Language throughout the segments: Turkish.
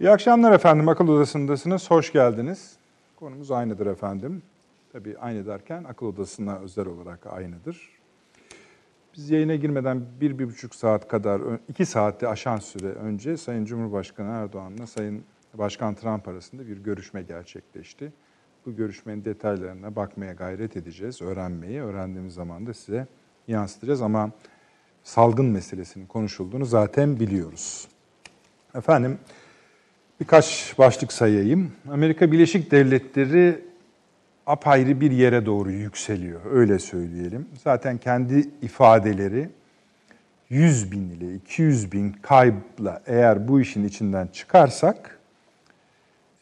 İyi akşamlar efendim. Akıl Odası'ndasınız. Hoş geldiniz. Konumuz aynıdır efendim. Tabii aynı derken akıl odasına özel olarak aynıdır. Biz yayına girmeden bir, bir buçuk saat kadar, iki saatte aşan süre önce Sayın Cumhurbaşkanı Erdoğan'la Sayın Başkan Trump arasında bir görüşme gerçekleşti. Bu görüşmenin detaylarına bakmaya gayret edeceğiz, öğrenmeyi. Öğrendiğimiz zaman da size yansıtacağız ama salgın meselesinin konuşulduğunu zaten biliyoruz. Efendim, birkaç başlık sayayım. Amerika Birleşik Devletleri apayrı bir yere doğru yükseliyor, öyle söyleyelim. Zaten kendi ifadeleri 100 bin ile 200 bin kaybla eğer bu işin içinden çıkarsak,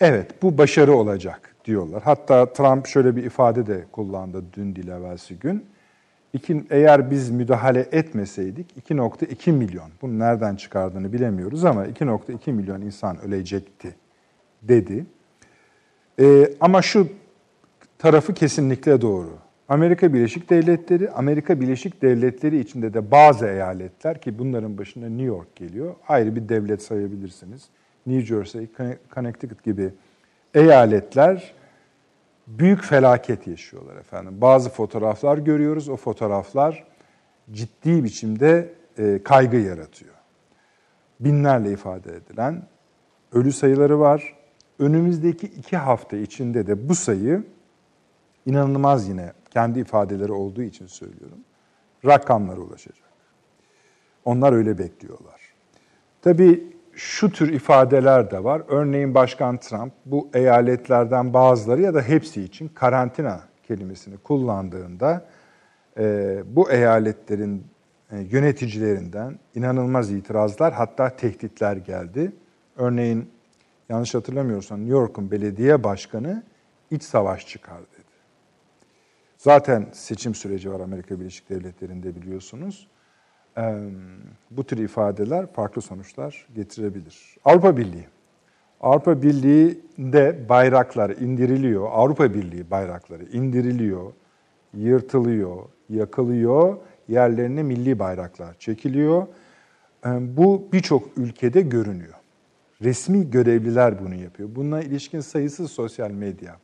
evet bu başarı olacak diyorlar. Hatta Trump şöyle bir ifade de kullandı dün değil evvelsi gün. İki, eğer biz müdahale etmeseydik 2.2 milyon, bunu nereden çıkardığını bilemiyoruz ama 2.2 milyon insan ölecekti dedi. Ee, ama şu tarafı kesinlikle doğru. Amerika Birleşik Devletleri, Amerika Birleşik Devletleri içinde de bazı eyaletler ki bunların başında New York geliyor. Ayrı bir devlet sayabilirsiniz. New Jersey, Connecticut gibi eyaletler büyük felaket yaşıyorlar efendim. Bazı fotoğraflar görüyoruz. O fotoğraflar ciddi biçimde e, kaygı yaratıyor. Binlerle ifade edilen ölü sayıları var. Önümüzdeki iki hafta içinde de bu sayı inanılmaz yine kendi ifadeleri olduğu için söylüyorum. Rakamlara ulaşacak. Onlar öyle bekliyorlar. Tabii şu tür ifadeler de var. Örneğin Başkan Trump bu eyaletlerden bazıları ya da hepsi için karantina kelimesini kullandığında e, bu eyaletlerin e, yöneticilerinden inanılmaz itirazlar hatta tehditler geldi. Örneğin yanlış hatırlamıyorsam New York'un belediye başkanı iç savaş çıkar dedi. Zaten seçim süreci var Amerika Birleşik Devletleri'nde biliyorsunuz bu tür ifadeler farklı sonuçlar getirebilir. Avrupa Birliği. Avrupa Birliği'nde bayraklar indiriliyor. Avrupa Birliği bayrakları indiriliyor, yırtılıyor, yakılıyor. Yerlerine milli bayraklar çekiliyor. Bu birçok ülkede görünüyor. Resmi görevliler bunu yapıyor. Bununla ilişkin sayısız sosyal medya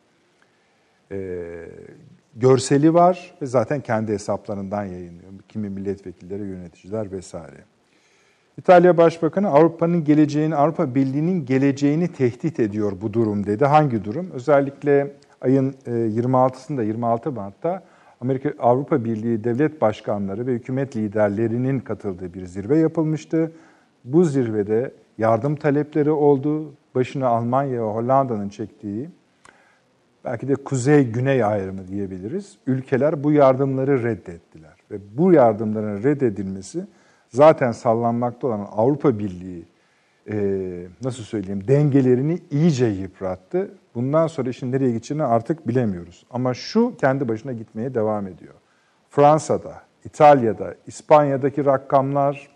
görseli var ve zaten kendi hesaplarından yayınlıyor. Kimi milletvekilleri, yöneticiler vesaire. İtalya Başbakanı Avrupa'nın geleceğini, Avrupa Birliği'nin geleceğini tehdit ediyor bu durum dedi. Hangi durum? Özellikle ayın 26'sında, e, 26 Mart'ta Amerika Avrupa Birliği devlet başkanları ve hükümet liderlerinin katıldığı bir zirve yapılmıştı. Bu zirvede yardım talepleri oldu. Başını Almanya ve Hollanda'nın çektiği belki de kuzey-güney ayrımı diyebiliriz. Ülkeler bu yardımları reddettiler. Ve bu yardımların reddedilmesi zaten sallanmakta olan Avrupa Birliği e, nasıl söyleyeyim dengelerini iyice yıprattı. Bundan sonra işin nereye gideceğini artık bilemiyoruz. Ama şu kendi başına gitmeye devam ediyor. Fransa'da, İtalya'da, İspanya'daki rakamlar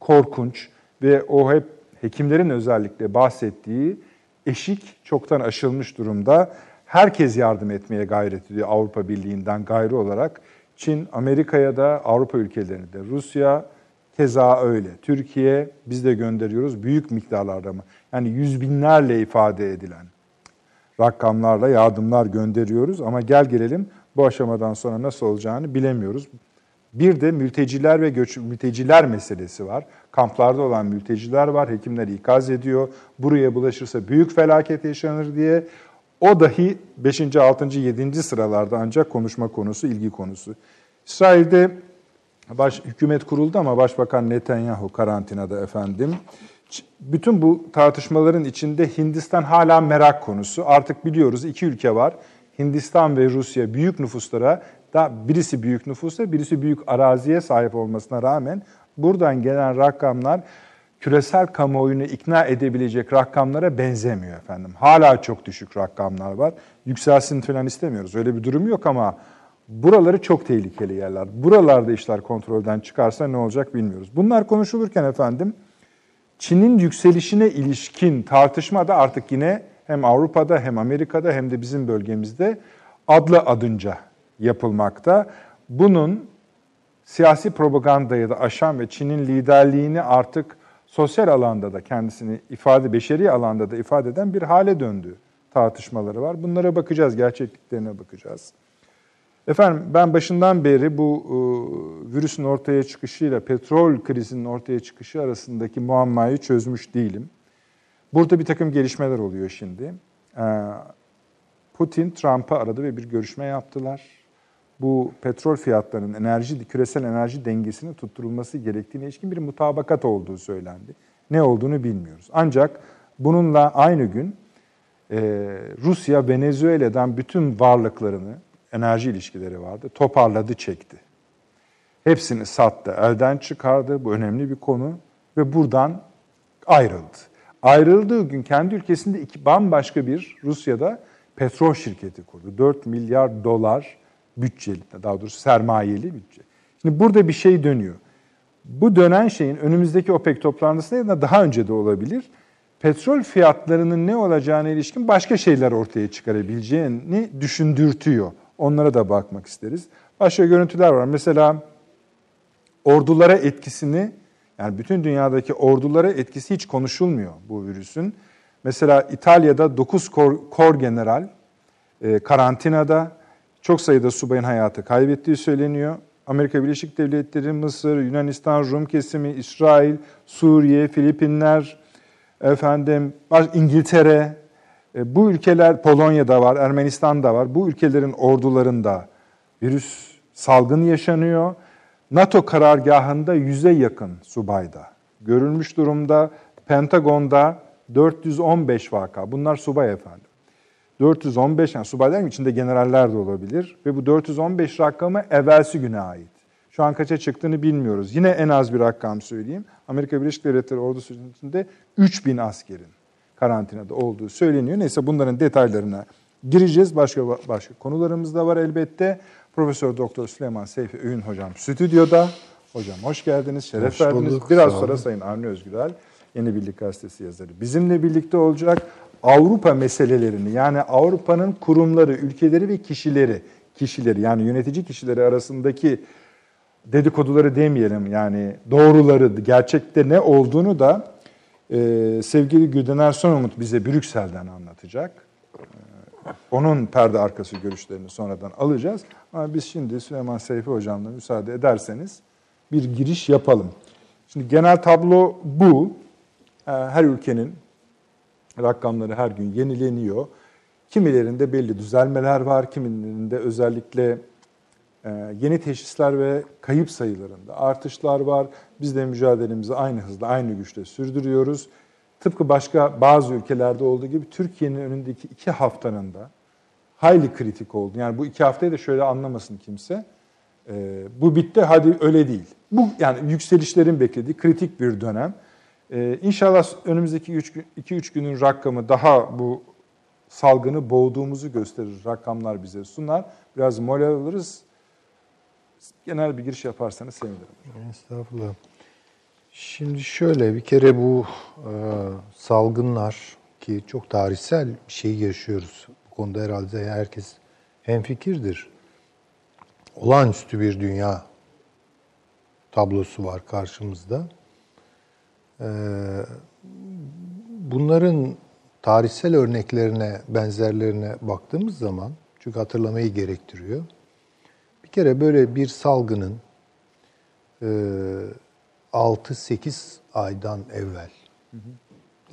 korkunç ve o hep hekimlerin özellikle bahsettiği eşik çoktan aşılmış durumda herkes yardım etmeye gayret ediyor Avrupa Birliği'nden gayrı olarak. Çin, Amerika'ya da Avrupa ülkelerine de, Rusya keza öyle. Türkiye biz de gönderiyoruz büyük miktarlarda mı? Yani yüz binlerle ifade edilen rakamlarla yardımlar gönderiyoruz ama gel gelelim bu aşamadan sonra nasıl olacağını bilemiyoruz. Bir de mülteciler ve göç mülteciler meselesi var. Kamplarda olan mülteciler var. Hekimler ikaz ediyor. Buraya bulaşırsa büyük felaket yaşanır diye. O dahi 5. 6. 7. sıralarda ancak konuşma konusu, ilgi konusu. İsrail'de baş, hükümet kuruldu ama Başbakan Netanyahu karantinada efendim. Bütün bu tartışmaların içinde Hindistan hala merak konusu. Artık biliyoruz iki ülke var. Hindistan ve Rusya büyük nüfuslara da birisi büyük nüfusa birisi büyük araziye sahip olmasına rağmen buradan gelen rakamlar küresel kamuoyunu ikna edebilecek rakamlara benzemiyor efendim. Hala çok düşük rakamlar var. Yükselsin falan istemiyoruz. Öyle bir durum yok ama buraları çok tehlikeli yerler. Buralarda işler kontrolden çıkarsa ne olacak bilmiyoruz. Bunlar konuşulurken efendim Çin'in yükselişine ilişkin tartışma da artık yine hem Avrupa'da hem Amerika'da hem de bizim bölgemizde adlı adınca yapılmakta. Bunun siyasi propagandayı da aşan ve Çin'in liderliğini artık sosyal alanda da kendisini ifade, beşeri alanda da ifade eden bir hale döndü tartışmaları var. Bunlara bakacağız, gerçekliklerine bakacağız. Efendim ben başından beri bu e, virüsün ortaya çıkışıyla petrol krizinin ortaya çıkışı arasındaki muammayı çözmüş değilim. Burada bir takım gelişmeler oluyor şimdi. E, Putin Trump'ı aradı ve bir görüşme yaptılar. Bu petrol fiyatlarının enerji küresel enerji dengesinin tutturulması gerektiğine ilişkin bir mutabakat olduğu söylendi. Ne olduğunu bilmiyoruz. Ancak bununla aynı gün e, Rusya Venezuela'dan bütün varlıklarını enerji ilişkileri vardı. Toparladı, çekti. Hepsini sattı, elden çıkardı. Bu önemli bir konu ve buradan ayrıldı. Ayrıldığı gün kendi ülkesinde iki bambaşka bir Rusya'da petrol şirketi kurdu. 4 milyar dolar bütçeli, daha doğrusu sermayeli bütçe. Şimdi burada bir şey dönüyor. Bu dönen şeyin önümüzdeki OPEC toplantısında ya da daha önce de olabilir. Petrol fiyatlarının ne olacağına ilişkin başka şeyler ortaya çıkarabileceğini düşündürtüyor. Onlara da bakmak isteriz. Başka görüntüler var. Mesela ordulara etkisini, yani bütün dünyadaki ordulara etkisi hiç konuşulmuyor bu virüsün. Mesela İtalya'da 9 kor, kor general e, karantinada çok sayıda subayın hayatı kaybettiği söyleniyor. Amerika Birleşik Devletleri, Mısır, Yunanistan, Rum kesimi, İsrail, Suriye, Filipinler, efendim İngiltere, e, bu ülkeler Polonya'da var, Ermenistan'da var. Bu ülkelerin ordularında virüs salgın yaşanıyor. NATO karargahında yüze yakın subayda görülmüş durumda. Pentagon'da 415 vaka. Bunlar subay efendim. 415 yani subayların içinde generaller de olabilir ve bu 415 rakamı evvelsi güne ait. Şu an kaça çıktığını bilmiyoruz. Yine en az bir rakam söyleyeyim. Amerika Birleşik Devletleri ordusu içinde 3000 askerin karantinada olduğu söyleniyor. Neyse bunların detaylarına gireceğiz. Başka başka konularımız da var elbette. Profesör Doktor Süleyman Seyfi Öğün hocam stüdyoda. Hocam hoş geldiniz, şeref hoş verdiniz. Bulduk, Biraz sonra Sayın Avni Özgürel, Yeni Birlik Gazetesi yazarı bizimle birlikte olacak. Avrupa meselelerini yani Avrupa'nın kurumları, ülkeleri ve kişileri, kişileri yani yönetici kişileri arasındaki dedikoduları demeyelim yani doğruları, gerçekte ne olduğunu da e, sevgili Güldener Sonumut bize Brüksel'den anlatacak. E, onun perde arkası görüşlerini sonradan alacağız. Ama biz şimdi Süleyman Seyfi Hocam'la müsaade ederseniz bir giriş yapalım. Şimdi genel tablo bu. E, her ülkenin rakamları her gün yenileniyor. Kimilerinde belli düzelmeler var, kimilerinde özellikle e, yeni teşhisler ve kayıp sayılarında artışlar var. Biz de mücadelemizi aynı hızla, aynı güçle sürdürüyoruz. Tıpkı başka bazı ülkelerde olduğu gibi Türkiye'nin önündeki iki haftanın da hayli kritik oldu. Yani bu iki haftayı da şöyle anlamasın kimse. E, bu bitti, hadi öyle değil. Bu yani yükselişlerin beklediği kritik bir dönem. Ee, inşallah önümüzdeki 2-3 günün rakamı daha bu salgını boğduğumuzu gösterir, rakamlar bize sunar. Biraz moral alırız. Genel bir giriş yaparsanız sevinirim. Estağfurullah. Şimdi şöyle bir kere bu e, salgınlar ki çok tarihsel bir şey yaşıyoruz. Bu konuda herhalde herkes hemfikirdir. Olağanüstü bir dünya tablosu var karşımızda. Ee, bunların tarihsel örneklerine, benzerlerine baktığımız zaman, çünkü hatırlamayı gerektiriyor. Bir kere böyle bir salgının 6-8 e, aydan evvel,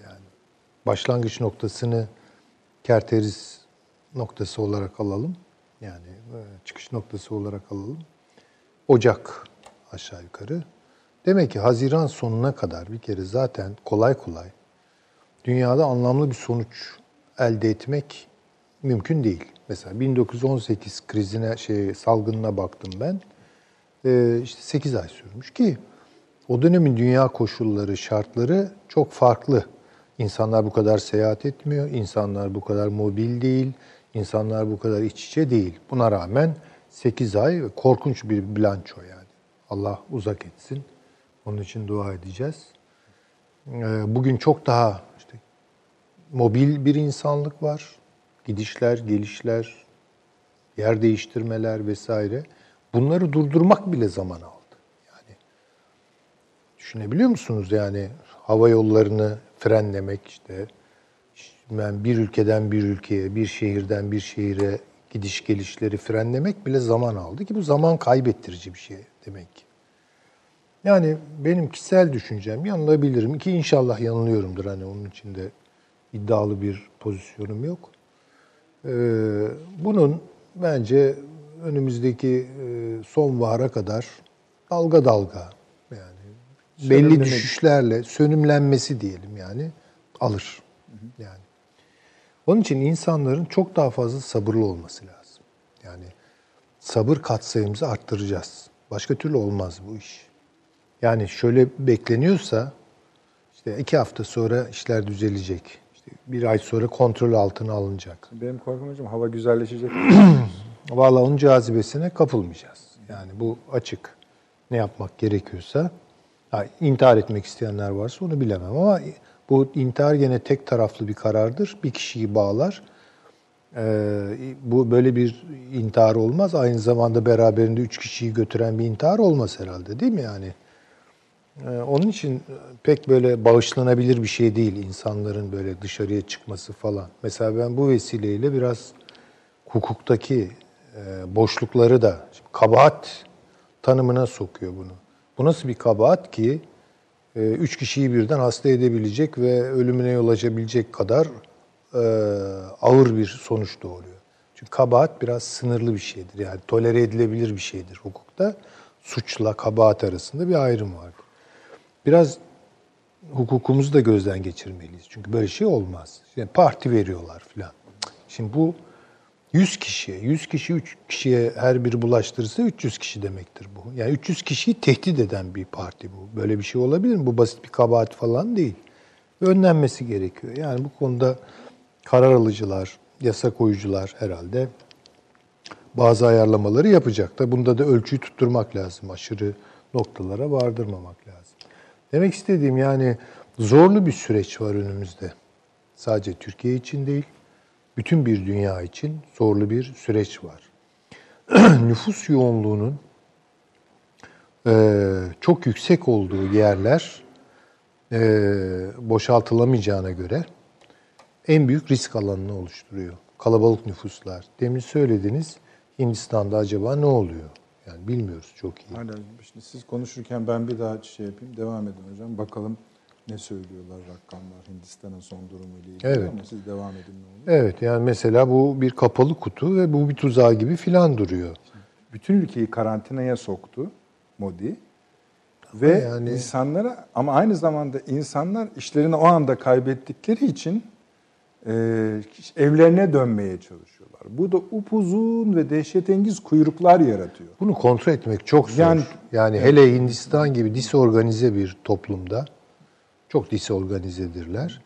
yani başlangıç noktasını kerteriz noktası olarak alalım. Yani e, çıkış noktası olarak alalım. Ocak aşağı yukarı. Demek ki Haziran sonuna kadar bir kere zaten kolay kolay dünyada anlamlı bir sonuç elde etmek mümkün değil. Mesela 1918 krizine şey salgınına baktım ben. Ee, işte 8 ay sürmüş ki o dönemin dünya koşulları, şartları çok farklı. İnsanlar bu kadar seyahat etmiyor, insanlar bu kadar mobil değil, insanlar bu kadar iç içe değil. Buna rağmen 8 ay korkunç bir bilanço yani. Allah uzak etsin. Onun için dua edeceğiz. Ee, bugün çok daha işte mobil bir insanlık var. Gidişler, gelişler, yer değiştirmeler vesaire. Bunları durdurmak bile zaman aldı. Yani düşünebiliyor musunuz yani hava yollarını frenlemek işte ben bir ülkeden bir ülkeye, bir şehirden bir şehire gidiş gelişleri frenlemek bile zaman aldı ki bu zaman kaybettirici bir şey demek ki. Yani benim kişisel düşüncem yanılabilirim ki inşallah yanılıyorumdur hani onun içinde iddialı bir pozisyonum yok. Ee, bunun bence önümüzdeki e, sonbahara kadar dalga dalga yani belli düşüşlerle sönümlenmesi diyelim yani alır. Yani onun için insanların çok daha fazla sabırlı olması lazım. Yani sabır katsayımızı arttıracağız. Başka türlü olmaz bu iş. Yani şöyle bekleniyorsa işte iki hafta sonra işler düzelecek. İşte bir ay sonra kontrol altına alınacak. Benim korkum hocam hava güzelleşecek. Vallahi onun cazibesine kapılmayacağız. Yani bu açık. Ne yapmak gerekiyorsa. Ha, intihar etmek isteyenler varsa onu bilemem ama bu intihar gene tek taraflı bir karardır. Bir kişiyi bağlar. Ee, bu böyle bir intihar olmaz. Aynı zamanda beraberinde üç kişiyi götüren bir intihar olmaz herhalde değil mi yani? Ee, onun için pek böyle bağışlanabilir bir şey değil insanların böyle dışarıya çıkması falan. Mesela ben bu vesileyle biraz hukuktaki e, boşlukları da kabahat tanımına sokuyor bunu. Bu nasıl bir kabahat ki e, üç kişiyi birden hasta edebilecek ve ölümüne yol açabilecek kadar e, ağır bir sonuç doğuruyor. Çünkü kabahat biraz sınırlı bir şeydir. Yani tolere edilebilir bir şeydir hukukta. Suçla kabahat arasında bir ayrım vardır. Biraz hukukumuzu da gözden geçirmeliyiz. Çünkü böyle şey olmaz. Yani parti veriyorlar filan. Şimdi bu 100 kişiye, 100 kişi 3 kişiye her biri bulaştırırsa 300 kişi demektir bu. Yani 300 kişiyi tehdit eden bir parti bu. Böyle bir şey olabilir mi? Bu basit bir kabahat falan değil. Önlenmesi gerekiyor. Yani bu konuda karar alıcılar, yasa koyucular herhalde bazı ayarlamaları yapacak da bunda da ölçüyü tutturmak lazım. Aşırı noktalara vardırmamak lazım. Demek istediğim yani zorlu bir süreç var önümüzde. Sadece Türkiye için değil, bütün bir dünya için zorlu bir süreç var. Nüfus yoğunluğunun e, çok yüksek olduğu yerler e, boşaltılamayacağına göre en büyük risk alanını oluşturuyor. Kalabalık nüfuslar. Demin söylediniz Hindistan'da acaba ne oluyor? Yani bilmiyoruz çok iyi. Aynen. Şimdi siz konuşurken ben bir daha şey yapayım. Devam edin hocam. Bakalım ne söylüyorlar rakamlar Hindistan'ın son durumu ile ilgili Evet. ama siz devam edin ne olur. Evet yani mesela bu bir kapalı kutu ve bu bir tuzağı gibi filan duruyor. Bütün ülkeyi karantinaya soktu Modi. Ve yani- insanlara ama aynı zamanda insanlar işlerini o anda kaybettikleri için e, evlerine dönmeye çalışıyorlar. Bu da upuzun ve dehşetengiz kuyruklar yaratıyor. Bunu kontrol etmek çok zor. Yani- Yani, hele Hindistan gibi disorganize bir toplumda çok disorganizedirler.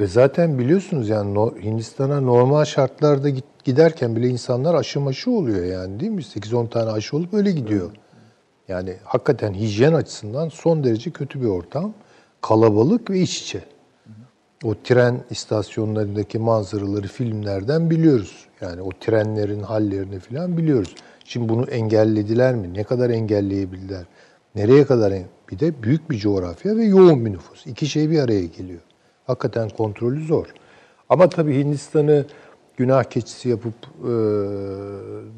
Ve zaten biliyorsunuz yani Hindistan'a normal şartlarda giderken bile insanlar aşı maşı oluyor yani değil mi? 8-10 tane aşı olup öyle gidiyor. Yani hakikaten hijyen açısından son derece kötü bir ortam. Kalabalık ve iç içe. O tren istasyonlarındaki manzaraları filmlerden biliyoruz. Yani o trenlerin hallerini falan biliyoruz. Şimdi bunu engellediler mi? Ne kadar engelleyebildiler? Nereye kadar? Bir de büyük bir coğrafya ve yoğun bir nüfus. İki şey bir araya geliyor. Hakikaten kontrolü zor. Ama tabii Hindistan'ı günah keçisi yapıp e,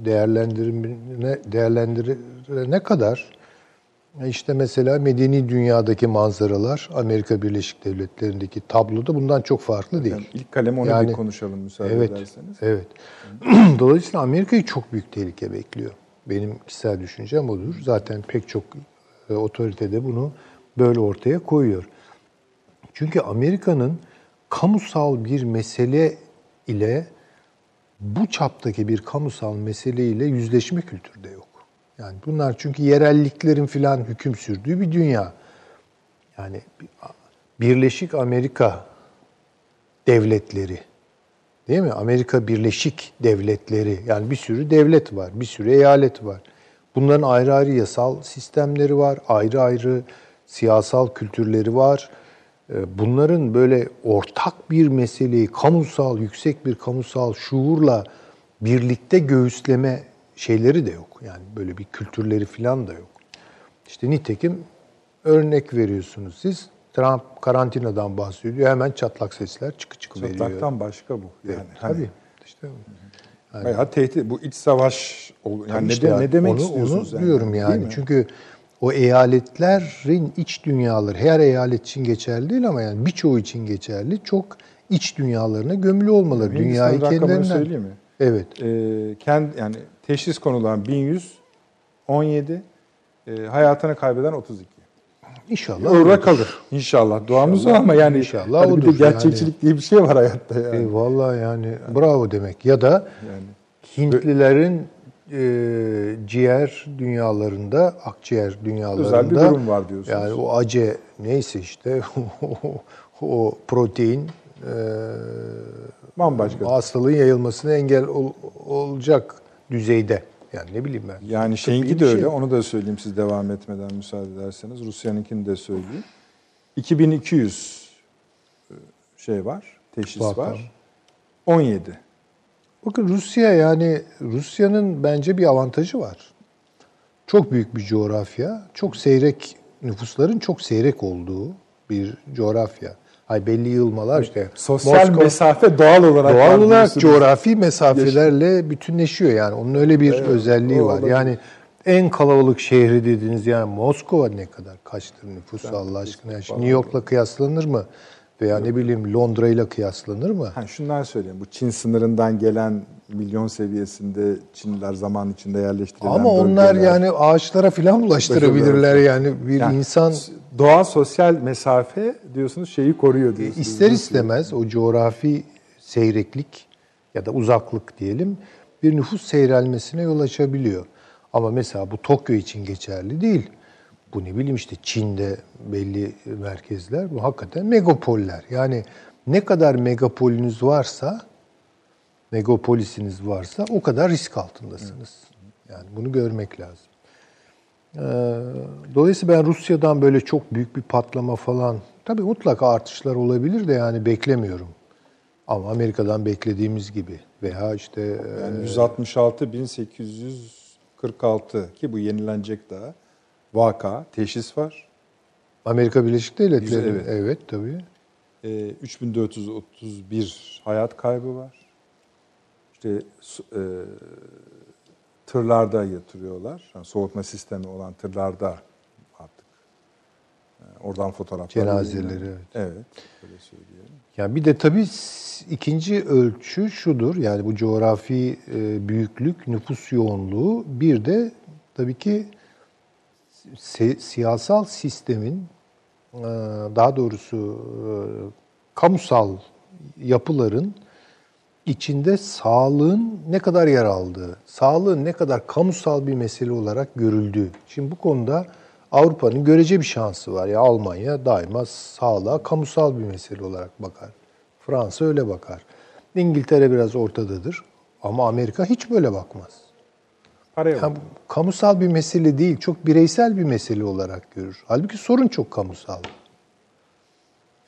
değerlendirmene, değerlendirene kadar işte mesela medeni dünyadaki manzaralar Amerika Birleşik Devletleri'ndeki tabloda bundan çok farklı değil. Yani ilk kalem onu Yani- bir konuşalım müsaade Evet, ederseniz. evet. Dolayısıyla Amerika'yı çok büyük tehlike bekliyor. Benim kişisel düşüncem odur. Zaten pek çok e, otorite de bunu böyle ortaya koyuyor. Çünkü Amerika'nın kamusal bir mesele ile bu çaptaki bir kamusal meseleyle yüzleşme kültürü de yok. Yani bunlar çünkü yerelliklerin filan hüküm sürdüğü bir dünya. Yani Birleşik Amerika devletleri Değil mi? Amerika Birleşik Devletleri yani bir sürü devlet var, bir sürü eyalet var. Bunların ayrı ayrı yasal sistemleri var, ayrı ayrı siyasal kültürleri var. Ee, Bunların böyle ortak bir meseleyi kamusal, yüksek bir kamusal şuurla birlikte göğüsleme şeyleri de yok. Yani böyle bir kültürleri falan da yok. İşte nitekim örnek veriyorsunuz siz. Trump karantinadan bahsediyor. Hemen çatlak sesler çıkı çıkı veriyor. Çatlaktan başka bu. Yani hani Tabii. İşte bayağı tehdit. Bu iç savaş yani Tabii ne, de- ne demek onu, istiyorsunuz onu yani? diyorum yani. Çünkü o eyaletlerin iç dünyaları her eyalet için geçerli değil ama yani birçoğu için geçerli. Çok iç dünyalarına gömülü olmaları. Hindistan Dünyayı kendilerinden. söyleyeyim mi? Evet. Ee, kendi yani teşhis konulan 1117, e, hayatını kaybeden 32. İnşallah. Orada kalır. İnşallah. Duamız o ama yani İnşallah hani bir de gerçekçilik diye bir şey var hayatta yani. E, vallahi yani bravo demek. Ya da yani Hintlilerin e, ciğer dünyalarında, akciğer dünyalarında özel bir durum var diyorsunuz. Yani o ace neyse işte o protein e, Bambaşka. hastalığın yayılmasına engel ol- olacak düzeyde. Yani ne bileyim ben. Yani şeyinki de şey. öyle. Onu da söyleyeyim siz devam etmeden müsaade ederseniz. Rusya'nınkini de söyleyeyim. 2200 e, şey var, teşhis Vaka. var. 17. Bakın Rusya yani Rusya'nın bence bir avantajı var. Çok büyük bir coğrafya, çok seyrek nüfusların çok seyrek olduğu bir coğrafya. Hay belli yığılmalar işte. Sosyal Moskova- mesafe doğal olarak doğal olarak coğrafi mesafelerle bütünleşiyor yani. Onun öyle bir Evet, özelliği var. olabilir. Yani en kalabalık şehri dediğiniz yani Moskova ne kadar kaçtır nüfusu Allah aşkına? Yani New York'la kıyaslanır mı? Veya ne bileyim Londra ile kıyaslanır mı? Ha, şundan söyleyeyim. Bu Çin sınırından gelen milyon seviyesinde Çinliler zaman içinde yerleştirilen Ama onlar bölgeler. yani ağaçlara filan bulaştırabilirler yani bir Yani insan doğal sosyal mesafe diyorsunuz şeyi koruyor diyorsunuz. ister istemez o coğrafi seyreklik ya da uzaklık diyelim bir nüfus seyrelmesine yol açabiliyor. Ama mesela bu Tokyo için geçerli değil. Bu ne bileyim işte Çin'de belli merkezler bu hakikaten megapoller. Yani ne kadar megapolünüz varsa megapolisiniz varsa o kadar risk altındasınız. Yani bunu görmek lazım. Ee, Dolayısıyla ben Rusya'dan böyle çok büyük bir patlama falan, tabii mutlaka artışlar olabilir de yani beklemiyorum. Ama Amerika'dan beklediğimiz gibi veya işte e, Yani 166 1846 ki bu yenilenecek daha vaka, teşhis var. Amerika Birleşik Devletleri, Evet. evet, tabii. Ee, 3431 hayat kaybı var. İşte e, tırlarda yatırıyorlar. Yani soğutma sistemi olan tırlarda artık. e, oradan fotoğraflar. Cenazeleri, evet. Evet. Öyle söyleyelim. Yani bir de tabii ikinci ölçü şudur. Yani bu coğrafi e, büyüklük, nüfus yoğunluğu bir de tabii ki si- siyasal sistemin e, daha doğrusu e, kamusal yapıların içinde sağlığın ne kadar yer aldığı, sağlığın ne kadar kamusal bir mesele olarak görüldüğü. Şimdi bu konuda Avrupa'nın görece bir şansı var. Ya Almanya daima sağlığa kamusal bir mesele olarak bakar. Fransa öyle bakar. İngiltere biraz ortadadır. Ama Amerika hiç böyle bakmaz. Para yok. Yani kamusal bir mesele değil, çok bireysel bir mesele olarak görür. Halbuki sorun çok kamusal.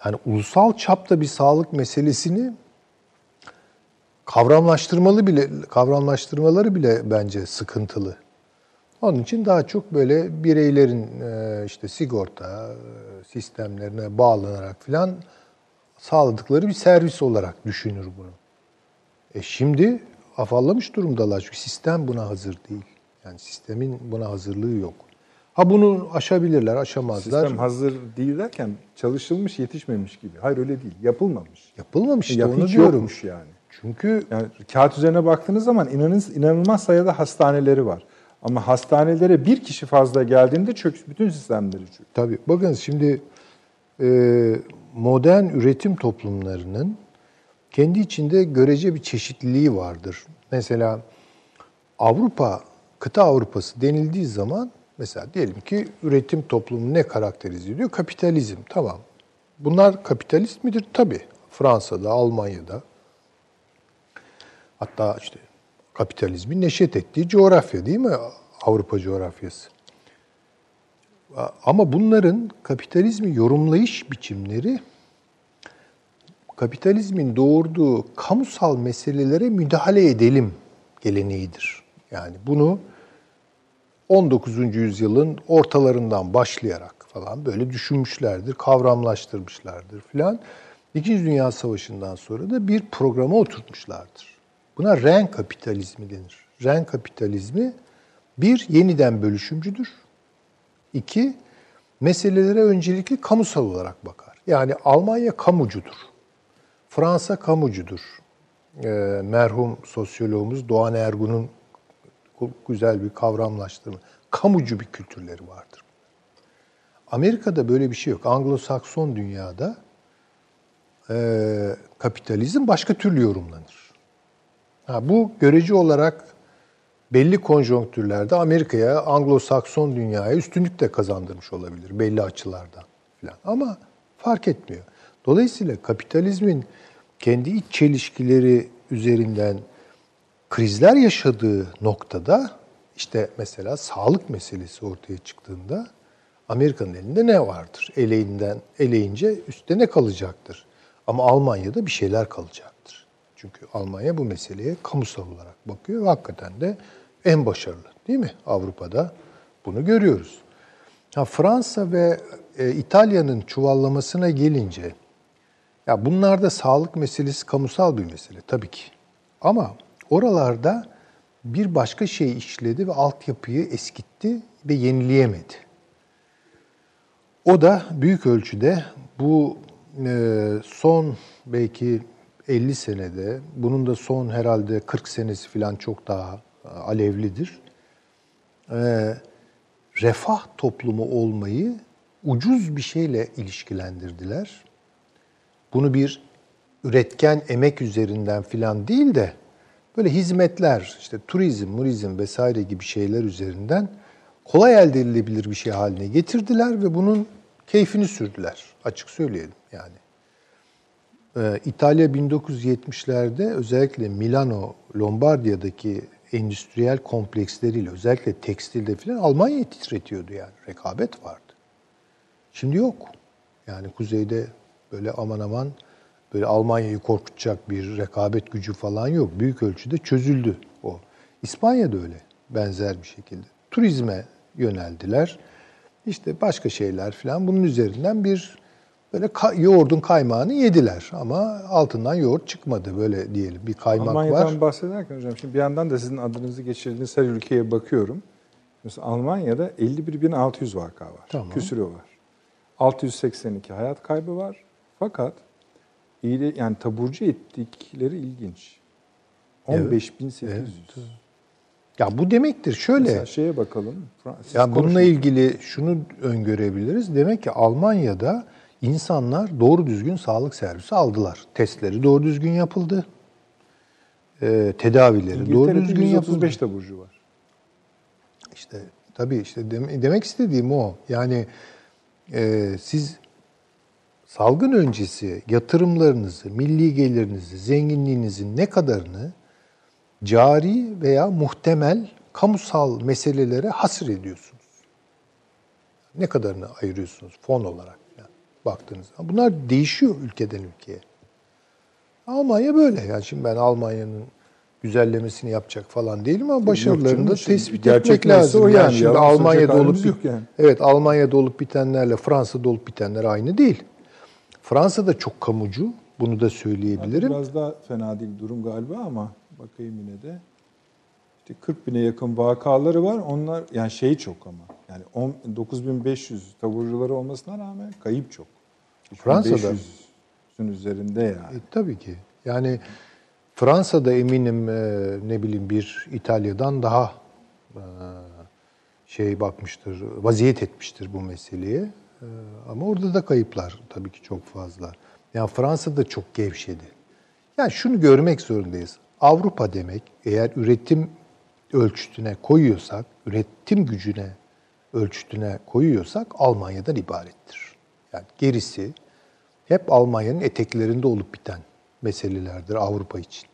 Yani ulusal çapta bir sağlık meselesini kavramlaştırmalı bile kavramlaştırmaları bile bence sıkıntılı. Onun için daha çok böyle bireylerin e, işte sigorta e, sistemlerine bağlanarak filan sağladıkları bir servis olarak düşünür bunu. E şimdi afallamış durumdalar çünkü sistem buna hazır değil. Yani sistemin buna hazırlığı yok. Ha bunu aşabilirler, aşamazlar. Sistem hazır değil derken çalışılmış yetişmemiş gibi. Hayır öyle değil. Yapılmamış. Yapılmamış işte Yap- onu hiç diyorum. yokmuş yani. Çünkü Yani kağıt üzerine baktığınız zaman inanın, inanılmaz sayıda hastaneleri var. Ama hastanelere bir kişi fazla geldiğinde çök, bütün sistemleri çöküyor. Tabii. Bakın şimdi e, modern üretim toplumlarının kendi içinde görece bir çeşitliliği vardır. Mesela Avrupa, kıta Avrupası denildiği zaman mesela diyelim ki üretim toplumu ne karakterize ediyor? Kapitalizm. Tamam. Bunlar kapitalist midir? Tabii. Fransa'da, Almanya'da. Hatta işte kapitalizmin neşet ettiği coğrafya değil mi? Avrupa coğrafyası. Ama bunların kapitalizmi yorumlayış biçimleri kapitalizmin doğurduğu kamusal meselelere müdahale edelim geleneğidir. Yani bunu 19. yüzyılın ortalarından başlayarak falan böyle düşünmüşlerdir, kavramlaştırmışlardır filan. İkinci Dünya Savaşı'ndan sonra da bir programa oturtmuşlardır. Buna ren kapitalizmi denir. Ren kapitalizmi bir, yeniden bölüşümcüdür. İki, meselelere öncelikli kamusal olarak bakar. Yani Almanya kamucudur. Fransa kamucudur. E, merhum sosyoloğumuz Doğan Ergun'un güzel bir kavramlaştırma. Kamucu bir kültürleri vardır. Amerika'da böyle bir şey yok. Anglo-Sakson dünyada e, kapitalizm başka türlü yorumlanır. Ha, bu göreci olarak belli konjonktürlerde Amerika'ya, Anglo-Sakson dünyaya üstünlük de kazandırmış olabilir belli açılardan falan. Ama fark etmiyor. Dolayısıyla kapitalizmin kendi iç çelişkileri üzerinden krizler yaşadığı noktada işte mesela sağlık meselesi ortaya çıktığında Amerika'nın elinde ne vardır? Eleğinden eleyince üstte ne kalacaktır? Ama Almanya'da bir şeyler kalacaktır. Çünkü Almanya bu meseleye kamusal olarak bakıyor ve hakikaten de en başarılı değil mi? Avrupa'da bunu görüyoruz. Ha, Fransa ve e, İtalya'nın çuvallamasına gelince ya bunlarda sağlık meselesi kamusal bir mesele tabii ki. Ama oralarda bir başka şey işledi ve altyapıyı eskitti ve yenileyemedi. O da büyük ölçüde bu e, son belki 50 senede, bunun da son herhalde 40 senesi falan çok daha e, alevlidir. E, refah toplumu olmayı ucuz bir şeyle ilişkilendirdiler. Bunu bir üretken emek üzerinden filan değil de böyle hizmetler, işte turizm, murizm vesaire gibi şeyler üzerinden kolay elde edilebilir bir şey haline getirdiler ve bunun keyfini sürdüler. Açık söyleyelim yani. Ee, İtalya 1970'lerde özellikle Milano, Lombardiya'daki endüstriyel kompleksleriyle özellikle tekstilde filan Almanya'yı titretiyordu yani. Rekabet vardı. Şimdi yok. Yani kuzeyde böyle aman aman böyle Almanya'yı korkutacak bir rekabet gücü falan yok. Büyük ölçüde çözüldü o. İspanya'da öyle benzer bir şekilde. Turizme yöneldiler. İşte başka şeyler falan bunun üzerinden bir böyle ka- yoğurdun kaymağını yediler ama altından yoğurt çıkmadı böyle diyelim. Bir kaymak Almanya'dan var. bahsederken hocam şimdi bir yandan da sizin adınızı geçirdiğiniz her ülkeye bakıyorum. Mesela Almanya'da 51.600 vaka var. Tamam. Küsürü var. 682 hayat kaybı var. Fakat iyi yani taburcu ettikleri ilginç. Evet. 15.800. Ya bu demektir şöyle. Mesela şeye bakalım. Siz Ya bununla ilgili şunu öngörebiliriz. Demek ki Almanya'da insanlar doğru düzgün sağlık servisi aldılar. Testleri doğru düzgün yapıldı. Ee, tedavileri doğru düzgün yapıldı. 135 taburcu var. İşte tabii işte dem- demek istediğim o. Yani e, siz salgın öncesi yatırımlarınızı, milli gelirinizi, zenginliğinizin ne kadarını cari veya muhtemel kamusal meselelere hasır ediyorsunuz. Ne kadarını ayırıyorsunuz fon olarak baktığınızda. Bunlar değişiyor ülkeden ülkeye. Almanya böyle. Yani şimdi ben Almanya'nın güzellemesini yapacak falan değilim ama başarılarını da şimdi tespit etmek lazım. o yani, yani. şimdi Almanya'da olup yok yani. Evet, Almanya'da olup bitenlerle Fransa'da olup bitenler aynı değil. Fransa da çok kamucu. Bunu da söyleyebilirim. Biraz daha fena değil durum galiba ama bakayım yine de. İşte 40 bine yakın vakaları var. Onlar yani şey çok ama. Yani 10 9500 taburcuları olmasına rağmen kayıp çok. Fransa'da. 3500'ün üzerinde yani. E, tabii ki. Yani Fransa'da eminim e, ne bileyim bir İtalya'dan daha e, şey bakmıştır, vaziyet etmiştir bu meseleye. E, ama orada da kayıplar tabii ki çok fazla. Yani Fransa'da çok gevşedi. Yani şunu görmek zorundayız. Avrupa demek eğer üretim ölçütüne koyuyorsak, üretim gücüne ölçütüne koyuyorsak Almanya'dan ibarettir. Yani gerisi hep Almanya'nın eteklerinde olup biten meselelerdir Avrupa için.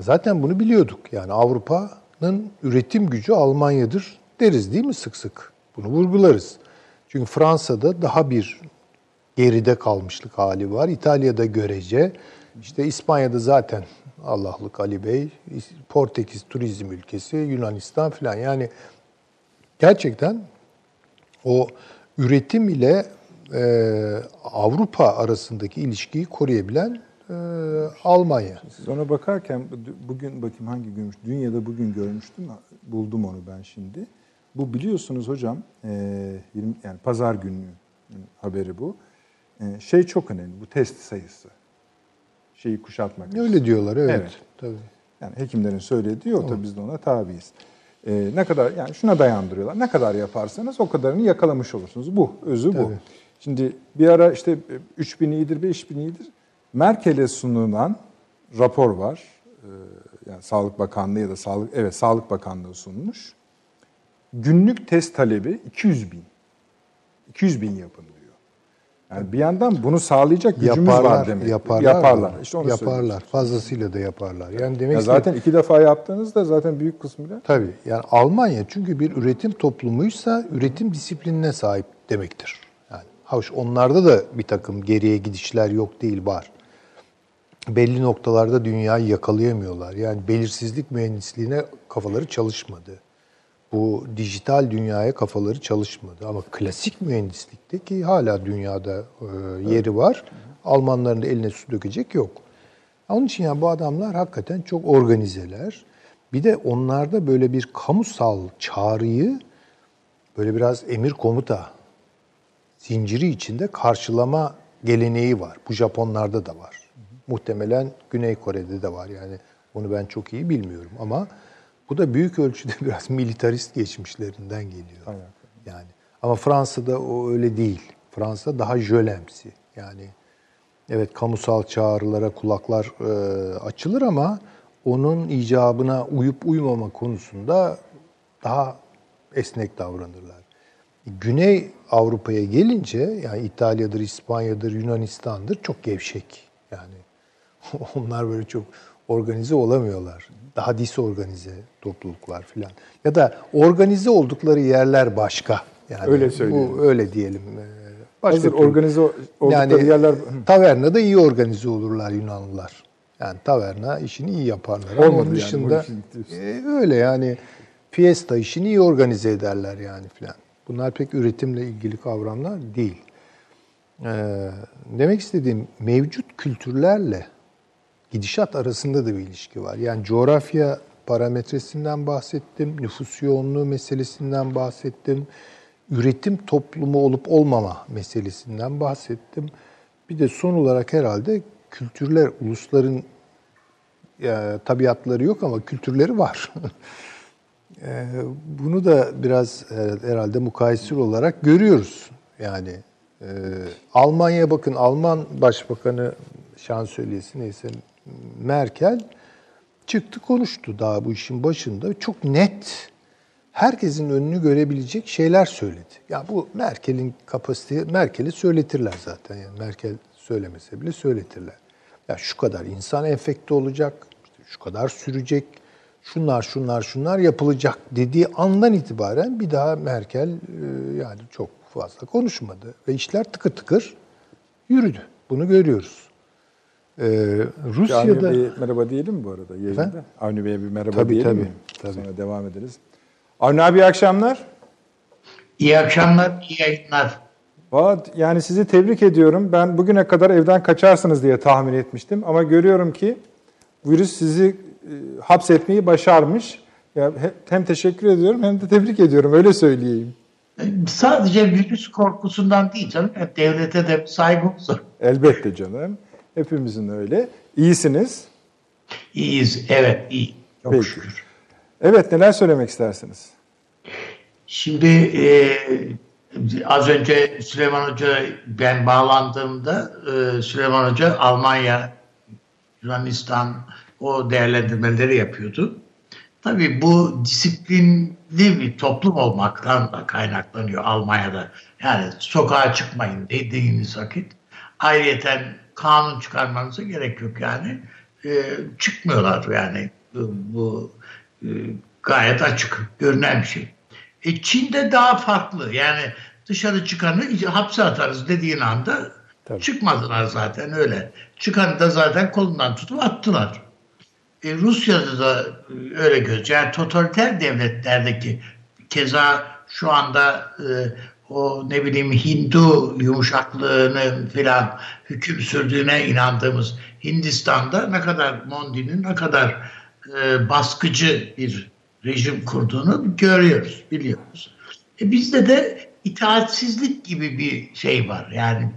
Zaten bunu biliyorduk. Yani Avrupa'nın üretim gücü Almanya'dır deriz değil mi sık sık? Bunu vurgularız. Çünkü Fransa'da daha bir geride kalmışlık hali var. İtalya'da görece, işte İspanya'da zaten Allah'lık Ali Bey, Portekiz turizm ülkesi, Yunanistan falan. Yani gerçekten o üretim ile e, Avrupa arasındaki ilişkiyi koruyabilen e, Almanya. Siz ona bakarken bugün bakayım hangi günmüş? Dünyada bugün görmüştüm. Buldum onu ben şimdi. Bu biliyorsunuz hocam e, 20, yani pazar günü haberi bu. E, şey çok önemli bu test sayısı. Şeyi kuşatmak Öyle için. diyorlar evet. evet. Tabii. Yani hekimlerin söylediği o tabii biz de ona tabiiz. E, ne kadar yani şuna dayandırıyorlar. Ne kadar yaparsanız o kadarını yakalamış olursunuz. Bu özü tabii. bu. Şimdi bir ara işte 3000 iyidir, 5000 iyidir. Merkel'e sunulan rapor var. E, yani Sağlık Bakanlığı ya da Sağlık evet Sağlık Bakanlığı sunmuş. Günlük test talebi 200 bin. 200 bin yapın diyor. Yani bir yandan bunu sağlayacak gücümüz yaparlar, var demek. Yaparlar. Yaparlar. İşte onu yaparlar. Fazlasıyla da yaparlar. Yani demek ya zaten iki defa yaptığınızda zaten büyük kısmıyla. Tabii. Yani Almanya çünkü bir üretim toplumuysa üretim disiplinine sahip demektir. Yani hoş onlarda da bir takım geriye gidişler yok değil var. Belli noktalarda dünyayı yakalayamıyorlar. Yani belirsizlik mühendisliğine kafaları çalışmadı bu dijital dünyaya kafaları çalışmadı. Ama klasik mühendislikte ki hala dünyada e, yeri var. Almanların da eline su dökecek yok. Onun için yani bu adamlar hakikaten çok organizeler. Bir de onlarda böyle bir kamusal çağrıyı böyle biraz emir komuta zinciri içinde karşılama geleneği var. Bu Japonlarda da var. Muhtemelen Güney Kore'de de var. Yani onu ben çok iyi bilmiyorum ama bu da büyük ölçüde biraz militarist geçmişlerinden geliyor. Aynen. Yani ama Fransa'da o öyle değil. Fransa daha jölemsi. Yani evet kamusal çağrılara kulaklar e, açılır ama onun icabına uyup uymama konusunda daha esnek davranırlar. Güney Avrupa'ya gelince yani İtalya'dır, İspanya'dır, Yunanistan'dır çok gevşek. Yani onlar böyle çok organize olamıyorlar daha disorganize topluluklar filan. Ya da organize oldukları yerler başka. Yani öyle söyleyeyim. Bu öyle diyelim. Başka Hazır türlü. organize oldukları yani, yerler... Tavernada iyi organize olurlar Yunanlılar. Yani taverna işini iyi yaparlar. Olmadı onun dışında yani, e, öyle yani fiesta işini iyi organize ederler yani filan. Bunlar pek üretimle ilgili kavramlar değil. Ee, demek istediğim mevcut kültürlerle gidişat arasında da bir ilişki var. Yani coğrafya parametresinden bahsettim, nüfus yoğunluğu meselesinden bahsettim, üretim toplumu olup olmama meselesinden bahsettim. Bir de son olarak herhalde kültürler, ulusların ya, tabiatları yok ama kültürleri var. E, bunu da biraz herhalde mukayesir olarak görüyoruz. Yani e, Almanya bakın Alman Başbakanı şansölyesi neyse Merkel çıktı konuştu daha bu işin başında. Çok net herkesin önünü görebilecek şeyler söyledi. Ya bu Merkel'in kapasitesi, Merkel'i söyletirler zaten. Yani Merkel söylemese bile söyletirler. Ya şu kadar insan enfekte olacak, şu kadar sürecek, şunlar şunlar şunlar yapılacak dediği andan itibaren bir daha Merkel e, yani çok fazla konuşmadı ve işler tıkır tıkır yürüdü. Bunu görüyoruz. Ee, Rusya'da... Avni merhaba diyelim mi bu arada yayında? Efendim? Avni Bey'e bir merhaba tabii, diyelim tabii, mi? Tabii. Sonra devam ederiz. Avni abi iyi akşamlar. İyi akşamlar, iyi yayınlar. Yani sizi tebrik ediyorum. Ben bugüne kadar evden kaçarsınız diye tahmin etmiştim. Ama görüyorum ki virüs sizi e, hapsetmeyi başarmış. Ya hem teşekkür ediyorum hem de tebrik ediyorum. Öyle söyleyeyim. Sadece virüs korkusundan değil canım. Devlete de saygımız var. Elbette canım. Hepimizin öyle. İyisiniz. İyiyiz. Evet iyi. Çok Peki. şükür. Evet neler söylemek istersiniz? Şimdi e, az önce Süleyman Hoca ben bağlandığımda e, Süleyman Hoca Almanya, Yunanistan o değerlendirmeleri yapıyordu. Tabii bu disiplinli bir toplum olmaktan da kaynaklanıyor Almanya'da. Yani sokağa çıkmayın dediğiniz vakit. Ayrıyeten kanun çıkarmanıza gerek yok yani. E, çıkmıyorlar yani bu, bu e, gayet açık görünen bir şey. E, Çin'de daha farklı yani dışarı çıkanı hapse atarız dediğin anda Tabii. çıkmadılar zaten öyle. Çıkanı da zaten kolundan tutup attılar. E, Rusya'da da e, öyle göz. Yani totaliter devletlerdeki keza şu anda e, o ne bileyim Hindu yumuşaklığının filan hüküm sürdüğüne inandığımız Hindistan'da ne kadar Mondi'nin ne kadar e, baskıcı bir rejim kurduğunu görüyoruz, biliyoruz. E bizde de itaatsizlik gibi bir şey var. Yani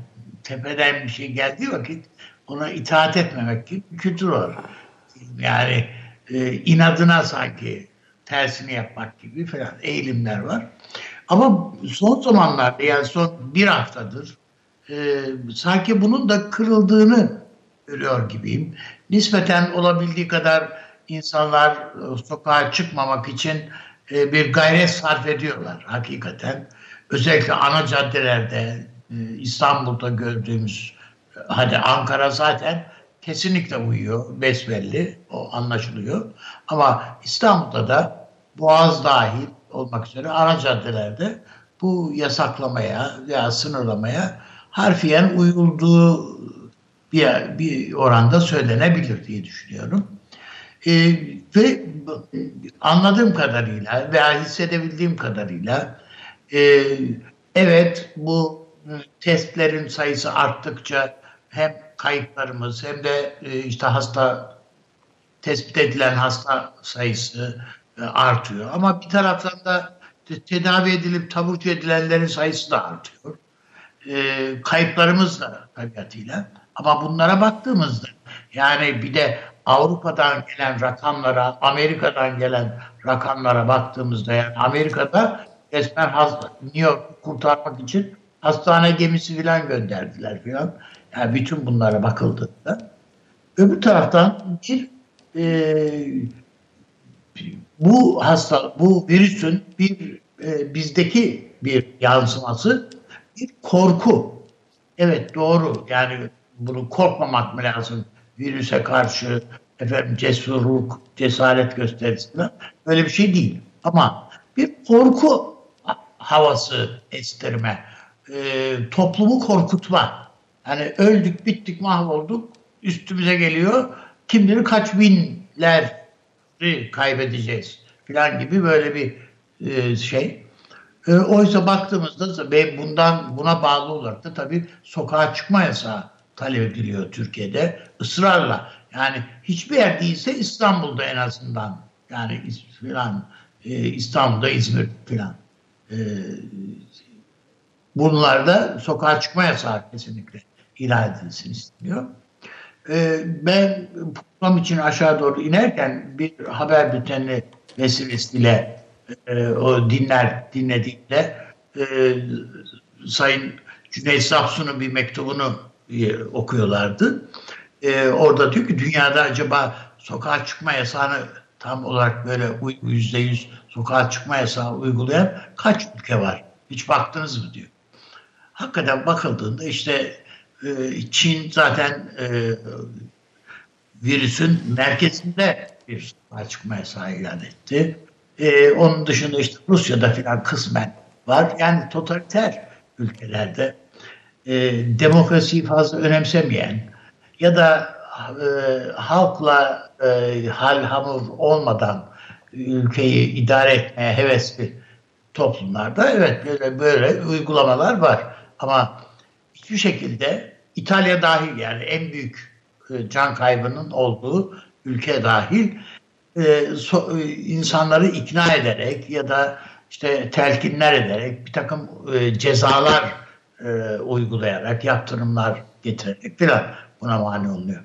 tepeden bir şey geldiği vakit ona itaat etmemek gibi bir kültür var. Yani e, inadına sanki tersini yapmak gibi falan eğilimler var. Ama son zamanlarda yani son bir haftadır e, sanki bunun da kırıldığını görüyor gibiyim. Nispeten olabildiği kadar insanlar e, sokağa çıkmamak için e, bir gayret sarf ediyorlar hakikaten. Özellikle ana caddelerde e, İstanbul'da gördüğümüz hadi Ankara zaten kesinlikle uyuyor besbelli o anlaşılıyor. Ama İstanbul'da da Boğaz dahil olmak üzere ana caddelerde bu yasaklamaya veya sınırlamaya harfiyen uyulduğu bir, bir oranda söylenebilir diye düşünüyorum. E, ve anladığım kadarıyla veya hissedebildiğim kadarıyla e, evet bu testlerin sayısı arttıkça hem kayıplarımız hem de e, işte hasta tespit edilen hasta sayısı artıyor. Ama bir taraftan da tedavi edilip taburcu edilenlerin sayısı da artıyor. E, kayıplarımız da tabiatıyla. Ama bunlara baktığımızda yani bir de Avrupa'dan gelen rakamlara, Amerika'dan gelen rakamlara baktığımızda yani Amerika'da resmen hasta, New York kurtarmak için hastane gemisi falan gönderdiler falan. Yani bütün bunlara bakıldığında. Öbür taraftan bir e, bu hasta, bu virüsün bir e, bizdeki bir yansıması bir korku. Evet doğru. Yani bunu korkmamak mı lazım? Virüse karşı efendim cesurluk, cesaret gösterisinde öyle bir şey değil. Ama bir korku havası estirme, e, toplumu korkutma. Yani öldük, bittik, mahvolduk, üstümüze geliyor. Kim bilir kaç binler kaybedeceğiz falan gibi böyle bir e, şey. E, oysa baktığımızda ve bundan buna bağlı olarak da tabii sokağa çıkma yasağı talep ediliyor Türkiye'de ısrarla. Yani hiçbir yer değilse İstanbul'da en azından yani falan e, İstanbul'da İzmir falan e, bunlarda sokağa çıkma yasağı kesinlikle ilan edilsin isteniyor. E, ben program için aşağı doğru inerken bir haber bülteni vesilesiyle e, o dinler dinlediğimde e, Sayın Cüneyt Sapsu'nun bir mektubunu e, okuyorlardı. Orada diyor ki dünyada acaba sokağa çıkma yasağını tam olarak böyle yüzde yüz sokağa çıkma yasağı uygulayan kaç ülke var? Hiç baktınız mı diyor. Hakikaten bakıldığında işte Çin zaten e, virüsün merkezinde bir sokağa çıkma yasağı ilan etti. E, onun dışında işte Rusya'da filan kısmen var. Yani totaliter ülkelerde e, demokrasiyi fazla önemsemeyen ya da e, halkla hal hamur olmadan ülkeyi idare etmeye hevesli toplumlarda evet böyle böyle uygulamalar var. Ama hiçbir şekilde İtalya dahil yani en büyük e, can kaybının olduğu ülke dahil e, e, insanları ikna ederek ya da işte telkinler ederek bir takım cezalar uygulayarak, yaptırımlar getirerek filan buna mani oluyor.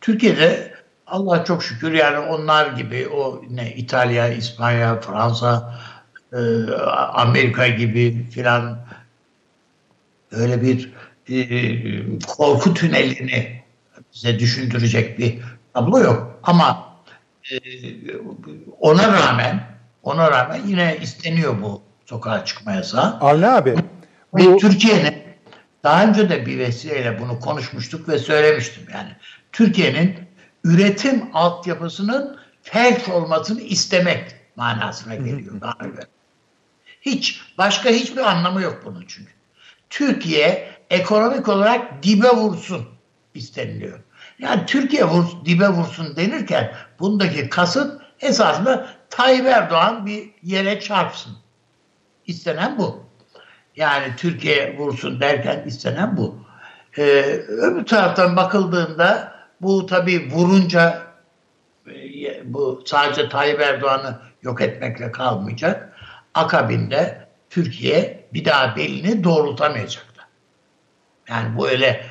Türkiye'de Allah çok şükür yani onlar gibi o ne İtalya, İspanya, Fransa, Amerika gibi filan öyle bir e, korku tünelini bize düşündürecek bir tablo yok. Ama e, ona rağmen ona rağmen yine isteniyor bu sokağa çıkma yasağı. Avni abi bu... Türkiye'nin daha önce de bir vesileyle bunu konuşmuştuk ve söylemiştim yani. Türkiye'nin üretim altyapısının felç olmasını istemek manasına geliyor daha önce. Hiç, başka hiçbir anlamı yok bunun çünkü. Türkiye ekonomik olarak dibe vursun isteniliyor. Yani Türkiye vur, dibe vursun denirken bundaki kasıt esasında Tayyip Erdoğan bir yere çarpsın. İstenen bu. Yani Türkiye vursun derken istenen bu. Ee, öbür taraftan bakıldığında bu tabii vurunca e, bu sadece Tayyip Erdoğan'ı yok etmekle kalmayacak. Akabinde Türkiye bir daha belini doğrultamayacak. Yani bu öyle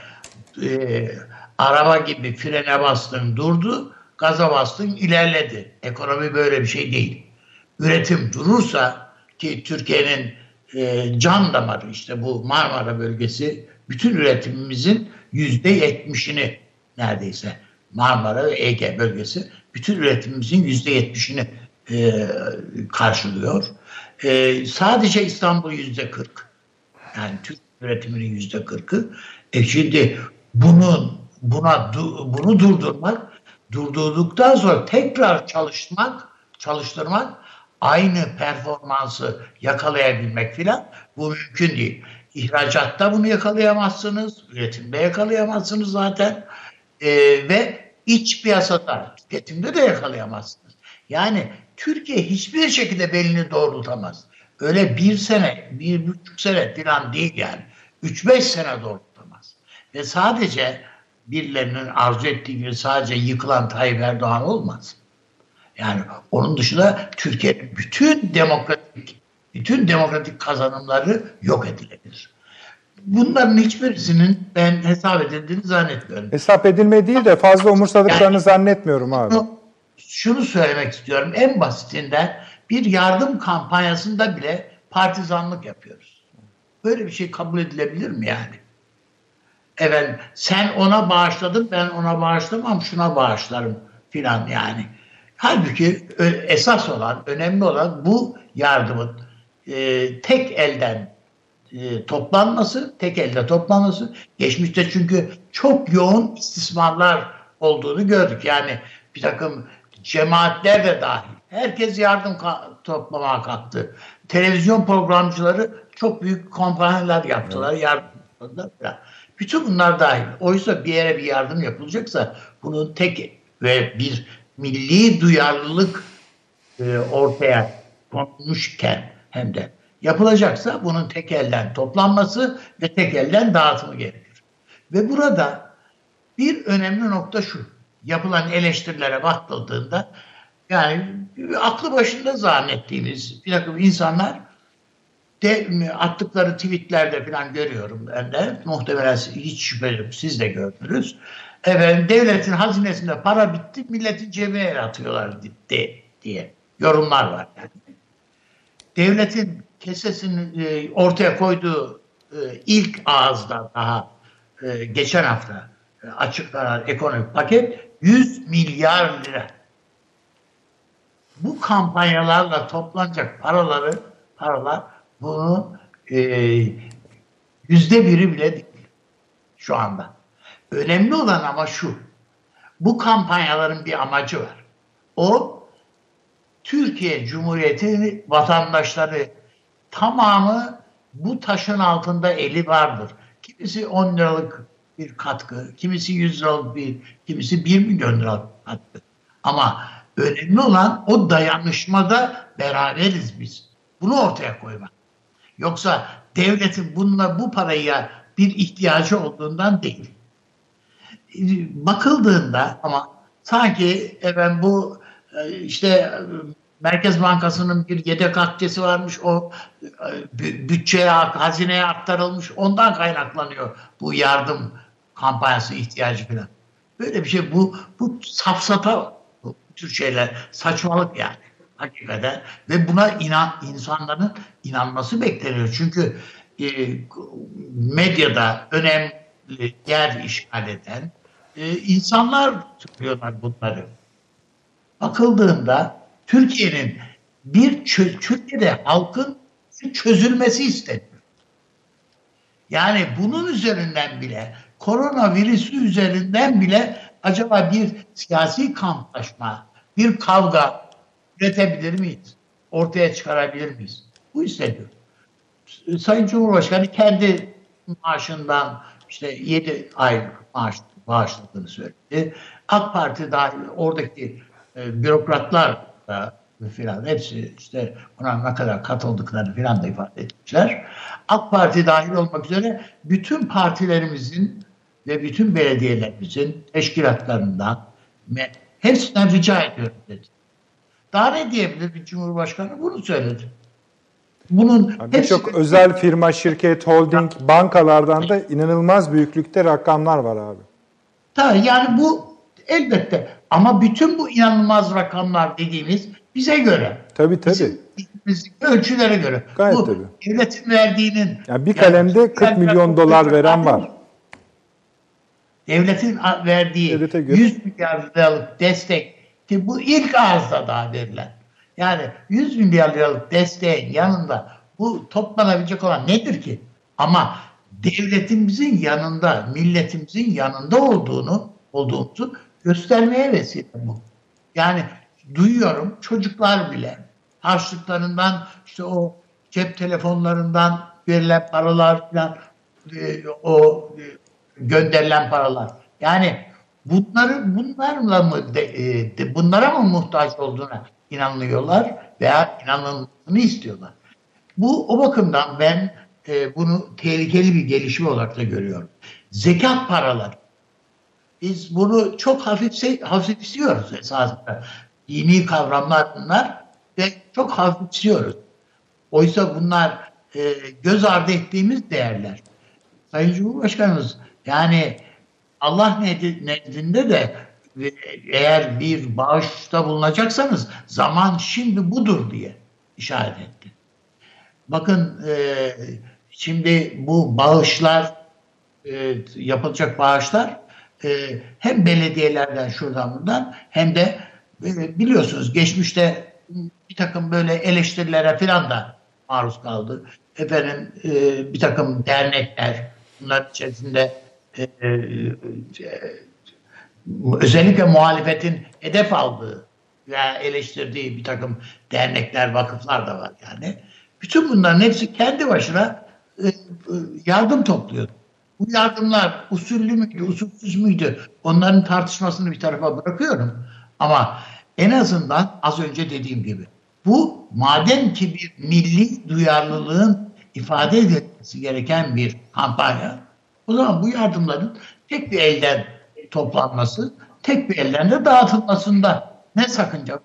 e, araba gibi frene bastın durdu, gaza bastın ilerledi. Ekonomi böyle bir şey değil. Üretim durursa ki Türkiye'nin e, can damarı işte bu Marmara bölgesi bütün üretimimizin yüzde yetmişini neredeyse Marmara ve Ege bölgesi bütün üretimimizin yüzde yetmişini e, karşılıyor. E, sadece İstanbul yüzde kırk. Yani Türk üretiminin yüzde kırkı. E şimdi bunun buna bunu durdurmak, durdurduktan sonra tekrar çalışmak, çalıştırmak aynı performansı yakalayabilmek filan bu mümkün değil. İhracatta bunu yakalayamazsınız, üretimde yakalayamazsınız zaten e, ve iç piyasada, tüketimde de yakalayamazsınız. Yani Türkiye hiçbir şekilde belini doğrultamaz. Öyle bir sene, bir buçuk sene falan değil yani. Üç beş sene doğrultamaz. Ve sadece birilerinin arzu ettiği gibi sadece yıkılan Tayyip Erdoğan olmaz. Yani onun dışında Türkiye'nin bütün demokratik bütün demokratik kazanımları yok edilebilir. Bunların hiçbirisinin ben hesap edildiğini zannetmiyorum. Hesap edilme değil de fazla umursadıklarını yani, zannetmiyorum abi. Şunu, şunu söylemek istiyorum. En basitinden bir yardım kampanyasında bile partizanlık yapıyoruz. Böyle bir şey kabul edilebilir mi yani? Evet, sen ona bağışladın ben ona bağışlamam şuna bağışlarım filan yani. Halbuki esas olan, önemli olan bu yardımın e, tek elden e, toplanması, tek elde toplanması. Geçmişte çünkü çok yoğun istismarlar olduğunu gördük. Yani bir takım cemaatler de dahil. Herkes yardım toplamaya kalktı. Televizyon programcıları çok büyük kampanyalar yaptılar, evet. yardım yaptılar. Bütün bunlar dahil. Oysa bir yere bir yardım yapılacaksa bunun tek ve bir milli duyarlılık e, ortaya konmuşken hem de yapılacaksa bunun tek elden toplanması ve tek elden dağıtımı gerekir. Ve burada bir önemli nokta şu. Yapılan eleştirilere bakıldığında yani aklı başında zannettiğimiz bir takım insanlar de, attıkları tweetlerde falan görüyorum ben de. Muhtemelen hiç şüpheli siz de gördünüz. Efendim, devletin hazinesinde para bitti, milletin cebine atıyorlar diye, diye yorumlar var. Yani. Devletin kesesini e, ortaya koyduğu e, ilk ağızda daha e, geçen hafta e, açıklanan ekonomik paket 100 milyar lira. Bu kampanyalarla toplanacak paraları paralar bunu e, yüzde biri bile değil şu anda. Önemli olan ama şu. Bu kampanyaların bir amacı var. O Türkiye Cumhuriyeti vatandaşları tamamı bu taşın altında eli vardır. Kimisi 10 liralık bir katkı, kimisi 100 liralık bir, kimisi 1 milyon liralık katkı. Ama önemli olan o dayanışmada beraberiz biz. Bunu ortaya koymak. Yoksa devletin bununla bu paraya bir ihtiyacı olduğundan değil. Bakıldığında ama sanki efendim bu e, işte Merkez Bankası'nın bir yedek akçesi varmış. O e, bütçeye, hazineye aktarılmış. Ondan kaynaklanıyor bu yardım kampanyası ihtiyacı falan. Böyle bir şey bu bu safsata tür şeyler saçmalık yani hakikaten ve buna inan insanların inanması bekleniyor. Çünkü e, medyada önemli yer işgal eden e, insanlar söylüyorlar bunları. Bakıldığında Türkiye'nin bir Türkiye'de halkın çözülmesi isteniyor. Yani bunun üzerinden bile koronavirüsü üzerinden bile acaba bir siyasi kamplaşma, bir kavga üretebilir miyiz? Ortaya çıkarabilir miyiz? Bu isteniyor. Sayın Cumhurbaşkanı kendi maaşından işte 7 ay maaş bağışladığını söyledi. AK Parti dahil oradaki e, bürokratlar da filan hepsi işte buna ne kadar katıldıklarını filan da ifade etmişler. AK Parti dahil olmak üzere bütün partilerimizin ve bütün belediyelerimizin teşkilatlarından hepsinden rica ediyorum dedi. Daha ne diyebilir bir cumhurbaşkanı? Bunu söyledi. Bunun Yani hepsi- özel firma, şirket, holding, bankalardan da inanılmaz büyüklükte rakamlar var abi. Tabii yani bu elbette ama bütün bu inanılmaz rakamlar dediğimiz bize göre. Tabii tabii. Bizim ölçülere göre. Gayet bu tabii. devletin verdiğinin Yani bir kalemde 40 milyon dolar veren var. Devletin verdiği Devlete göre. 100 milyar liralık destek ki bu ilk ağızda daha verilen. Yani 100 milyar liralık desteğin yanında bu toplanabilecek olan nedir ki? Ama devletimizin yanında, milletimizin yanında olduğunu olduğumuzu göstermeye vesile bu. Yani duyuyorum çocuklar bile harçlıklarından işte o cep telefonlarından verilen paralar falan e, o e, gönderilen paralar. Yani bunları bunlarla mı de, e, de- bunlara mı muhtaç olduğuna inanıyorlar veya inanılmasını istiyorlar. Bu o bakımdan ben e, bunu tehlikeli bir gelişme olarak da görüyorum. Zekat paraları. Biz bunu çok hafifse, hafifsiyoruz esasında. Dini kavramlar bunlar ve çok hafifsiyoruz. Oysa bunlar e, göz ardı ettiğimiz değerler. Sayın Cumhurbaşkanımız yani Allah nezdinde de eğer bir bağışta bulunacaksanız zaman şimdi budur diye işaret etti. Bakın e, şimdi bu bağışlar e, yapılacak bağışlar e, hem belediyelerden şuradan buradan hem de biliyorsunuz geçmişte bir takım böyle eleştirilere falan da maruz kaldı. Efendim bir takım dernekler bunlar içerisinde e, e, özellikle muhalefetin hedef aldığı veya eleştirdiği bir takım dernekler, vakıflar da var yani. Bütün bunların hepsi kendi başına e, e, yardım topluyordu. Bu yardımlar usullü müydü, usulsüz müydü? Onların tartışmasını bir tarafa bırakıyorum. Ama en azından az önce dediğim gibi bu madem ki bir milli duyarlılığın ifade edilmesi gereken bir kampanya o zaman bu yardımların tek bir elden toplanması, tek bir elden de dağıtılmasında ne sakınca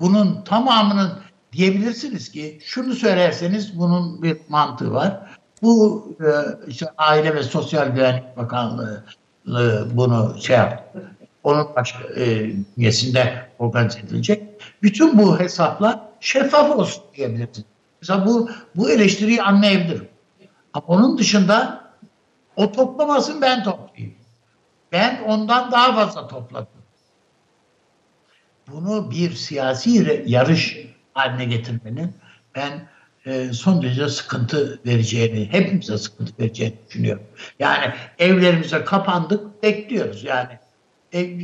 bunun tamamının diyebilirsiniz ki şunu söylerseniz bunun bir mantığı var. Bu e, işte Aile ve Sosyal Güvenlik Bakanlığı bunu şey. Onun başka e, bünyesinde organize edilecek. Bütün bu hesaplar şeffaf olsun diyebilirsiniz. Mesela bu, bu eleştiriyi anlayabilirim. Ama onun dışında o toplamasın ben toplayayım. Ben ondan daha fazla topladım bunu bir siyasi yarış haline getirmenin ben e, son derece sıkıntı vereceğini, hepimize sıkıntı vereceğini düşünüyorum. Yani evlerimize kapandık, bekliyoruz yani. E,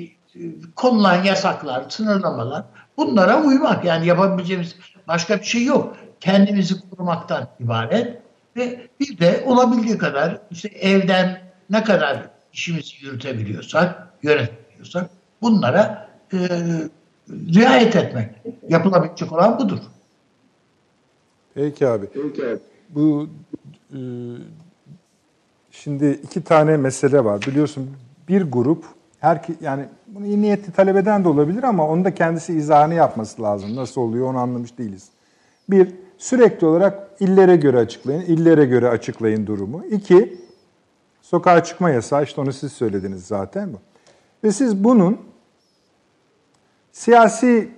konulan yasaklar, sınırlamalar bunlara uymak yani yapabileceğimiz başka bir şey yok. Kendimizi korumaktan ibaret ve bir de olabildiği kadar işte evden ne kadar işimizi yürütebiliyorsak, yönetebiliyorsak bunlara e, riayet etmek. Yapılabilecek olan budur. Peki abi. Bu e, şimdi iki tane mesele var. Biliyorsun bir grup her yani bunu iyi niyetli talep eden de olabilir ama onun da kendisi izahını yapması lazım. Nasıl oluyor onu anlamış değiliz. Bir, sürekli olarak illere göre açıklayın, illere göre açıklayın durumu. İki, sokağa çıkma yasağı, işte onu siz söylediniz zaten. bu. Ve siz bunun siyasi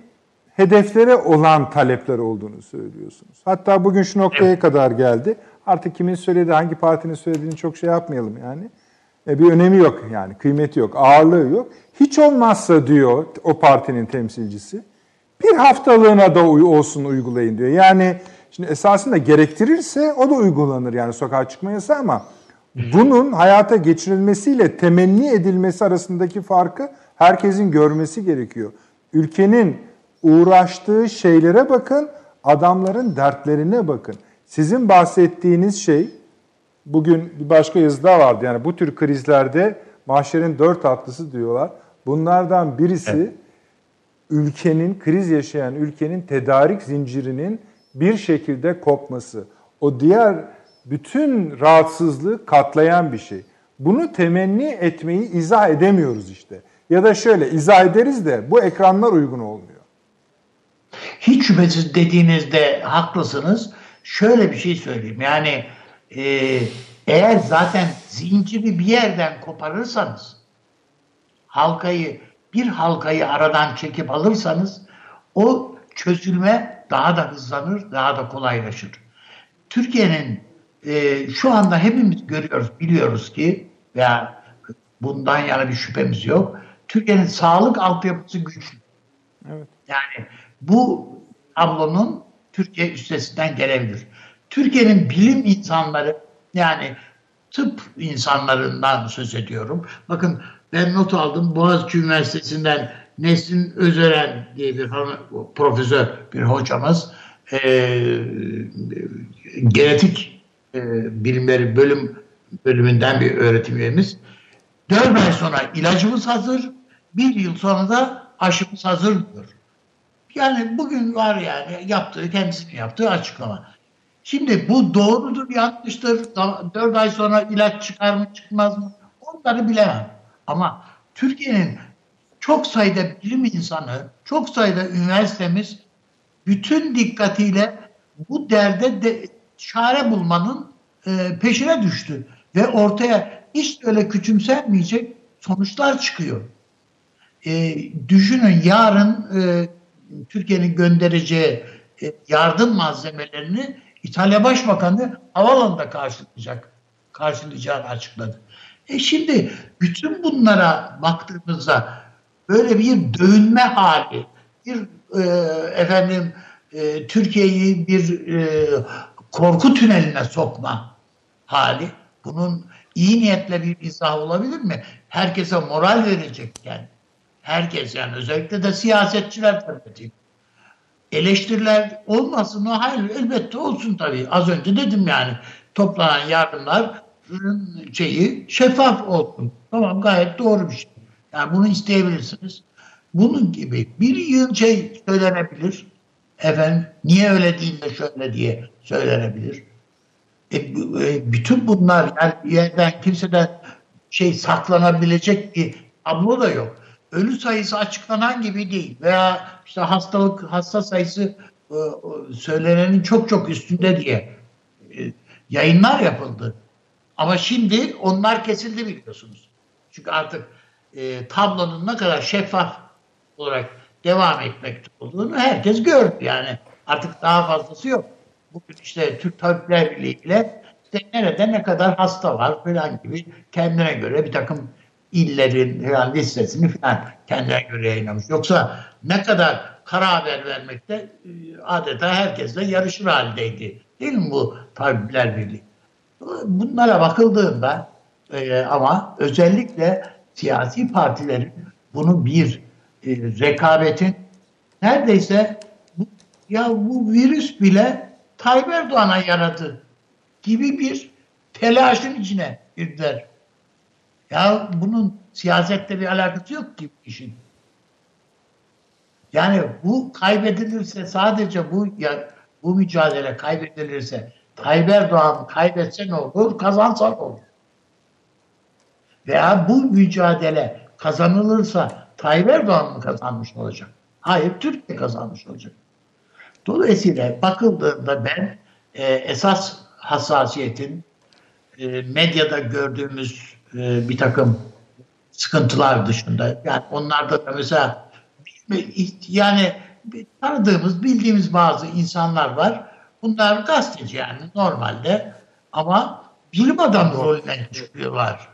hedeflere olan talepler olduğunu söylüyorsunuz. Hatta bugün şu noktaya kadar geldi. Artık kimin söylediği, hangi partinin söylediğini çok şey yapmayalım yani. E, bir önemi yok yani, kıymeti yok, ağırlığı yok. Hiç olmazsa diyor o partinin temsilcisi, bir haftalığına da olsun uygulayın diyor. Yani şimdi esasında gerektirirse o da uygulanır yani sokağa çıkma yasağı ama bunun hayata geçirilmesiyle temenni edilmesi arasındaki farkı herkesin görmesi gerekiyor. Ülkenin uğraştığı şeylere bakın, adamların dertlerine bakın. Sizin bahsettiğiniz şey bugün bir başka yazıda vardı. Yani bu tür krizlerde mahşerin dört atlısı diyorlar. Bunlardan birisi ülkenin, kriz yaşayan ülkenin tedarik zincirinin bir şekilde kopması. o diğer bütün rahatsızlığı katlayan bir şey. Bunu temenni etmeyi izah edemiyoruz işte. Ya da şöyle izah ederiz de bu ekranlar uygun olmuyor. Hiç şüphesiz dediğinizde haklısınız. Şöyle bir şey söyleyeyim. Yani e, eğer zaten zinciri bir yerden koparırsanız halkayı bir halkayı aradan çekip alırsanız o çözülme daha da hızlanır, daha da kolaylaşır. Türkiye'nin e, şu anda hepimiz görüyoruz, biliyoruz ki veya bundan yana bir şüphemiz yok. Türkiye'nin sağlık altyapısı güçlü. Evet. Yani bu tablonun Türkiye üstesinden gelebilir. Türkiye'nin bilim insanları yani tıp insanlarından söz ediyorum. Bakın ben not aldım Boğaziçi Üniversitesi'nden Nesrin Özören diye bir profesör, bir hocamız e, genetik e, bilimleri bölüm bölümünden bir öğretim üyemiz. Dört ay sonra ilacımız hazır, bir yıl sonra da aşımız hazır diyor. Yani bugün var yani yaptığı, kendisinin yaptığı açıklama. Şimdi bu doğrudur, yanlıştır. Dört ay sonra ilaç çıkar mı, çıkmaz mı? Onları bilemem. Ama Türkiye'nin çok sayıda bilim insanı, çok sayıda üniversitemiz bütün dikkatiyle bu derde de çare bulmanın e, peşine düştü. Ve ortaya hiç öyle küçümsenmeyecek sonuçlar çıkıyor. E, düşünün yarın e, Türkiye'nin göndereceği e, yardım malzemelerini İtalya Başbakanı havalanında karşılayacak, karşılayacağını açıkladı. E şimdi bütün bunlara baktığımızda böyle bir dövünme hali, bir e, efendim e, Türkiye'yi bir e, korku tüneline sokma hali, bunun iyi niyetle bir izah olabilir mi? Herkese moral verecekken, herkes yani özellikle de siyasetçiler tabii eleştiriler olmasın mı? Hayır elbette olsun tabii. Az önce dedim yani toplanan yardımlar şeyi şeffaf olsun. Tamam gayet doğru bir şey. Yani bunu isteyebilirsiniz. Bunun gibi bir yığın şey söylenebilir. Efendim niye öyle değil de şöyle diye söylenebilir. E, e, bütün bunlar yani yerden kimseden şey saklanabilecek bir tablo da yok. Ölü sayısı açıklanan gibi değil veya işte hastalık hasta sayısı e, söylenenin çok çok üstünde diye e, yayınlar yapıldı. Ama şimdi onlar kesildi biliyorsunuz. Çünkü artık e, tablonun ne kadar şeffaf olarak devam etmekte olduğunu herkes gördü. Yani artık daha fazlası yok. Bugün işte Türk Tabipler Birliği ile işte nerede ne kadar hasta var falan gibi kendine göre bir takım illerin falan listesini falan kendine göre yayınlamış. Yoksa ne kadar kara haber vermekte e, adeta herkesle yarışır haldeydi. Değil mi bu Tabipler Birliği? Bunlara bakıldığında e, ama özellikle siyasi partilerin bunu bir e, rekabetin neredeyse ya bu virüs bile Tayyip Erdoğan'a yaradı gibi bir telaşın içine girdiler. Ya bunun siyasette bir alakası yok ki işin. Yani bu kaybedilirse sadece bu ya, bu mücadele kaybedilirse Tayyip Erdoğan kaybetse ne olur, kazansa ne olur? Veya bu mücadele kazanılırsa Tayyip Erdoğan mı kazanmış olacak? Hayır, Türkiye kazanmış olacak. Dolayısıyla bakıldığında ben e, esas hassasiyetin e, medyada gördüğümüz e, bir takım sıkıntılar dışında yani onlarda da mesela yani tanıdığımız, bildiğimiz bazı insanlar var. Bunlar gazeteci yani normalde ama bilim adamı rolünden çıkıyorlar.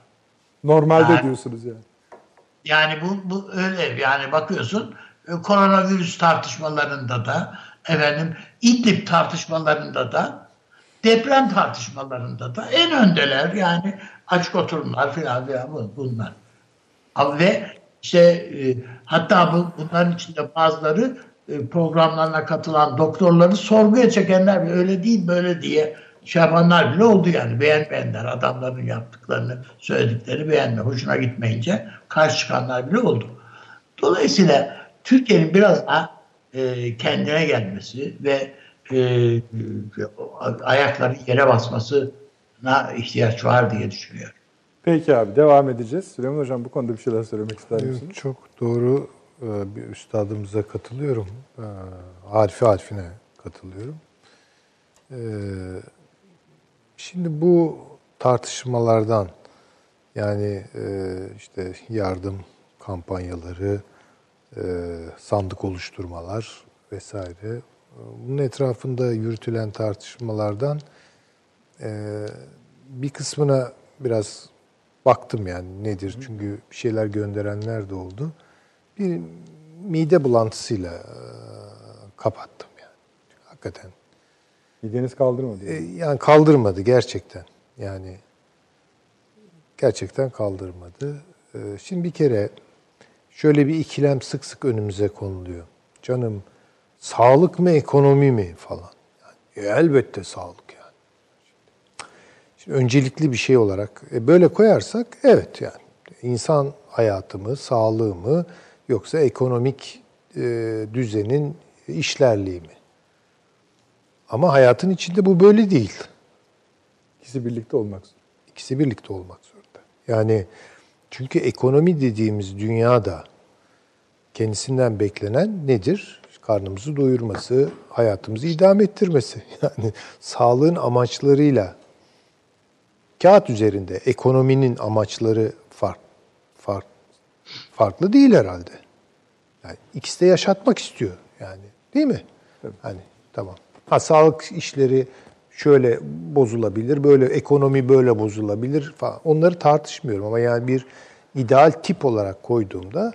Normalde yani, diyorsunuz yani. Yani bu, bu öyle yani bakıyorsun e, koronavirüs tartışmalarında da efendim İdlib tartışmalarında da deprem tartışmalarında da en öndeler yani açık oturumlar filan filan bunlar. Ve işte e, hatta bu bunların içinde bazıları programlarına katılan doktorları sorguya çekenler bile öyle değil böyle diye şey yapanlar bile oldu yani beğenmeyenler adamların yaptıklarını söyledikleri beğenme hoşuna gitmeyince karşı çıkanlar bile oldu. Dolayısıyla Türkiye'nin biraz daha e, kendine gelmesi ve e, ayakları yere basmasına ihtiyaç var diye düşünüyorum. Peki abi devam edeceğiz. Süleyman Hocam bu konuda bir şeyler söylemek ister misiniz? Çok doğru e, bir üstadımıza katılıyorum. E, Harfi harfine katılıyorum. E, Şimdi bu tartışmalardan yani işte yardım kampanyaları, sandık oluşturmalar vesaire bunun etrafında yürütülen tartışmalardan bir kısmına biraz baktım yani nedir. Çünkü bir şeyler gönderenler de oldu. Bir mide bulantısıyla e, kapattım yani. Hakikaten. Mideniz kaldırmadı. E, yani kaldırmadı gerçekten. Yani gerçekten kaldırmadı. E, şimdi bir kere şöyle bir ikilem sık sık önümüze konuluyor. Canım sağlık mı ekonomi mi falan. Yani, e, elbette sağlık öncelikli bir şey olarak e, böyle koyarsak evet yani insan hayatı mı, sağlığı mı yoksa ekonomik e, düzenin işlerliği mi? Ama hayatın içinde bu böyle değil. İkisi birlikte olmak zorunda. İkisi birlikte olmak zorunda. Yani çünkü ekonomi dediğimiz dünyada kendisinden beklenen nedir? Karnımızı doyurması, hayatımızı idame ettirmesi. Yani sağlığın amaçlarıyla kağıt üzerinde ekonominin amaçları fark, fark, farklı değil herhalde. Yani ikisi de yaşatmak istiyor yani değil mi? Tabii. Hani tamam. Ha sağlık işleri şöyle bozulabilir, böyle ekonomi böyle bozulabilir falan. Onları tartışmıyorum ama yani bir ideal tip olarak koyduğumda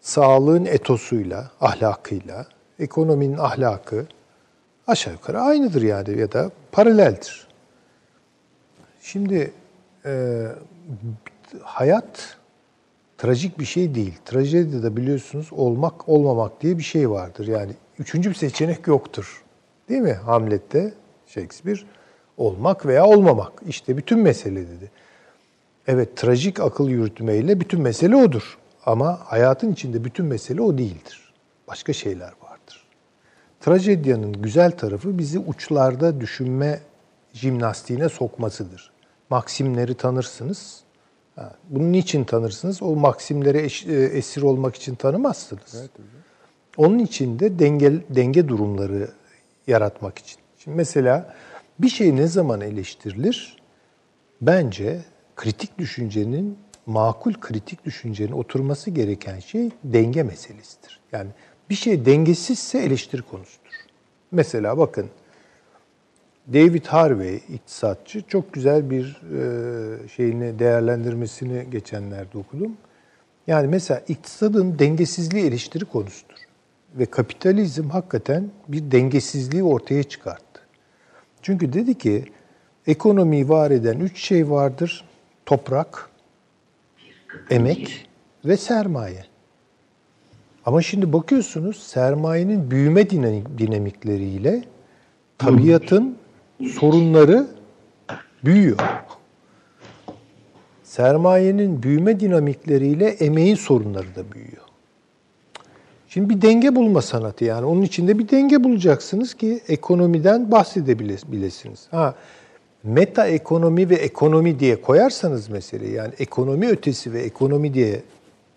sağlığın etosuyla, ahlakıyla, ekonominin ahlakı aşağı yukarı aynıdır yani ya da paraleldir. Şimdi e, hayat trajik bir şey değil. Trajedi de biliyorsunuz olmak olmamak diye bir şey vardır. Yani üçüncü bir seçenek yoktur. Değil mi Hamlet'te Shakespeare? Olmak veya olmamak. İşte bütün mesele dedi. Evet trajik akıl yürütmeyle bütün mesele odur. Ama hayatın içinde bütün mesele o değildir. Başka şeyler vardır. Trajedyanın güzel tarafı bizi uçlarda düşünme jimnastiğine sokmasıdır maksimleri tanırsınız. Bunun niçin tanırsınız? O maksimlere e, esir olmak için tanımazsınız. Evet, Onun için de denge, denge durumları yaratmak için. Şimdi mesela bir şey ne zaman eleştirilir? Bence kritik düşüncenin, makul kritik düşüncenin oturması gereken şey denge meselesidir. Yani bir şey dengesizse eleştiri konusudur. Mesela bakın David Harvey iktisatçı çok güzel bir e, şeyini değerlendirmesini geçenlerde okudum. Yani mesela iktisadın dengesizliği eleştiri konusudur. Ve kapitalizm hakikaten bir dengesizliği ortaya çıkarttı. Çünkü dedi ki ekonomiyi var eden üç şey vardır. Toprak, emek ve sermaye. Ama şimdi bakıyorsunuz sermayenin büyüme dinamikleriyle tabiatın sorunları büyüyor. Sermayenin büyüme dinamikleriyle emeğin sorunları da büyüyor. Şimdi bir denge bulma sanatı yani. Onun içinde bir denge bulacaksınız ki ekonomiden bahsedebilirsiniz. Ha, meta ekonomi ve ekonomi diye koyarsanız meseleyi yani ekonomi ötesi ve ekonomi diye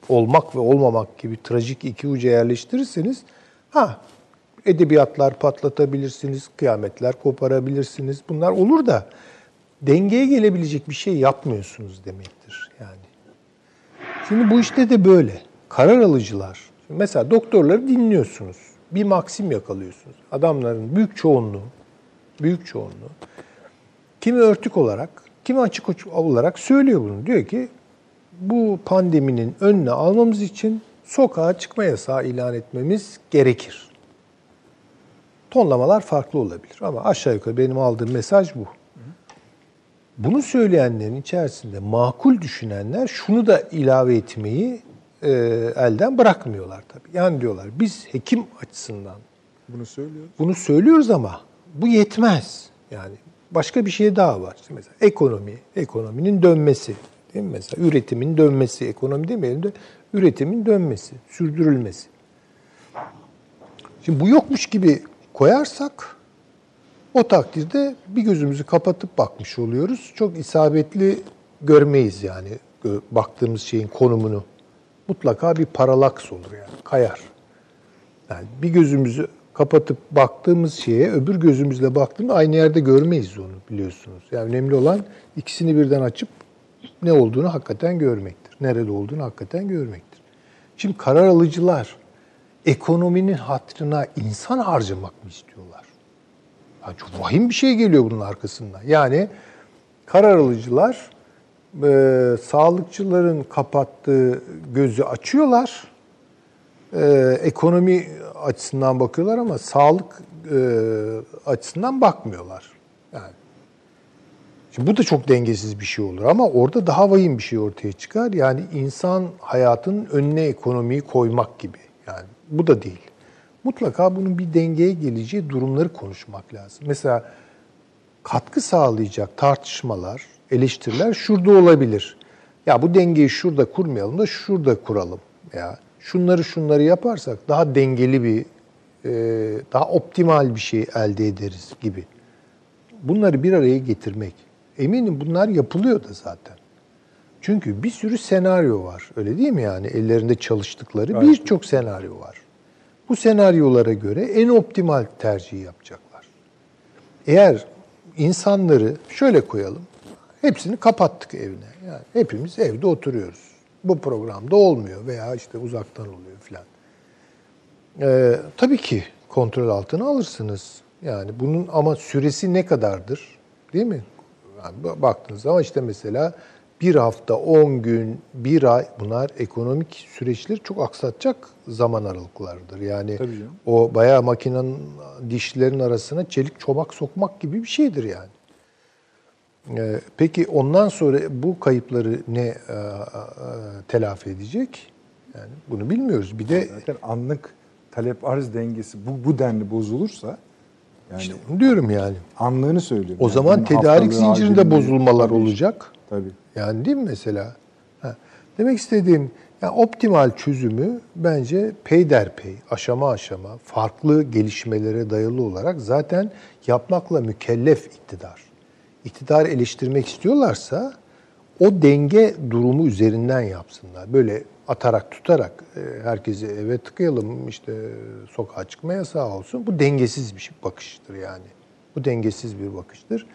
olmak ve olmamak gibi trajik iki uca yerleştirirseniz ha edebiyatlar patlatabilirsiniz, kıyametler koparabilirsiniz. Bunlar olur da dengeye gelebilecek bir şey yapmıyorsunuz demektir yani. Şimdi bu işte de böyle. Karar alıcılar. Mesela doktorları dinliyorsunuz. Bir maksim yakalıyorsunuz. Adamların büyük çoğunluğu, büyük çoğunluğu kimi örtük olarak, kimi açık olarak söylüyor bunu. Diyor ki bu pandeminin önüne almamız için sokağa çıkma yasağı ilan etmemiz gerekir. Tonlamalar farklı olabilir ama aşağı yukarı benim aldığım mesaj bu. Bunu söyleyenlerin içerisinde makul düşünenler şunu da ilave etmeyi e, elden bırakmıyorlar tabii. Yani diyorlar biz hekim açısından bunu söylüyoruz. Bunu söylüyoruz ama bu yetmez. Yani başka bir şey daha var. İşte mesela ekonomi, ekonominin dönmesi. Değil mi? Mesela üretimin dönmesi, ekonomi demeyelim de üretimin dönmesi, sürdürülmesi. Şimdi bu yokmuş gibi koyarsak O takdirde bir gözümüzü kapatıp bakmış oluyoruz. Çok isabetli görmeyiz yani baktığımız şeyin konumunu. Mutlaka bir paralaks olur yani, kayar. Yani bir gözümüzü kapatıp baktığımız şeye öbür gözümüzle baktığında aynı yerde görmeyiz onu biliyorsunuz. Yani önemli olan ikisini birden açıp ne olduğunu hakikaten görmektir. Nerede olduğunu hakikaten görmektir. Şimdi karar alıcılar ekonominin hatrına insan harcamak mı istiyorlar? Yani çok vahim bir şey geliyor bunun arkasından. Yani karar alıcılar e, sağlıkçıların kapattığı gözü açıyorlar. E, ekonomi açısından bakıyorlar ama sağlık e, açısından bakmıyorlar. Yani Şimdi bu da çok dengesiz bir şey olur ama orada daha vahim bir şey ortaya çıkar. Yani insan hayatının önüne ekonomiyi koymak gibi. Yani bu da değil. Mutlaka bunun bir dengeye geleceği durumları konuşmak lazım. Mesela katkı sağlayacak tartışmalar, eleştiriler şurada olabilir. Ya bu dengeyi şurada kurmayalım da şurada kuralım. Ya şunları şunları yaparsak daha dengeli bir, e, daha optimal bir şey elde ederiz gibi. Bunları bir araya getirmek. Eminim bunlar yapılıyor da zaten. Çünkü bir sürü senaryo var. Öyle değil mi yani? Ellerinde çalıştıkları birçok senaryo var. Bu senaryolara göre en optimal tercihi yapacaklar. Eğer insanları şöyle koyalım. Hepsini kapattık evine. Yani hepimiz evde oturuyoruz. Bu programda olmuyor veya işte uzaktan oluyor filan. Ee, tabii ki kontrol altına alırsınız. Yani bunun ama süresi ne kadardır? Değil mi? Yani baktığınız zaman işte mesela bir hafta, on gün, bir ay bunlar ekonomik süreçleri çok aksatacak zaman aralıklarıdır. Yani o bayağı makinenin dişlerin arasına çelik çomak sokmak gibi bir şeydir yani. Ee, peki ondan sonra bu kayıpları ne e, e, telafi edecek? Yani bunu bilmiyoruz. Bir de zaten anlık talep arz dengesi bu bu denli bozulursa yani işte bunu diyorum yani. Anlığını söylüyorum. O yani zaman tedarik zincirinde bozulmalar olacak. Tabii. Yani değil mi mesela? Ha. Demek istediğim yani optimal çözümü bence peyderpey, aşama aşama, farklı gelişmelere dayalı olarak zaten yapmakla mükellef iktidar. İktidar eleştirmek istiyorlarsa o denge durumu üzerinden yapsınlar. Böyle atarak tutarak e, herkesi eve tıkayalım işte sokağa çıkma yasağı olsun. Bu dengesiz bir şey, bakıştır yani. Bu dengesiz bir bakıştır.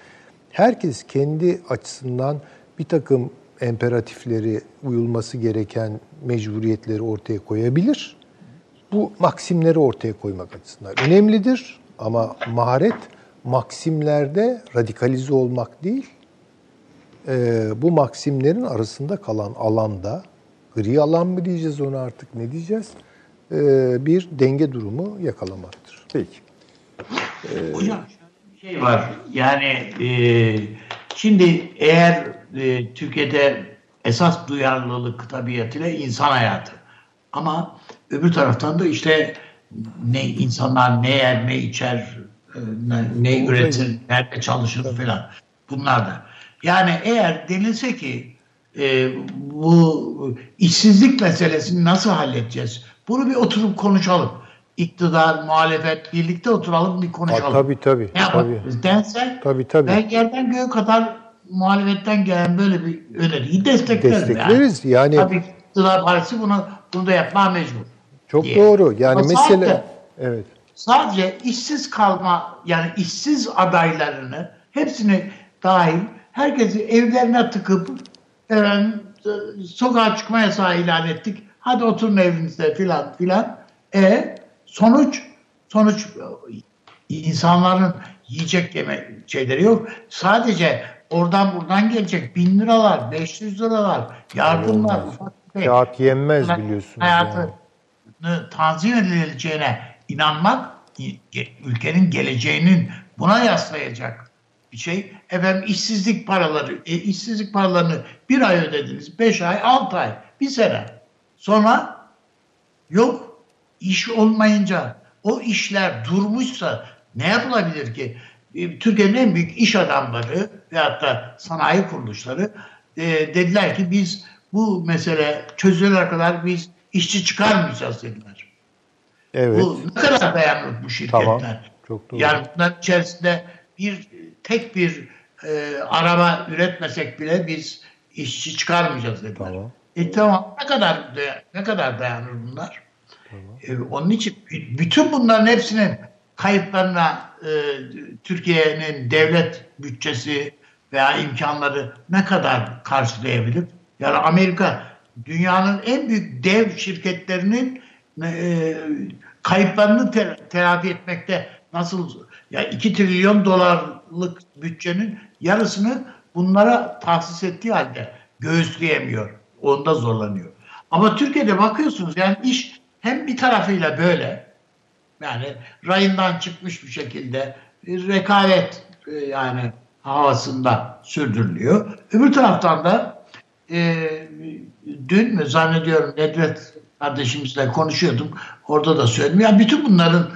Herkes kendi açısından bir takım emperatifleri, uyulması gereken mecburiyetleri ortaya koyabilir. Bu maksimleri ortaya koymak açısından önemlidir. Ama maharet maksimlerde radikalize olmak değil, e, bu maksimlerin arasında kalan alanda, gri alan mı diyeceğiz ona artık ne diyeceğiz, e, bir denge durumu yakalamaktır. Peki. Ee, Hocam bir şey var. Yani e, şimdi eğer e, Türkiye'de esas duyarlılık tabiatıyla insan hayatı. Ama öbür taraftan da işte ne insanlar ne yer ne içer e, ne, ne üretir nerede çalışır falan bunlar da. Yani eğer denilse ki e, bu işsizlik meselesini nasıl halledeceğiz? Bunu bir oturup konuşalım. İktidar, muhalefet birlikte oturalım bir konuşalım. Ha, tabii tabii. Ne tabii. dense tabii, tabii. ben yerden göğe kadar muhalefetten gelen böyle bir öneriyi desteklerim. Destekleriz yani. yani. Tabii iktidar partisi bunu, bunu da yapmaya mecbur. Çok diye. doğru. Yani Ama mesele... Sadece, evet. Sadece işsiz kalma yani işsiz adaylarını hepsini dahil herkesi evlerine tıkıp efendim, sokağa çıkma yasağı ilan ettik. Hadi oturun evinizde filan filan. E sonuç sonuç insanların yiyecek yeme şeyleri yok. Sadece oradan buradan gelecek bin liralar, 500 liralar, yardımlar, ufak tefek. Kağıt yenmez biliyorsunuz. Hayatı yani. tanzim edileceğine inanmak ülkenin geleceğinin buna yaslayacak bir şey. Efendim işsizlik paraları, e, işsizlik paralarını bir ay ödediniz, beş ay, altı ay, bir sene. Sonra yok iş olmayınca o işler durmuşsa ne yapılabilir ki? E, Türkiye'nin en büyük iş adamları veyahut da sanayi kuruluşları e, dediler ki biz bu mesele çözülene kadar biz işçi çıkarmayacağız dediler. Evet. Bu ne kadar dayanıklı bu şirketler. Tamam. Çok doğru. Yani bunların içerisinde bir tek bir e, araba üretmesek bile biz işçi çıkarmayacağız dediler. Tamam. E tamam ne kadar ne kadar dayanır bunlar? E, onun için bütün bunların hepsinin kayıplarına e, Türkiye'nin devlet bütçesi veya imkanları ne kadar karşılayabilir? Yani Amerika dünyanın en büyük dev şirketlerinin e, kayıplarını te- telafi etmekte nasıl ya 2 trilyon dolarlık bütçenin yarısını bunlara tahsis ettiği halde göğüsleyemiyor. Onda zorlanıyor. Ama Türkiye'de bakıyorsunuz yani iş hem bir tarafıyla böyle yani rayından çıkmış bir şekilde rekabet e, yani havasında sürdürülüyor. Öbür taraftan da e, dün mü zannediyorum Nedret kardeşimizle konuşuyordum. Orada da söyledim. Yani bütün bunların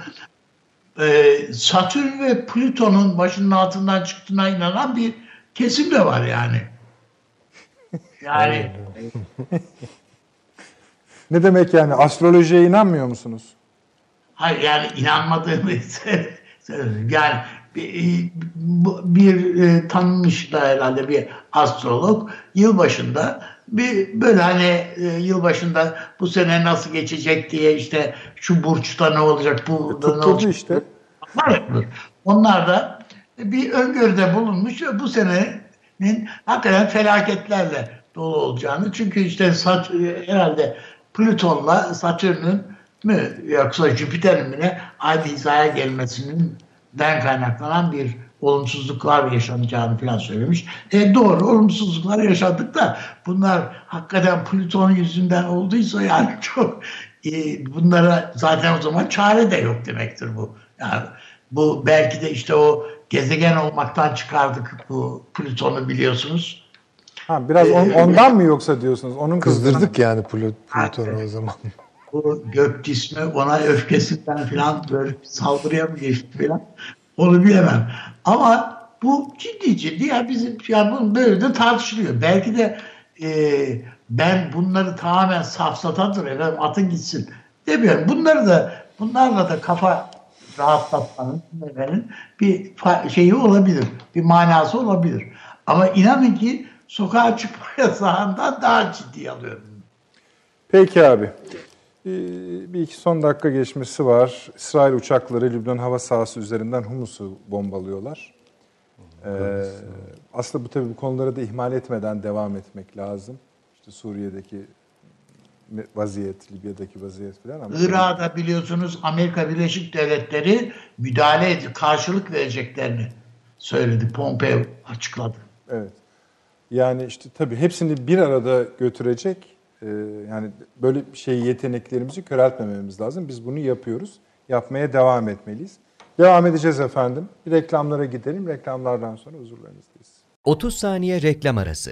e, Satürn ve Plüton'un başının altından çıktığına inanan bir kesim de var yani. Yani Ne demek yani? Astrolojiye inanmıyor musunuz? hayır yani inanmadığımı söyledim. Yani bir, bir e, tanınmış da herhalde bir astrolog yılbaşında bir böyle hani e, yılbaşında bu sene nasıl geçecek diye işte şu burçta ne olacak bu da ne olacak işte. Onlar da bir öngörüde bulunmuş ve bu senenin hakikaten felaketlerle dolu olacağını. Çünkü işte Sat herhalde Plüton'la Satürn'ün mü yoksa Jüpiter'in mi ne aynı hizaya gelmesinin den kaynaklanan bir olumsuzluklar yaşanacağını falan söylemiş. E doğru olumsuzluklar yaşadık da bunlar hakikaten Plüton yüzünden olduysa yani çok e, bunlara zaten o zaman çare de yok demektir bu. Yani bu belki de işte o gezegen olmaktan çıkardık bu Plüton'u biliyorsunuz. Ha, biraz on- ondan mı yoksa diyorsunuz? Onun Kızdırdık yani Plüton'u o zaman. Bu gök cismi ona öfkesinden falan böyle saldırıya mı geçti falan onu bilemem. Ama bu ciddi ciddi ya bizim ya bunun böyle de tartışılıyor. Belki de e, ben bunları tamamen safsatadır efendim atın gitsin demiyorum. Bunları da bunlarla da kafa rahatlatmanın efendim, bir şeyi olabilir. Bir manası olabilir. Ama inanın ki sokağa çıkma yasağından daha ciddi alıyorum. Peki abi. Ee, Bir iki son dakika geçmesi var. İsrail uçakları Lübnan hava sahası üzerinden Humus'u bombalıyorlar. Ee, aslında bu tabii bu konuları da ihmal etmeden devam etmek lazım. İşte Suriye'deki vaziyet, Libya'daki vaziyet falan ama Irak'ta biliyorsunuz Amerika Birleşik Devletleri müdahale edip karşılık vereceklerini söyledi. Pompeo açıkladı. Evet. Yani işte tabii hepsini bir arada götürecek e, yani böyle bir şey yeteneklerimizi köreltmememiz lazım. Biz bunu yapıyoruz. Yapmaya devam etmeliyiz. Devam edeceğiz efendim. Bir reklamlara gidelim. Reklamlardan sonra huzurlarınızdayız. 30 saniye reklam arası.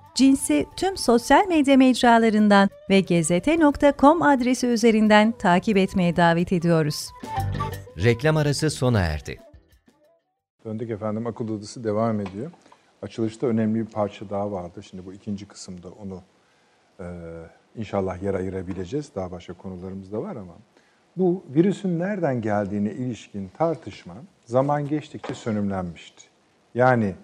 Cins'i tüm sosyal medya mecralarından ve gezete.com adresi üzerinden takip etmeye davet ediyoruz. Reklam arası sona erdi. Döndük efendim. Akıl Odası devam ediyor. Açılışta önemli bir parça daha vardı. Şimdi bu ikinci kısımda onu e, inşallah yer ayırabileceğiz. Daha başka konularımız da var ama bu virüsün nereden geldiğine ilişkin tartışma zaman geçtikçe sönümlenmişti. Yani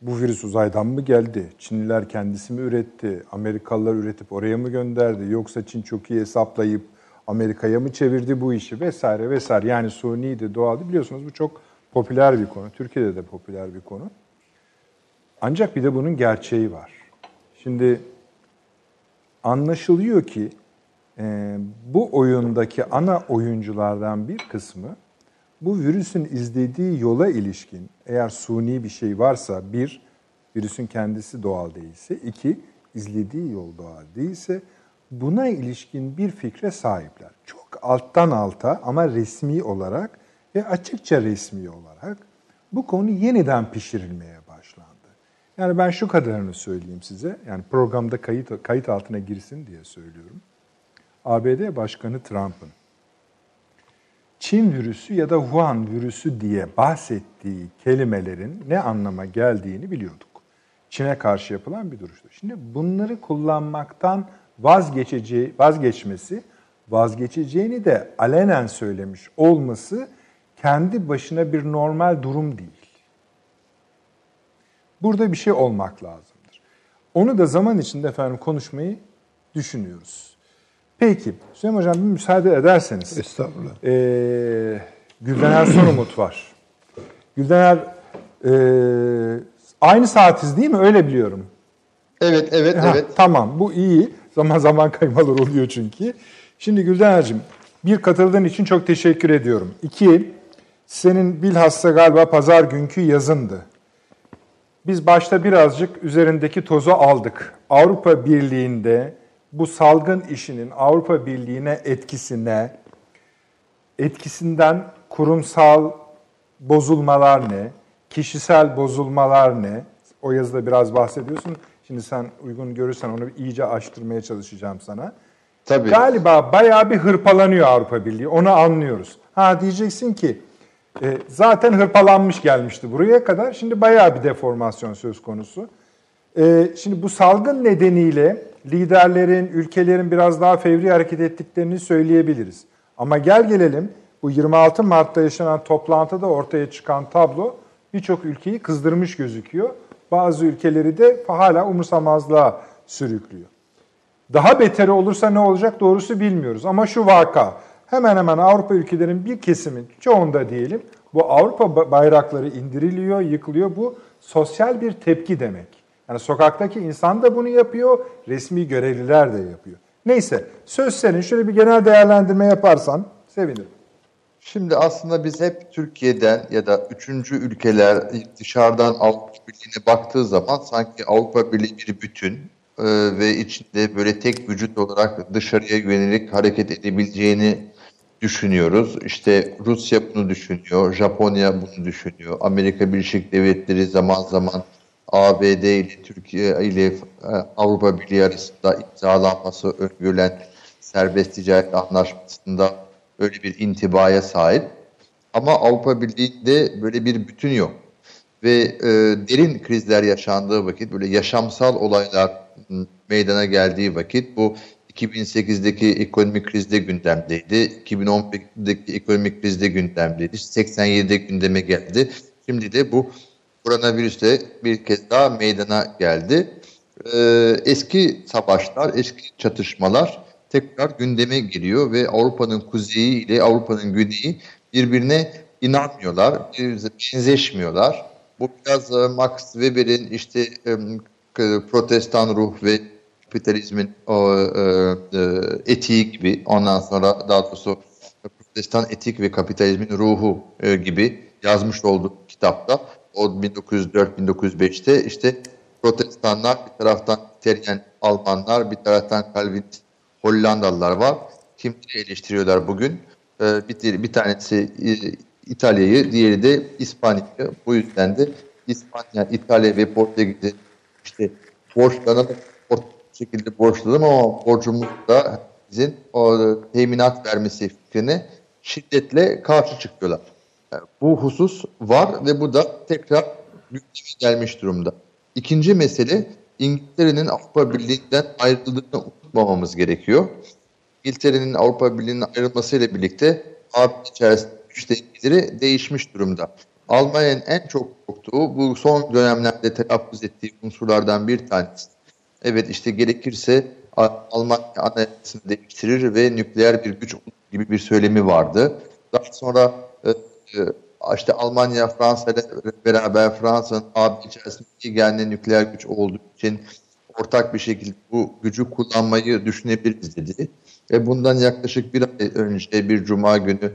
bu virüs uzaydan mı geldi? Çinliler kendisi mi üretti? Amerikalılar üretip oraya mı gönderdi? Yoksa Çin çok iyi hesaplayıp Amerika'ya mı çevirdi bu işi vesaire vesaire. Yani suniydi, doğaldı. Biliyorsunuz bu çok popüler bir konu. Türkiye'de de popüler bir konu. Ancak bir de bunun gerçeği var. Şimdi anlaşılıyor ki e, bu oyundaki ana oyunculardan bir kısmı bu virüsün izlediği yola ilişkin eğer suni bir şey varsa bir, virüsün kendisi doğal değilse, iki, izlediği yol doğal değilse buna ilişkin bir fikre sahipler. Çok alttan alta ama resmi olarak ve açıkça resmi olarak bu konu yeniden pişirilmeye başlandı. Yani ben şu kadarını söyleyeyim size. Yani programda kayıt kayıt altına girsin diye söylüyorum. ABD Başkanı Trump'ın Çin virüsü ya da Wuhan virüsü diye bahsettiği kelimelerin ne anlama geldiğini biliyorduk. Çin'e karşı yapılan bir duruştu. Şimdi bunları kullanmaktan vazgeçeceği, vazgeçmesi, vazgeçeceğini de alenen söylemiş olması kendi başına bir normal durum değil. Burada bir şey olmak lazımdır. Onu da zaman içinde efendim konuşmayı düşünüyoruz. Peki, Süleyman Hocam bir müsaade ederseniz. Estağfurullah. Ee, Güldener Sorumut var. Güldener e, aynı saatiz değil mi? Öyle biliyorum. Evet, evet, Ha, evet. Tamam, bu iyi. Zaman zaman kaymalar oluyor çünkü. Şimdi Güldener'cim, bir katıldığın için çok teşekkür ediyorum. İki, senin bilhassa galiba pazar günkü yazındı. Biz başta birazcık üzerindeki tozu aldık. Avrupa Birliği'nde bu salgın işinin Avrupa Birliği'ne etkisine, etkisinden kurumsal bozulmalar ne, kişisel bozulmalar ne? O yazıda biraz bahsediyorsun. Şimdi sen uygun görürsen onu iyice açtırmaya çalışacağım sana. Tabii. Galiba bayağı bir hırpalanıyor Avrupa Birliği. Onu anlıyoruz. Ha diyeceksin ki e, zaten hırpalanmış gelmişti buraya kadar. Şimdi bayağı bir deformasyon söz konusu. E, şimdi bu salgın nedeniyle liderlerin, ülkelerin biraz daha fevri hareket ettiklerini söyleyebiliriz. Ama gel gelelim bu 26 Mart'ta yaşanan toplantıda ortaya çıkan tablo birçok ülkeyi kızdırmış gözüküyor. Bazı ülkeleri de hala umursamazlığa sürüklüyor. Daha beteri olursa ne olacak doğrusu bilmiyoruz. Ama şu vaka hemen hemen Avrupa ülkelerinin bir kesimin çoğunda diyelim bu Avrupa bayrakları indiriliyor, yıkılıyor. Bu sosyal bir tepki demek. Yani sokaktaki insan da bunu yapıyor, resmi görevliler de yapıyor. Neyse söz senin. Şöyle bir genel değerlendirme yaparsan sevinirim. Şimdi aslında biz hep Türkiye'den ya da üçüncü ülkeler dışarıdan Avrupa Birliği'ne baktığı zaman sanki Avrupa Birliği bir bütün e, ve içinde böyle tek vücut olarak dışarıya yönelik hareket edebileceğini düşünüyoruz. İşte Rusya bunu düşünüyor, Japonya bunu düşünüyor, Amerika Birleşik Devletleri zaman zaman ABD ile Türkiye ile e, Avrupa Birliği arasında imzalanması öngörülen serbest ticaret anlaşmasında öyle bir intibaya sahip. Ama Avrupa Birliği'nde böyle bir bütün yok. Ve e, derin krizler yaşandığı vakit, böyle yaşamsal olaylar meydana geldiği vakit bu 2008'deki ekonomik krizde gündemdeydi, 2011'deki ekonomik krizde gündemdeydi, 87'de gündeme geldi. Şimdi de bu koronavirüste bir kez daha meydana geldi. Ee, eski savaşlar, eski çatışmalar tekrar gündeme geliyor ve Avrupa'nın kuzeyi ile Avrupa'nın güneyi birbirine inanmıyorlar, benzeşmiyorlar. Bu biraz e, Max Weber'in işte e, protestan ruh ve kapitalizmin e, etiği gibi ondan sonra daha doğrusu protestan etik ve kapitalizmin ruhu gibi yazmış olduğu kitapta o 1904-1905'te işte protestanlar bir taraftan İtalyan Almanlar bir taraftan Calvinist Hollandalılar var. Kimleri eleştiriyorlar bugün? Ee, bir, bir tanesi e, İtalya'yı, diğeri de İspanya'yı. Bu yüzden de İspanya, İtalya ve Portekiz'e işte borçlanalım, şekilde borçlanalım ama borcumuz da bizim o teminat vermesi fikrine şiddetle karşı çıkıyorlar. Yani bu husus var ve bu da tekrar gündeme gelmiş durumda. İkinci mesele İngiltere'nin Avrupa Birliği'nden ayrıldığını unutmamamız gerekiyor. İngiltere'nin Avrupa Birliği'nden ayrılmasıyla birlikte AB içerisinde güç dengeleri değişmiş durumda. Almanya'nın en çok korktuğu bu son dönemlerde telaffuz ettiği unsurlardan bir tanesi. Evet işte gerekirse Almanya anayasasını değiştirir ve nükleer bir güç gibi bir söylemi vardı. Daha sonra işte Almanya, Fransa ile beraber Fransa'nın AB içerisinde geldiği nükleer güç olduğu için ortak bir şekilde bu gücü kullanmayı düşünebiliriz dedi. Ve bundan yaklaşık bir ay önce bir cuma günü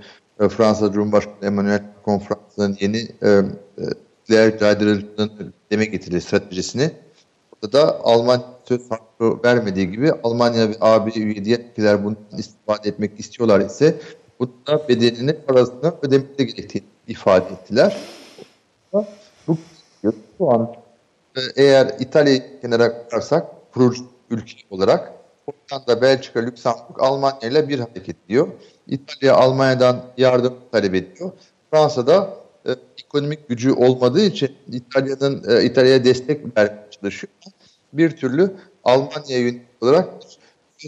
Fransa Cumhurbaşkanı Emmanuel Macron Fransa'nın yeni e, nükleer caydırıcılığını deme getirdi stratejisini. Burada da Almanya söz hakkı vermediği gibi Almanya ve AB üye diğer ülkeler bundan istifade etmek istiyorlar ise bunun bedelini parasını ödemeleri gerektiğini ifade ettiler. Bu şu an e, eğer İtalya'yı kenara koyarsak kurucu ülke olarak Hollanda, Belçika, Lüksemburg Almanya ile bir hareket ediyor. İtalya Almanya'dan yardım talep ediyor. Fransa'da e, ekonomik gücü olmadığı için İtalya'nın e, İtalya'ya destek vermeye çalışıyor. Bir türlü Almanya'ya yönelik olarak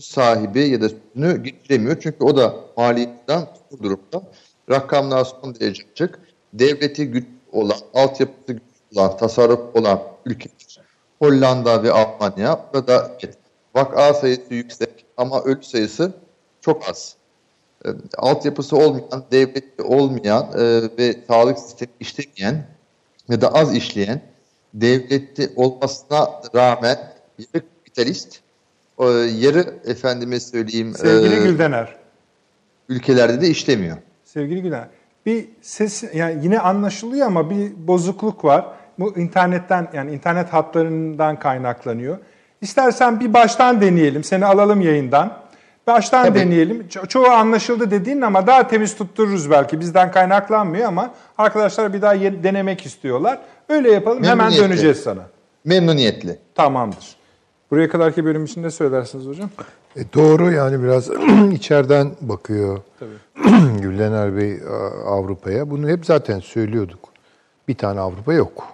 sahibi ya da sözünü geçiremiyor. Çünkü o da maliyetten bu durumda. Rakamlar son derece açık. Devleti güç olan, altyapısı güç olan, tasarruf olan ülkeler Hollanda ve Almanya. Burada evet, vaka sayısı yüksek ama ölü sayısı çok az. E, altyapısı olmayan, devleti olmayan e, ve sağlık sistemi işlemeyen ya da az işleyen devleti olmasına rağmen yarı kapitalist, e, yarı efendime söyleyeyim Sevgili e, Güldener. ülkelerde de işlemiyor. Sevgili Güler, bir ses yani yine anlaşılıyor ama bir bozukluk var. Bu internetten yani internet hatlarından kaynaklanıyor. İstersen bir baştan deneyelim. Seni alalım yayından. Baştan Tabii. deneyelim. Ço- çoğu anlaşıldı dediğin ama daha temiz tuttururuz belki. Bizden kaynaklanmıyor ama arkadaşlar bir daha ye- denemek istiyorlar. Öyle yapalım. Hemen Memnuniyetle. döneceğiz sana. Memnuniyetle. Tamamdır. Buraya kadarki bölüm için ne söylersiniz hocam? E doğru yani biraz içeriden bakıyor Tabii. Güldener Bey Avrupa'ya. Bunu hep zaten söylüyorduk. Bir tane Avrupa yok.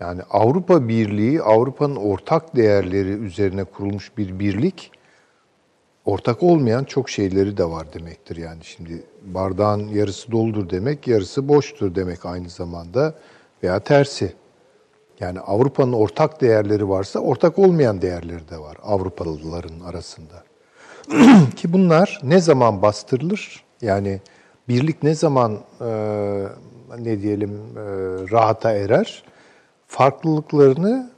Yani Avrupa Birliği, Avrupa'nın ortak değerleri üzerine kurulmuş bir birlik, ortak olmayan çok şeyleri de var demektir. Yani şimdi bardağın yarısı doldur demek, yarısı boştur demek aynı zamanda veya tersi. Yani Avrupa'nın ortak değerleri varsa ortak olmayan değerleri de var Avrupalıların arasında. Ki bunlar ne zaman bastırılır? Yani birlik ne zaman e, ne diyelim e, rahata erer? Farklılıklarını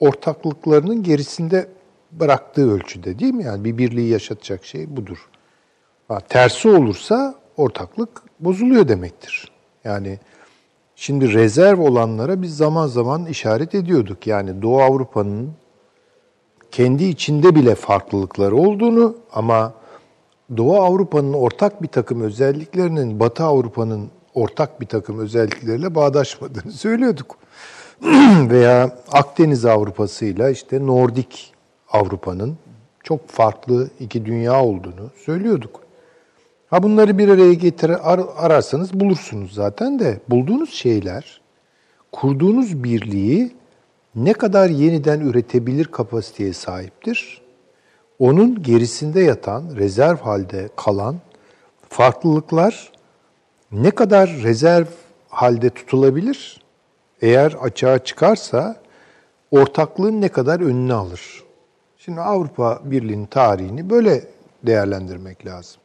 ortaklıklarının gerisinde bıraktığı ölçüde değil mi? Yani bir birliği yaşatacak şey budur. Ha, tersi olursa ortaklık bozuluyor demektir. Yani Şimdi rezerv olanlara biz zaman zaman işaret ediyorduk. Yani Doğu Avrupa'nın kendi içinde bile farklılıkları olduğunu ama Doğu Avrupa'nın ortak bir takım özelliklerinin Batı Avrupa'nın ortak bir takım özellikleriyle bağdaşmadığını söylüyorduk. Veya Akdeniz Avrupa'sıyla işte Nordik Avrupa'nın çok farklı iki dünya olduğunu söylüyorduk. Ha bunları bir araya getirir ar- ararsanız bulursunuz zaten de bulduğunuz şeyler kurduğunuz birliği ne kadar yeniden üretebilir kapasiteye sahiptir? Onun gerisinde yatan, rezerv halde kalan farklılıklar ne kadar rezerv halde tutulabilir? Eğer açığa çıkarsa ortaklığın ne kadar önüne alır? Şimdi Avrupa Birliği'nin tarihini böyle değerlendirmek lazım.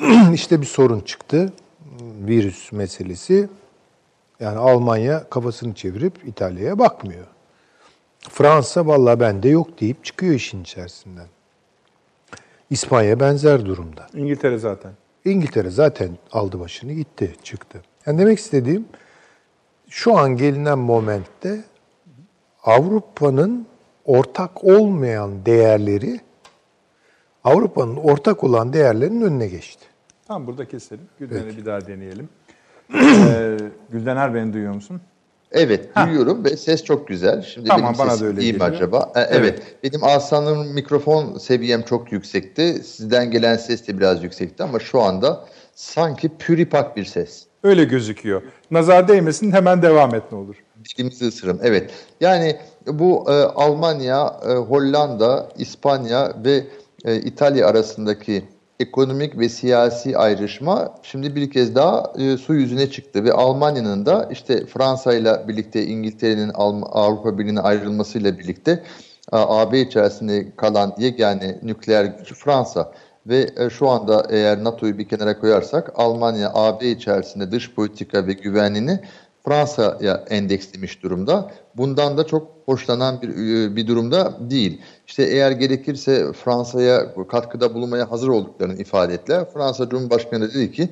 işte bir sorun çıktı. Virüs meselesi. Yani Almanya kafasını çevirip İtalya'ya bakmıyor. Fransa vallahi bende yok deyip çıkıyor işin içerisinden. İspanya benzer durumda. İngiltere zaten. İngiltere zaten aldı başını gitti, çıktı. Yani demek istediğim şu an gelinen momentte Avrupa'nın ortak olmayan değerleri Avrupa'nın ortak olan değerlerinin önüne geçti. Tamam burada keselim. Güldener'i bir daha deneyelim. Ee, Güldener beni duyuyor musun? Evet duyuyorum ve ses çok güzel. Şimdi Tamam, benim bana da öyle iyi mi acaba? E, evet. Benim Aslan'ın mikrofon seviyem çok yüksekti. Sizden gelen ses de biraz yüksekti ama şu anda sanki püripak bir ses. Öyle gözüküyor. Nazar değmesin hemen devam et ne olur. Dilimizi ısırım. Evet. Yani bu e, Almanya, e, Hollanda, İspanya ve e, İtalya arasındaki ekonomik ve siyasi ayrışma şimdi bir kez daha e, su yüzüne çıktı ve Almanya'nın da işte Fransa ile birlikte İngiltere'nin Avrupa Birliği'ne ayrılmasıyla birlikte AB içerisinde kalan yegane nükleer güç Fransa ve e, şu anda eğer NATO'yu bir kenara koyarsak Almanya AB içerisinde dış politika ve güvenliğini Fransa'ya endekslemiş durumda. Bundan da çok hoşlanan bir e, bir durumda değil. İşte eğer gerekirse Fransa'ya katkıda bulunmaya hazır olduklarını ifade ettiler. Fransa Cumhurbaşkanı dedi ki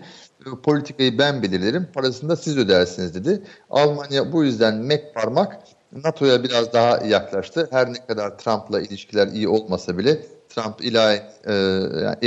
e, politikayı ben belirlerim, parasını da siz ödersiniz dedi. Almanya bu yüzden mek parmak NATO'ya biraz daha yaklaştı. Her ne kadar Trump'la ilişkiler iyi olmasa bile Trump ilahi e,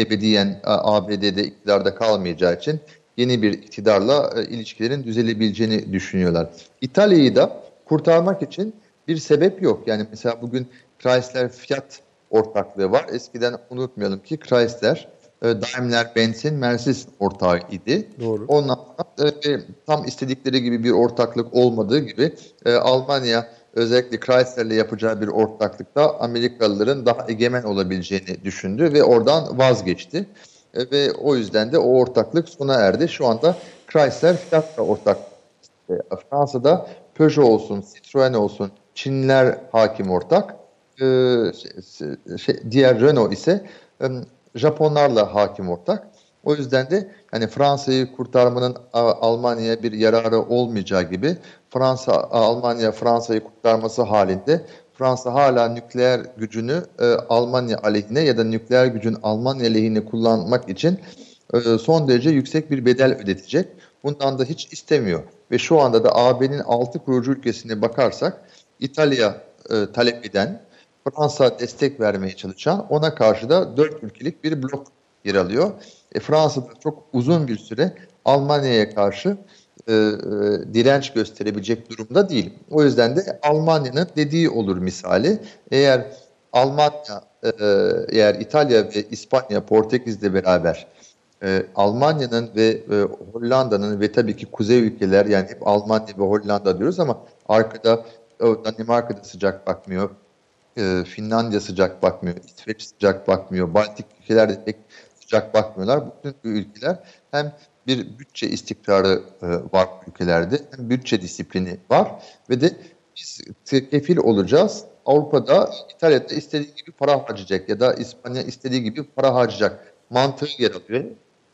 ebediyen ABD'de iktidarda kalmayacağı için yeni bir iktidarla e, ilişkilerin düzelebileceğini düşünüyorlar. İtalya'yı da kurtarmak için bir sebep yok. Yani mesela bugün Chrysler Fiat ortaklığı var. Eskiden unutmayalım ki Chrysler e, Daimler Benz'in Mercedes ortağı idi. Doğru. Ondan e, tam istedikleri gibi bir ortaklık olmadığı gibi e, Almanya özellikle Chrysler'le yapacağı bir ortaklıkta Amerikalıların daha egemen olabileceğini düşündü ve oradan vazgeçti. E, ve o yüzden de o ortaklık sona erdi. Şu anda Chrysler Fiat'la ortak. E, Fransa'da Peugeot olsun, Citroen olsun, Çinliler hakim ortak. E, şey, şey, diğer Renault ise e, Japonlarla hakim ortak. O yüzden de hani Fransa'yı kurtarmanın Almanya'ya bir yararı olmayacağı gibi Fransa Almanya Fransa'yı kurtarması halinde Fransa hala nükleer gücünü e, Almanya aleyhine ya da nükleer gücün Almanya aleyhine kullanmak için e, son derece yüksek bir bedel ödetecek. Bundan da hiç istemiyor. Ve şu anda da AB'nin altı kurucu ülkesine bakarsak İtalya e, talep eden, Fransa destek vermeye çalışan, ona karşı da dört ülkelik bir blok yer alıyor. E, Fransa da çok uzun bir süre Almanya'ya karşı e, e, direnç gösterebilecek durumda değil. O yüzden de Almanya'nın dediği olur misali. Eğer Almanya, e, eğer İtalya ve İspanya, Portekiz'le beraber e, Almanya'nın ve e, Hollanda'nın ve tabii ki kuzey ülkeler yani hep Almanya ve Hollanda diyoruz ama arkada e, Danimarka'da sıcak bakmıyor, e, Finlandiya sıcak bakmıyor, İsveç sıcak bakmıyor, Baltik ülkeler de pek sıcak bakmıyorlar. Bütün bu ülkeler hem bir bütçe istikrarı e, var ülkelerde hem bütçe disiplini var ve de biz kefil olacağız. Avrupa'da İtalya'da istediği gibi para harcayacak ya da İspanya istediği gibi para harcayacak mantığı yer alıyor.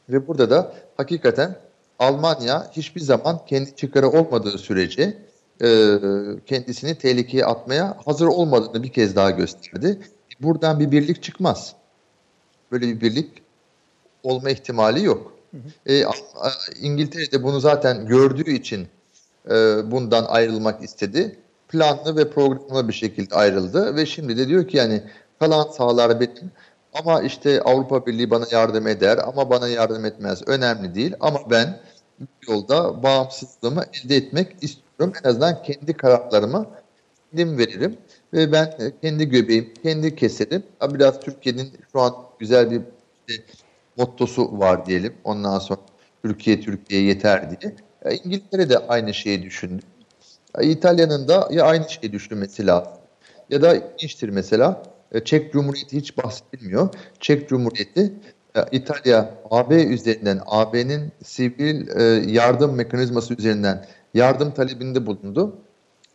Ve burada da hakikaten Almanya hiçbir zaman kendi çıkarı olmadığı sürece e, kendisini tehlikeye atmaya hazır olmadığını bir kez daha gösterdi. Buradan bir birlik çıkmaz. Böyle bir birlik olma ihtimali yok. E, İngiltere bunu zaten gördüğü için e, bundan ayrılmak istedi. Planlı ve programlı bir şekilde ayrıldı ve şimdi de diyor ki yani kalan sahalar benim ama işte Avrupa Birliği bana yardım eder ama bana yardım etmez. Önemli değil ama ben bu yolda bağımsızlığımı elde etmek istiyorum. En azından kendi kararlarımı kendim veririm ve ben kendi göbeğim, kendi keserim. Biraz Türkiye'nin şu an güzel bir işte, mottosu var diyelim. Ondan sonra Türkiye Türkiye yeter diye. Ya İngiltere de aynı şeyi düşündü. Ya İtalya'nın da ya aynı şeyi düşünmesi lazım. Ya da ilginçtir mesela e, Çek Cumhuriyeti hiç bahsedilmiyor. Çek Cumhuriyeti e, İtalya AB üzerinden AB'nin sivil e, yardım mekanizması üzerinden yardım talebinde bulundu.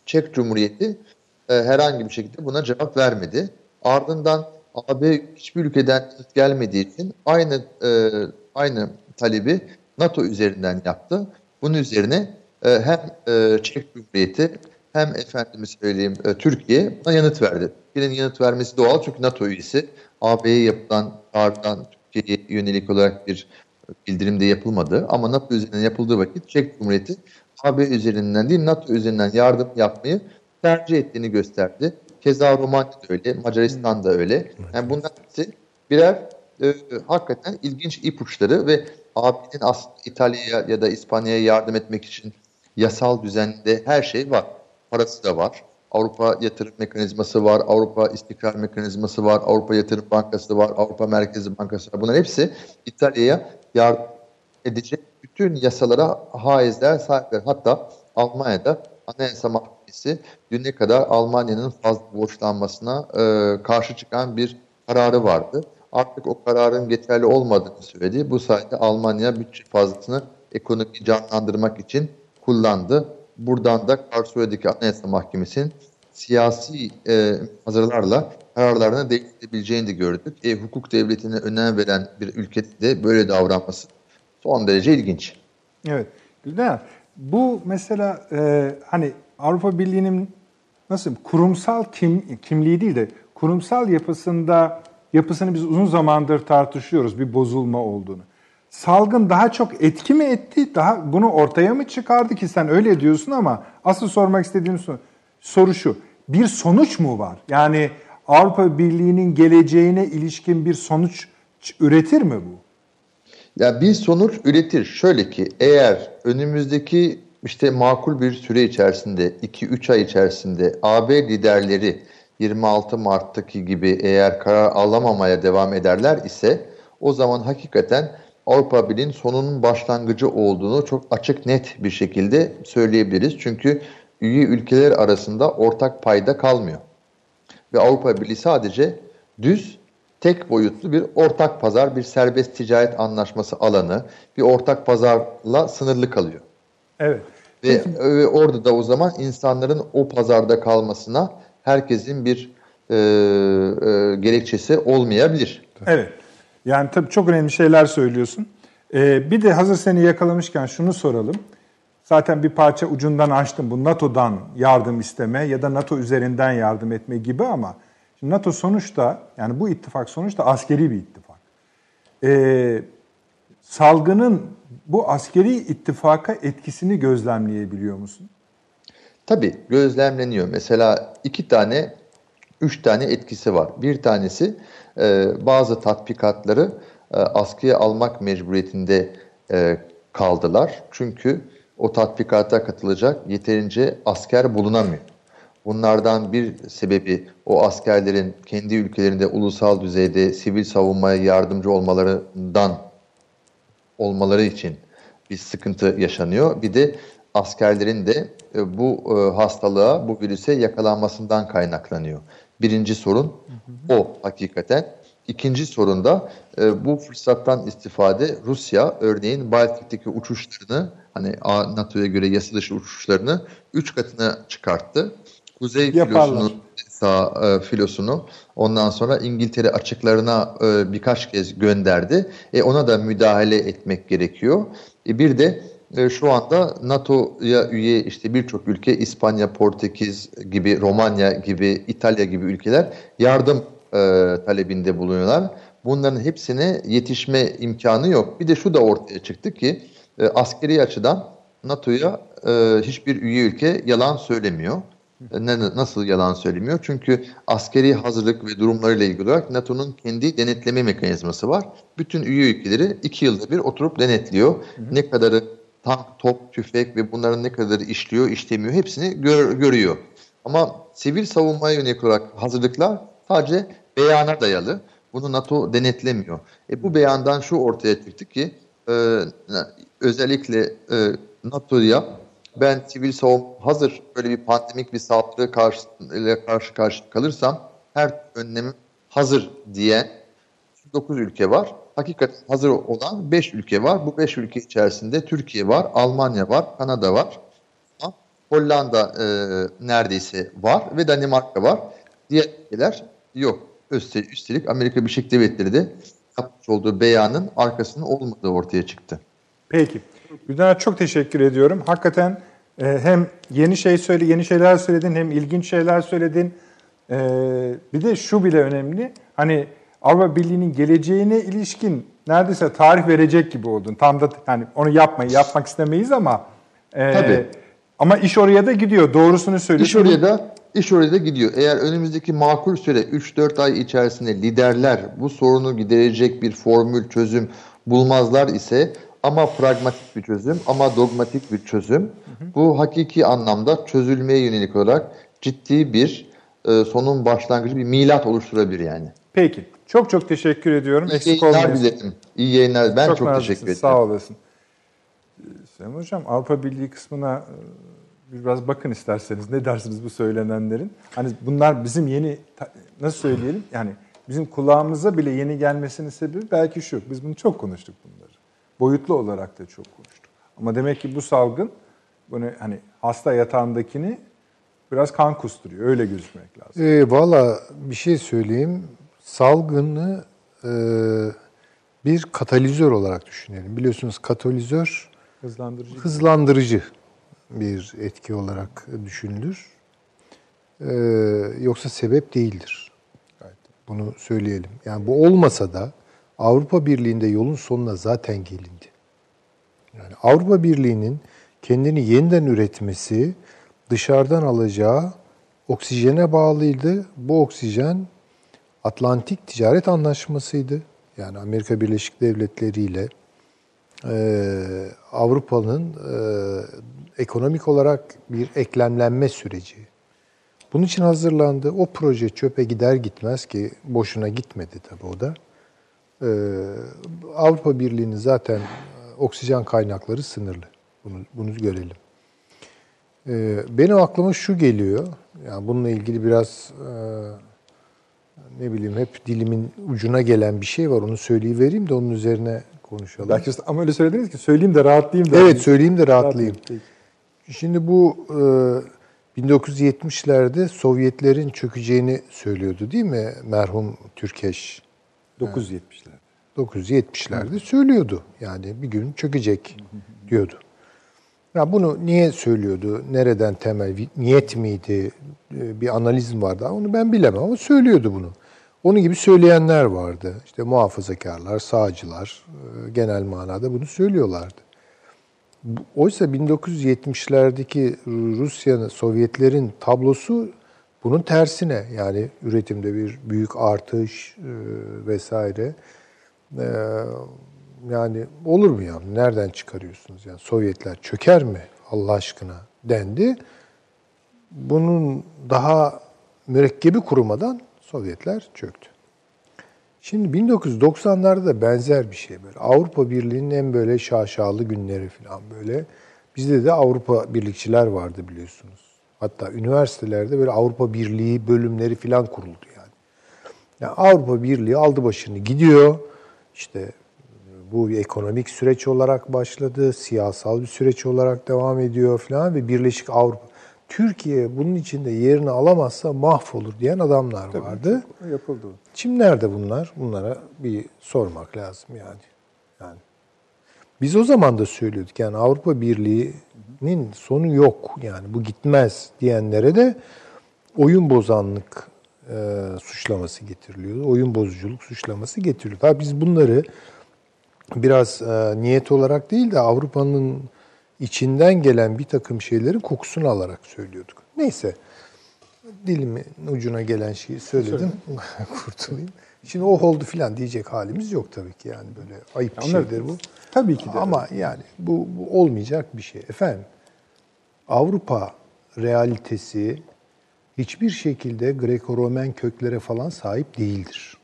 Çek Cumhuriyeti herhangi bir şekilde buna cevap vermedi. Ardından AB hiçbir ülkeden gelmediği için aynı aynı talebi NATO üzerinden yaptı. Bunun üzerine hem Çek Cumhuriyeti hem efendime söyleyeyim Türkiye buna yanıt verdi. Türkiye'nin yanıt vermesi doğal çünkü NATO üyesi. AB'ye yapılan çağrıdan Türkiye'ye yönelik olarak bir bildirim de yapılmadı. Ama NATO üzerinden yapıldığı vakit Çek Cumhuriyeti AB üzerinden değil NATO üzerinden yardım yapmayı tercih ettiğini gösterdi. Keza Romanya da öyle, Macaristan da öyle. Yani bunlar hepsi birer e, hakikaten ilginç ipuçları ve AB'nin aslında İtalya'ya ya da İspanya'ya yardım etmek için yasal düzende her şey var. Parası da var. Avrupa Yatırım Mekanizması var, Avrupa İstikrar Mekanizması var, Avrupa Yatırım Bankası var, Avrupa Merkezi Bankası var. Bunlar hepsi İtalya'ya yardım edecek bütün yasalara haizler sahipler. Hatta Almanya'da Anayasa Mahkemesi düne kadar Almanya'nın fazla borçlanmasına e, karşı çıkan bir kararı vardı. Artık o kararın geçerli olmadığını söyledi. Bu sayede Almanya bütçe fazlasını ekonomiyi canlandırmak için kullandı. Buradan da Karlsruhe'deki Anayasa Mahkemesi'nin siyasi e, hazırlarla kararlarını değiştirebileceğini de gördük. E, hukuk devletine önem veren bir ülkede de böyle davranması son derece ilginç. Evet. Güzel. Bu mesela e, hani Avrupa Birliği'nin nasıl kurumsal kim, kimliği değil de kurumsal yapısında yapısını biz uzun zamandır tartışıyoruz bir bozulma olduğunu salgın daha çok etki mi etti? Daha bunu ortaya mı çıkardı ki sen öyle diyorsun ama asıl sormak istediğim soru şu. Bir sonuç mu var? Yani Avrupa Birliği'nin geleceğine ilişkin bir sonuç üretir mi bu? Ya bir sonuç üretir. Şöyle ki eğer önümüzdeki işte makul bir süre içerisinde 2-3 ay içerisinde AB liderleri 26 Mart'taki gibi eğer karar alamamaya devam ederler ise o zaman hakikaten Avrupa Birliği'nin sonunun başlangıcı olduğunu çok açık net bir şekilde söyleyebiliriz. Çünkü üye ülkeler arasında ortak payda kalmıyor. Ve Avrupa Birliği sadece düz, tek boyutlu bir ortak pazar, bir serbest ticaret anlaşması alanı, bir ortak pazarla sınırlı kalıyor. Evet. Ve, ve orada da o zaman insanların o pazarda kalmasına herkesin bir e, e, gerekçesi olmayabilir. Evet. Yani tabii çok önemli şeyler söylüyorsun. Ee, bir de hazır seni yakalamışken şunu soralım. Zaten bir parça ucundan açtım. Bu NATO'dan yardım isteme ya da NATO üzerinden yardım etme gibi ama şimdi NATO sonuçta yani bu ittifak sonuçta askeri bir ittifak. Ee, salgının bu askeri ittifaka etkisini gözlemleyebiliyor musun? Tabii gözlemleniyor. Mesela iki tane, üç tane etkisi var. Bir tanesi e, bazı tatbikatları e, askıya almak mecburiyetinde e, kaldılar. Çünkü o tatbikata katılacak yeterince asker bulunamıyor. Bunlardan bir sebebi o askerlerin kendi ülkelerinde ulusal düzeyde sivil savunmaya yardımcı olmalarından olmaları için bir sıkıntı yaşanıyor. Bir de askerlerin de e, bu e, hastalığa, bu virüse yakalanmasından kaynaklanıyor. Birinci sorun o hakikaten. İkinci sorun da e, bu fırsattan istifade Rusya örneğin Baltik'teki uçuşlarını hani NATO'ya göre yasa dışı uçuşlarını 3 katına çıkarttı. Kuzey filosunu, sağ e, filosunu ondan sonra İngiltere açıklarına e, birkaç kez gönderdi. E, ona da müdahale etmek gerekiyor. E, bir de e, şu anda NATO'ya üye işte birçok ülke İspanya, Portekiz gibi, Romanya gibi, İtalya gibi ülkeler yardım e, talebinde bulunuyorlar. Bunların hepsine yetişme imkanı yok. Bir de şu da ortaya çıktı ki e, askeri açıdan NATO'ya e, hiçbir üye ülke yalan söylemiyor. Ne, nasıl yalan söylemiyor? Çünkü askeri hazırlık ve durumlarıyla ilgili olarak NATO'nun kendi denetleme mekanizması var. Bütün üye ülkeleri iki yılda bir oturup denetliyor. Hı hı. Ne kadarı tank, top, tüfek ve bunların ne kadarı işliyor, işlemiyor hepsini gör, görüyor. Ama sivil savunmaya yönelik olarak hazırlıklar sadece beyana dayalı. Bunu NATO denetlemiyor. E, bu beyandan şu ortaya çıktı ki e, özellikle e, NATO'ya ben sivil savunma hazır böyle bir pandemik bir salgına karşı, karşı karşı kalırsam her önlemim hazır diye 9 ülke var. Hakikaten hazır olan 5 ülke var. Bu 5 ülke içerisinde Türkiye var, Almanya var, Kanada var. Hollanda e, neredeyse var ve Danimarka var. Diğer ülkeler yok. Üstelik, üstelik Amerika Birleşik Devletleri de yapmış olduğu beyanın arkasının olmadığı ortaya çıktı. Peki. Gülden çok teşekkür ediyorum. Hakikaten e, hem yeni şey söyle, yeni şeyler söyledin, hem ilginç şeyler söyledin. E, bir de şu bile önemli. Hani Avrupa Birliği'nin geleceğine ilişkin neredeyse tarih verecek gibi oldun. Tam da yani onu yapmayı yapmak istemeyiz ama e, Tabii. ama iş oraya da gidiyor. Doğrusunu söylüyorsun. İş oraya da iş oraya da gidiyor. Eğer önümüzdeki makul süre 3-4 ay içerisinde liderler bu sorunu giderecek bir formül, çözüm bulmazlar ise ama pragmatik bir çözüm ama dogmatik bir çözüm. Hı hı. Bu hakiki anlamda çözülmeye yönelik olarak ciddi bir e, sonun başlangıcı bir milat oluşturabilir yani. Peki. Çok çok teşekkür ediyorum. İyi Eksik yayınlar dilerim. İyi yayınlar. Ben çok, çok teşekkür ederim. Sağ olasın. Sayın Hocam Avrupa Birliği kısmına e, biraz bakın isterseniz. Ne dersiniz bu söylenenlerin? Hani bunlar bizim yeni nasıl söyleyelim? Yani bizim kulağımıza bile yeni gelmesinin sebebi belki şu. Biz bunu çok konuştuk bunları. Boyutlu olarak da çok konuştuk. Ama demek ki bu salgın bunu hani hasta yatağındakini biraz kan kusturuyor. Öyle gözükmek lazım. E, Valla bir şey söyleyeyim salgını e, bir katalizör olarak düşünelim. Biliyorsunuz katalizör hızlandırıcı, hızlandırıcı bir etki olarak düşünülür. E, yoksa sebep değildir. Bunu söyleyelim. Yani bu olmasa da Avrupa Birliği'nde yolun sonuna zaten gelindi. Yani Avrupa Birliği'nin kendini yeniden üretmesi dışarıdan alacağı oksijene bağlıydı. Bu oksijen Atlantik Ticaret Anlaşması'ydı. Yani Amerika Birleşik Devletleri ile e, Avrupa'nın e, ekonomik olarak bir eklemlenme süreci. Bunun için hazırlandı. O proje çöpe gider gitmez ki boşuna gitmedi tabii o da. E, Avrupa Birliği'nin zaten oksijen kaynakları sınırlı. Bunu, bunu görelim. E, benim aklıma şu geliyor. Yani bununla ilgili biraz e, ne bileyim hep dilimin ucuna gelen bir şey var. Onu söyleyivereyim de onun üzerine konuşalım. Belki ama öyle söylediniz ki söyleyeyim de rahatlayayım da. Evet söyleyeyim de rahatlayayım. Peki. Şimdi bu e, 1970'lerde Sovyetlerin çökeceğini söylüyordu değil mi merhum Türkeş? 970'ler. 970'lerde söylüyordu. Yani bir gün çökecek diyordu. Ya bunu niye söylüyordu? Nereden temel? Niyet miydi? E, Bir analiz mi vardı? Onu ben bilemem ama söylüyordu bunu. Onun gibi söyleyenler vardı. İşte muhafazakarlar, sağcılar e, genel manada bunu söylüyorlardı. Oysa 1970'lerdeki Rusya'nın, Sovyetlerin tablosu bunun tersine. Yani üretimde bir büyük artış e, vesaire. E, yani olur mu ya? Nereden çıkarıyorsunuz? Yani Sovyetler çöker mi Allah aşkına dendi. Bunun daha mürekkebi kurumadan Sovyetler çöktü. Şimdi 1990'larda da benzer bir şey böyle. Avrupa Birliği'nin en böyle şaşalı günleri falan böyle. Bizde de Avrupa birlikçiler vardı biliyorsunuz. Hatta üniversitelerde böyle Avrupa Birliği bölümleri falan kuruldu yani. yani Avrupa Birliği aldı başını gidiyor. İşte bu bir ekonomik süreç olarak başladı, siyasal bir süreç olarak devam ediyor falan ve Birleşik Avrupa. Türkiye bunun içinde yerini alamazsa mahvolur diyen adamlar vardı. Yapıldı. Şimdi nerede bunlar? Bunlara bir sormak lazım yani. Yani biz o zaman da söylüyorduk yani Avrupa Birliği'nin sonu yok yani bu gitmez diyenlere de oyun bozanlık e, suçlaması getiriliyordu. Oyun bozuculuk suçlaması getiriliyordu. Tabii biz bunları biraz e, niyet olarak değil de Avrupa'nın içinden gelen bir takım şeylerin kokusunu alarak söylüyorduk. Neyse dilimin ucuna gelen şeyi söyledim. Kurtulayım. Şimdi o oldu filan diyecek halimiz yok tabii ki yani böyle ayıp bir şeydir bu. Tabii ki de. Ama yani bu, bu olmayacak bir şey. Efendim Avrupa realitesi hiçbir şekilde Greko-Romen köklere falan sahip değildir.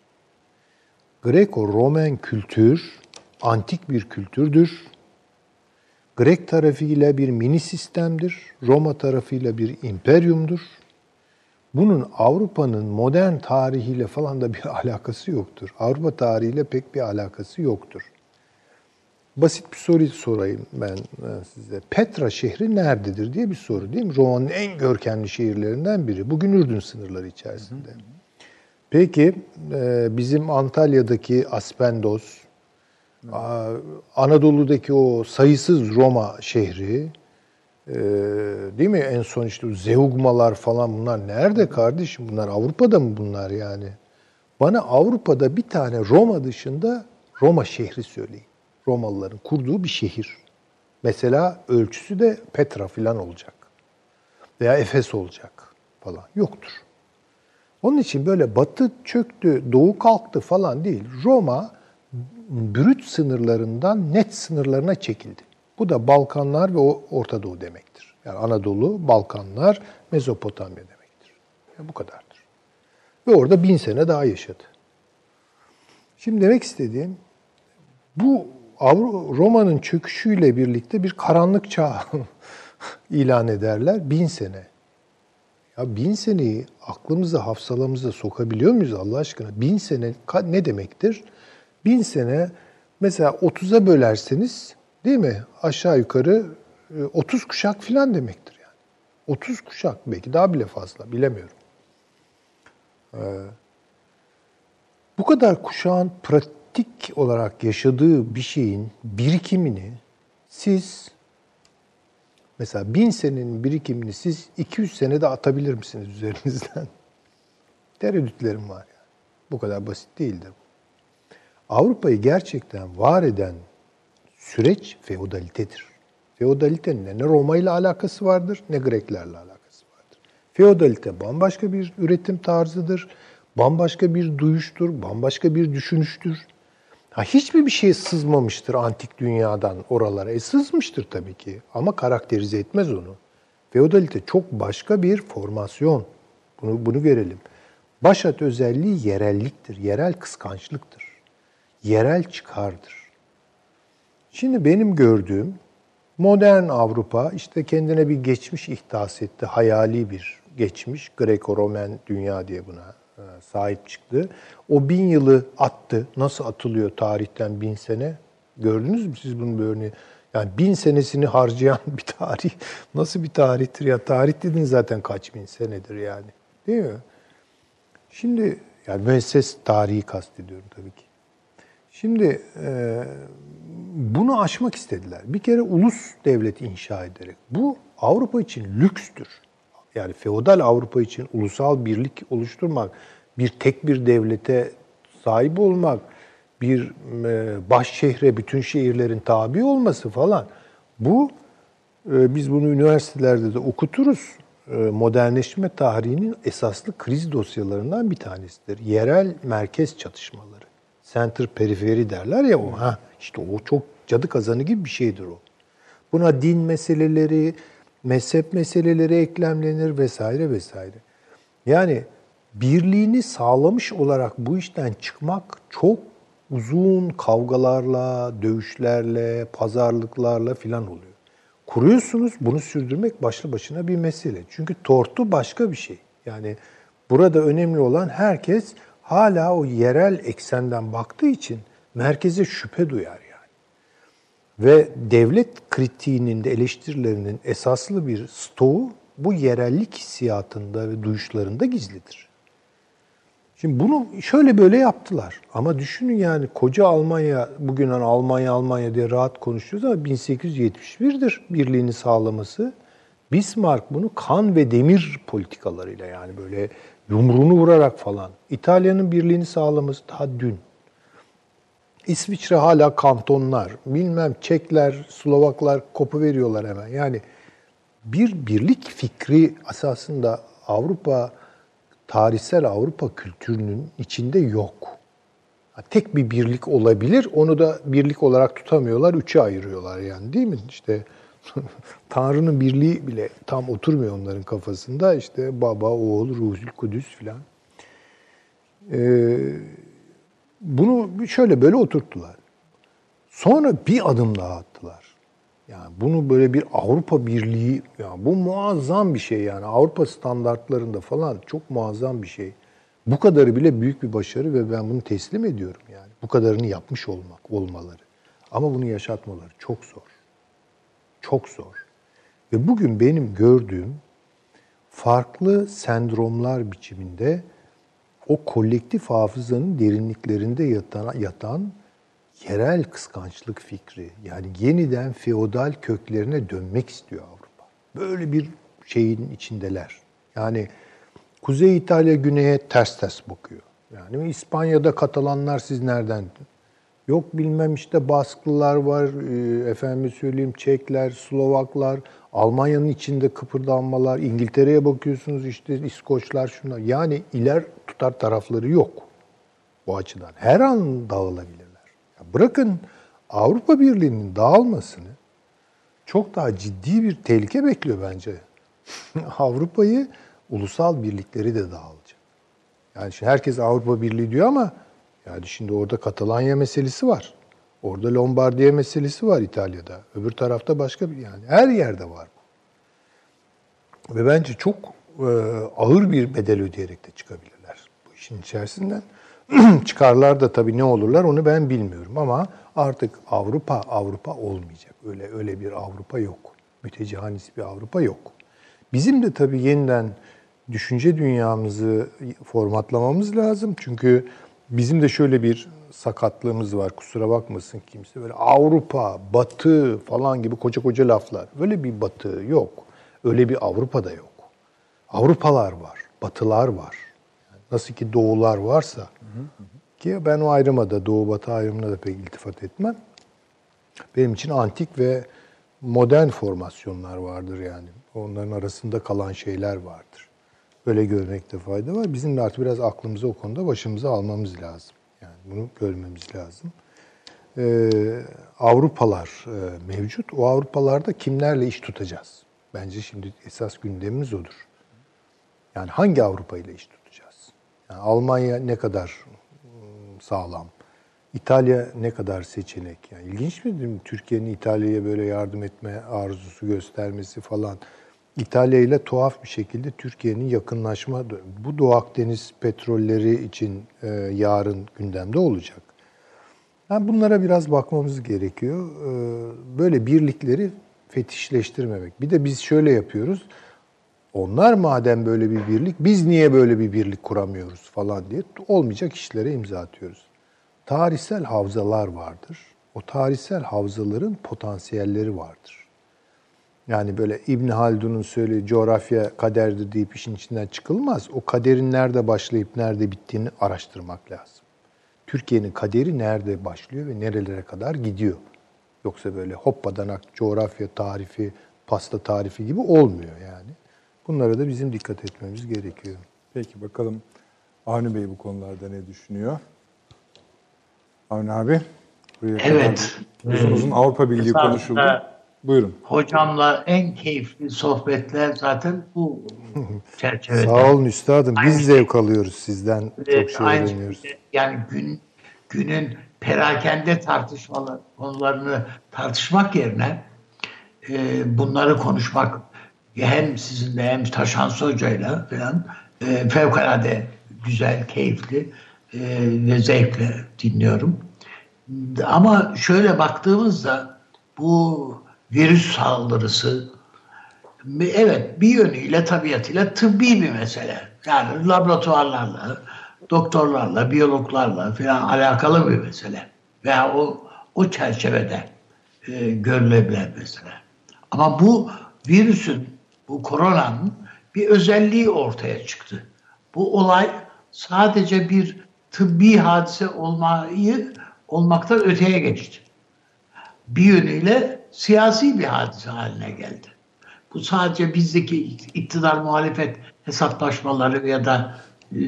Greko-Romen kültür antik bir kültürdür. Grek tarafıyla bir mini sistemdir. Roma tarafıyla bir imperyumdur. Bunun Avrupa'nın modern tarihiyle falan da bir alakası yoktur. Avrupa tarihiyle pek bir alakası yoktur. Basit bir soru sorayım ben e, size. Petra şehri nerededir diye bir soru değil mi? Roma'nın en görkemli şehirlerinden biri. Bugün Ürdün sınırları içerisinde. Peki e, bizim Antalya'daki Aspendos, Anadolu'daki o sayısız Roma şehri, e, değil mi? En son işte Zeugmalar falan bunlar nerede kardeşim? Bunlar Avrupa'da mı bunlar yani? Bana Avrupa'da bir tane Roma dışında Roma şehri söyleyin. Romalıların kurduğu bir şehir. Mesela ölçüsü de Petra falan olacak. Veya Efes olacak falan. Yoktur. Onun için böyle batı çöktü, doğu kalktı falan değil. Roma brüt sınırlarından net sınırlarına çekildi. Bu da Balkanlar ve Orta Doğu demektir. Yani Anadolu, Balkanlar, Mezopotamya demektir. Yani bu kadardır. Ve orada bin sene daha yaşadı. Şimdi demek istediğim bu Roma'nın çöküşüyle birlikte bir karanlık çağ ilan ederler. Bin sene. Ya bin seneyi aklımıza, hafsalamıza sokabiliyor muyuz Allah aşkına? Bin sene ne demektir? Bin sene mesela 30'a bölerseniz değil mi? Aşağı yukarı e, 30 kuşak falan demektir yani. 30 kuşak belki daha bile fazla bilemiyorum. Ee, bu kadar kuşağın pratik olarak yaşadığı bir şeyin birikimini siz Mesela bin senenin birikimini siz 200 senede atabilir misiniz üzerinizden? Tereddütlerim var yani. Bu kadar basit değildir. Avrupa'yı gerçekten var eden süreç feodalitedir. Feodalitenin ne Roma ile alakası vardır ne Greklerle alakası vardır. Feodalite bambaşka bir üretim tarzıdır, bambaşka bir duyuştur, bambaşka bir düşünüştür. Ha, hiçbir bir şey sızmamıştır antik dünyadan oralara. E sızmıştır tabii ki ama karakterize etmez onu. Feodalite çok başka bir formasyon. Bunu, bunu görelim. Başat özelliği yerelliktir, yerel kıskançlıktır. Yerel çıkardır. Şimdi benim gördüğüm modern Avrupa işte kendine bir geçmiş ihdas etti. Hayali bir geçmiş. Greco-Romen dünya diye buna sahip çıktı. O bin yılı attı. Nasıl atılıyor tarihten bin sene? Gördünüz mü siz bunun bir örneği? Yani bin senesini harcayan bir tarih nasıl bir tarihtir ya? Tarih dedin zaten kaç bin senedir yani. Değil mi? Şimdi yani müesses tarihi kastediyorum tabii ki. Şimdi e, bunu aşmak istediler. Bir kere ulus devleti inşa ederek. Bu Avrupa için lükstür. Yani feodal Avrupa için ulusal birlik oluşturmak, bir tek bir devlete sahip olmak, bir e, baş şehre bütün şehirlerin tabi olması falan. Bu e, biz bunu üniversitelerde de okuturuz. E, modernleşme tarihinin esaslı kriz dosyalarından bir tanesidir. Yerel merkez çatışmaları. Center periferi derler ya o. Ha işte o çok cadı kazanı gibi bir şeydir o. Buna din meseleleri, mezhep meseleleri eklemlenir vesaire vesaire. Yani birliğini sağlamış olarak bu işten çıkmak çok uzun kavgalarla, dövüşlerle, pazarlıklarla filan oluyor. Kuruyorsunuz, bunu sürdürmek başlı başına bir mesele. Çünkü tortu başka bir şey. Yani burada önemli olan herkes hala o yerel eksenden baktığı için merkeze şüphe duyar. Ve devlet kritiğinin de eleştirilerinin esaslı bir stoğu bu yerellik hissiyatında ve duyuşlarında gizlidir. Şimdi bunu şöyle böyle yaptılar. Ama düşünün yani koca Almanya, bugün hani Almanya Almanya diye rahat konuşuyoruz ama 1871'dir birliğini sağlaması. Bismarck bunu kan ve demir politikalarıyla yani böyle yumruğunu vurarak falan. İtalya'nın birliğini sağlaması daha dün. İsviçre hala kantonlar, bilmem Çekler, Slovaklar kopu veriyorlar hemen. Yani bir birlik fikri asasında Avrupa, tarihsel Avrupa kültürünün içinde yok. Tek bir birlik olabilir, onu da birlik olarak tutamıyorlar, üçe ayırıyorlar yani değil mi? İşte Tanrı'nın birliği bile tam oturmuyor onların kafasında. İşte baba, oğul, ruhul, kudüs filan. Ee, bunu şöyle böyle oturttular. Sonra bir adım daha attılar. Yani bunu böyle bir Avrupa Birliği, yani bu muazzam bir şey yani Avrupa standartlarında falan çok muazzam bir şey. Bu kadarı bile büyük bir başarı ve ben bunu teslim ediyorum yani. Bu kadarını yapmış olmak, olmaları. Ama bunu yaşatmaları çok zor. Çok zor. Ve bugün benim gördüğüm farklı sendromlar biçiminde o kolektif hafızanın derinliklerinde yatan, yatan yerel kıskançlık fikri. Yani yeniden feodal köklerine dönmek istiyor Avrupa. Böyle bir şeyin içindeler. Yani Kuzey İtalya güneye ters ters bakıyor. Yani İspanya'da Katalanlar siz nereden? Yok bilmem işte Basklılar var, e, efendim söyleyeyim Çekler, Slovaklar, Almanya'nın içinde kıpırdanmalar, İngiltere'ye bakıyorsunuz işte İskoçlar şunlar. Yani iler tutar tarafları yok bu açıdan. Her an dağılabilirler. bırakın Avrupa Birliği'nin dağılmasını çok daha ciddi bir tehlike bekliyor bence. Avrupa'yı ulusal birlikleri de dağılacak. Yani şimdi herkes Avrupa Birliği diyor ama yani şimdi orada Katalanya meselesi var. Orada Lombardiya meselesi var İtalya'da. Öbür tarafta başka bir yani her yerde var bu. Ve bence çok e, ağır bir bedel ödeyerek de çıkabilirler bu işin içerisinden. Çıkarlar da tabii ne olurlar onu ben bilmiyorum ama artık Avrupa Avrupa olmayacak. Öyle öyle bir Avrupa yok. Mütecahanist bir Avrupa yok. Bizim de tabii yeniden düşünce dünyamızı formatlamamız lazım. Çünkü bizim de şöyle bir sakatlığımız var. Kusura bakmasın kimse. Böyle Avrupa, Batı falan gibi koca koca laflar. Öyle bir Batı yok. Öyle bir Avrupa da yok. Avrupalar var, Batılar var. nasıl ki Doğular varsa ki ben o ayrıma da Doğu Batı ayrımına da pek iltifat etmem. Benim için antik ve modern formasyonlar vardır yani. Onların arasında kalan şeyler vardır. Böyle görmekte fayda var. Bizim de artık biraz aklımızı o konuda başımıza almamız lazım. Bunu görmemiz lazım. e, Avrupalar e, mevcut. O Avrupalarda kimlerle iş tutacağız? Bence şimdi esas gündemimiz odur. Yani hangi Avrupa ile iş tutacağız? Yani Almanya ne kadar ım, sağlam? İtalya ne kadar seçenek? Yani ilginç mi? Türkiye'nin İtalya'ya böyle yardım etme arzusu göstermesi falan. İtalya ile tuhaf bir şekilde Türkiye'nin yakınlaşma, bu Doğu Akdeniz petrolleri için e, yarın gündemde olacak. Yani bunlara biraz bakmamız gerekiyor. E, böyle birlikleri fetişleştirmemek. Bir de biz şöyle yapıyoruz. Onlar madem böyle bir birlik, biz niye böyle bir birlik kuramıyoruz falan diye olmayacak işlere imza atıyoruz. Tarihsel havzalar vardır. O tarihsel havzaların potansiyelleri vardır. Yani böyle İbn Haldun'un söylediği coğrafya kaderdir deyip işin içinden çıkılmaz. O kaderin nerede başlayıp nerede bittiğini araştırmak lazım. Türkiye'nin kaderi nerede başlıyor ve nerelere kadar gidiyor. Yoksa böyle hoppadanak coğrafya tarifi, pasta tarifi gibi olmuyor yani. Bunlara da bizim dikkat etmemiz gerekiyor. Peki bakalım Avni Bey bu konularda ne düşünüyor? Avni abi. buraya kadar Evet. Uzun uzun Avrupa Birliği konuşuldu. Buyurun. Hocamla en keyifli sohbetler zaten bu çerçevede. Sağ olun üstadım. Biz Aynı- zevk alıyoruz sizden. Evet, Çok şey aynı öğreniyoruz. Yani gün günün perakende tartışmalı konularını tartışmak yerine e, bunları konuşmak hem sizinle hem Taşansı Hoca'yla falan e, fevkalade güzel, keyifli e, ve zevkle dinliyorum. Ama şöyle baktığımızda bu virüs saldırısı evet bir yönüyle tabiatıyla tıbbi bir mesele. Yani laboratuvarlarla, doktorlarla, biyologlarla falan alakalı bir mesele. Veya o o çerçevede e, görülebilen mesele. Ama bu virüsün, bu koronanın bir özelliği ortaya çıktı. Bu olay sadece bir tıbbi hadise olmayı olmaktan öteye geçti. Bir yönüyle siyasi bir hadise haline geldi. Bu sadece bizdeki iktidar muhalefet hesaplaşmaları ya da e,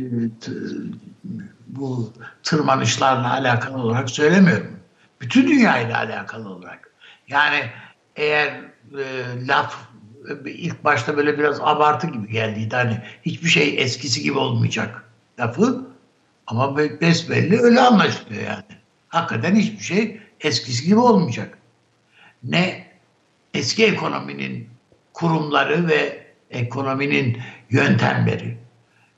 bu tırmanışlarla alakalı olarak söylemiyorum. Bütün dünyayla alakalı olarak. Yani eğer e, laf ilk başta böyle biraz abartı gibi geldiydi. Hani hiçbir şey eskisi gibi olmayacak lafı ama be- besbelli öyle anlaşılıyor yani. Hakikaten hiçbir şey eskisi gibi olmayacak. Ne eski ekonominin kurumları ve ekonominin yöntemleri.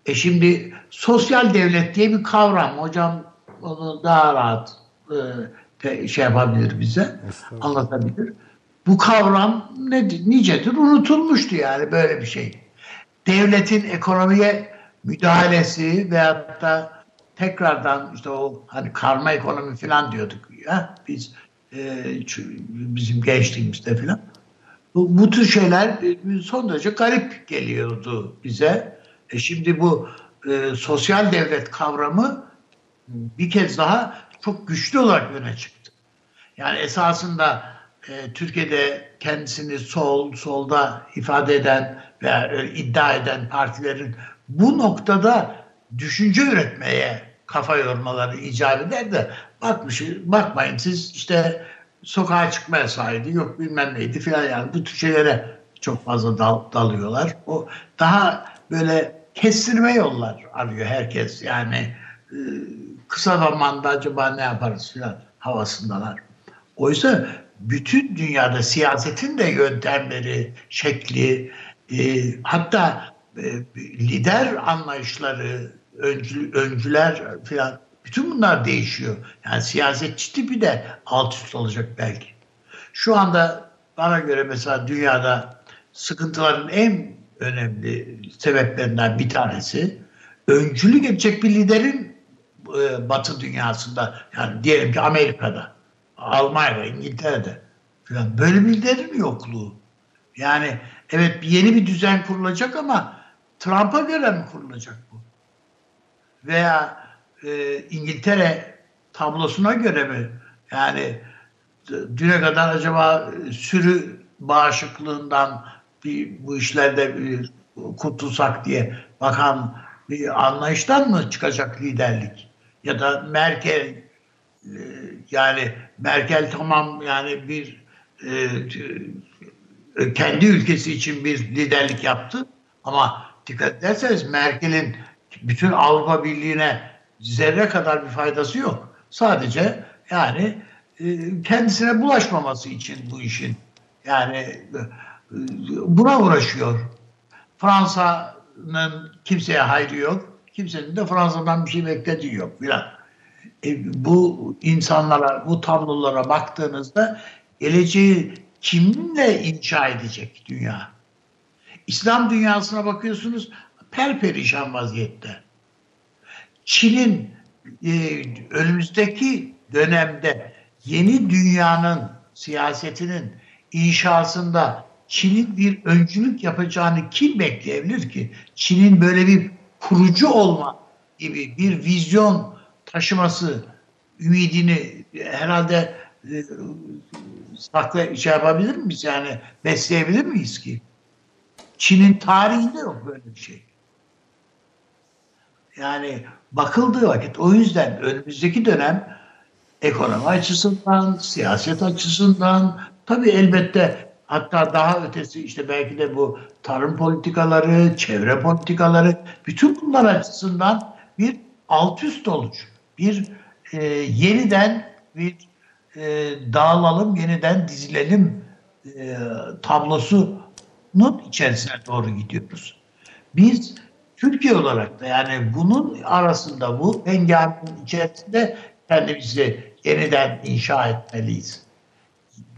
E şimdi sosyal devlet diye bir kavram. Hocam onu daha rahat e, şey yapabilir bize, anlatabilir. Bu kavram ne, nicedir? Unutulmuştu yani böyle bir şey. Devletin ekonomiye müdahalesi veyahut da tekrardan işte o hani karma ekonomi falan diyorduk ya biz e, bizim gençliğimizde falan. Bu, bu tür şeyler e, son derece garip geliyordu bize. E şimdi bu e, sosyal devlet kavramı bir kez daha çok güçlü olarak öne çıktı. Yani esasında e, Türkiye'de kendisini sol, solda ifade eden veya e, iddia eden partilerin bu noktada düşünce üretmeye kafa yormaları icap eder de bakmış, bakmayın siz işte sokağa çıkma yasağıydı yok bilmem neydi filan yani bu tür şeylere çok fazla dal, dalıyorlar. O daha böyle kestirme yollar arıyor herkes yani e, kısa zamanda acaba ne yaparız filan havasındalar. Oysa bütün dünyada siyasetin de yöntemleri, şekli, e, hatta e, lider anlayışları, öncü, öncüler filan bütün bunlar değişiyor. Yani siyasetçi tipi de alt üst olacak belki. Şu anda bana göre mesela dünyada sıkıntıların en önemli sebeplerinden bir tanesi öncülük edecek bir liderin e, Batı dünyasında yani diyelim ki Amerika'da, Almanya'da, İngiltere'de falan böyle bir liderin yokluğu. Yani evet yeni bir düzen kurulacak ama Trump'a göre mi kurulacak bu? Veya e, İngiltere tablosuna göre mi? Yani düne kadar acaba sürü bağışıklığından bir, bu işlerde bir kurtulsak diye bakan bir anlayıştan mı çıkacak liderlik? Ya da Merkel yani Merkel tamam yani bir e, e, kendi ülkesi için bir liderlik yaptı ama dikkat ederseniz Merkel'in bütün Avrupa Birliği'ne zerre kadar bir faydası yok. Sadece yani e, kendisine bulaşmaması için bu işin yani e, buna uğraşıyor. Fransa'nın kimseye hayrı yok. Kimsenin de Fransa'dan bir şey beklediği yok filan. E, bu insanlara, bu tablolara baktığınızda geleceği kiminle inşa edecek dünya? İslam dünyasına bakıyorsunuz perperişan vaziyette. Çin'in e, önümüzdeki dönemde yeni dünyanın siyasetinin inşasında Çin'in bir öncülük yapacağını kim bekleyebilir ki? Çin'in böyle bir kurucu olma gibi bir vizyon taşıması ümidini herhalde e, sakla şey yapabilir miyiz yani besleyebilir miyiz ki? Çin'in tarihinde yok böyle bir şey. Yani bakıldığı vakit o yüzden önümüzdeki dönem ekonomi açısından, siyaset açısından tabii elbette hatta daha ötesi işte belki de bu tarım politikaları, çevre politikaları bütün bunlar açısından bir alt üst oluş. Bir e, yeniden bir e, dağılalım, yeniden dizilelim e, tablosunun içerisine doğru gidiyoruz. Biz Türkiye olarak da yani bunun arasında bu hengamenin içerisinde kendimizi yeniden inşa etmeliyiz.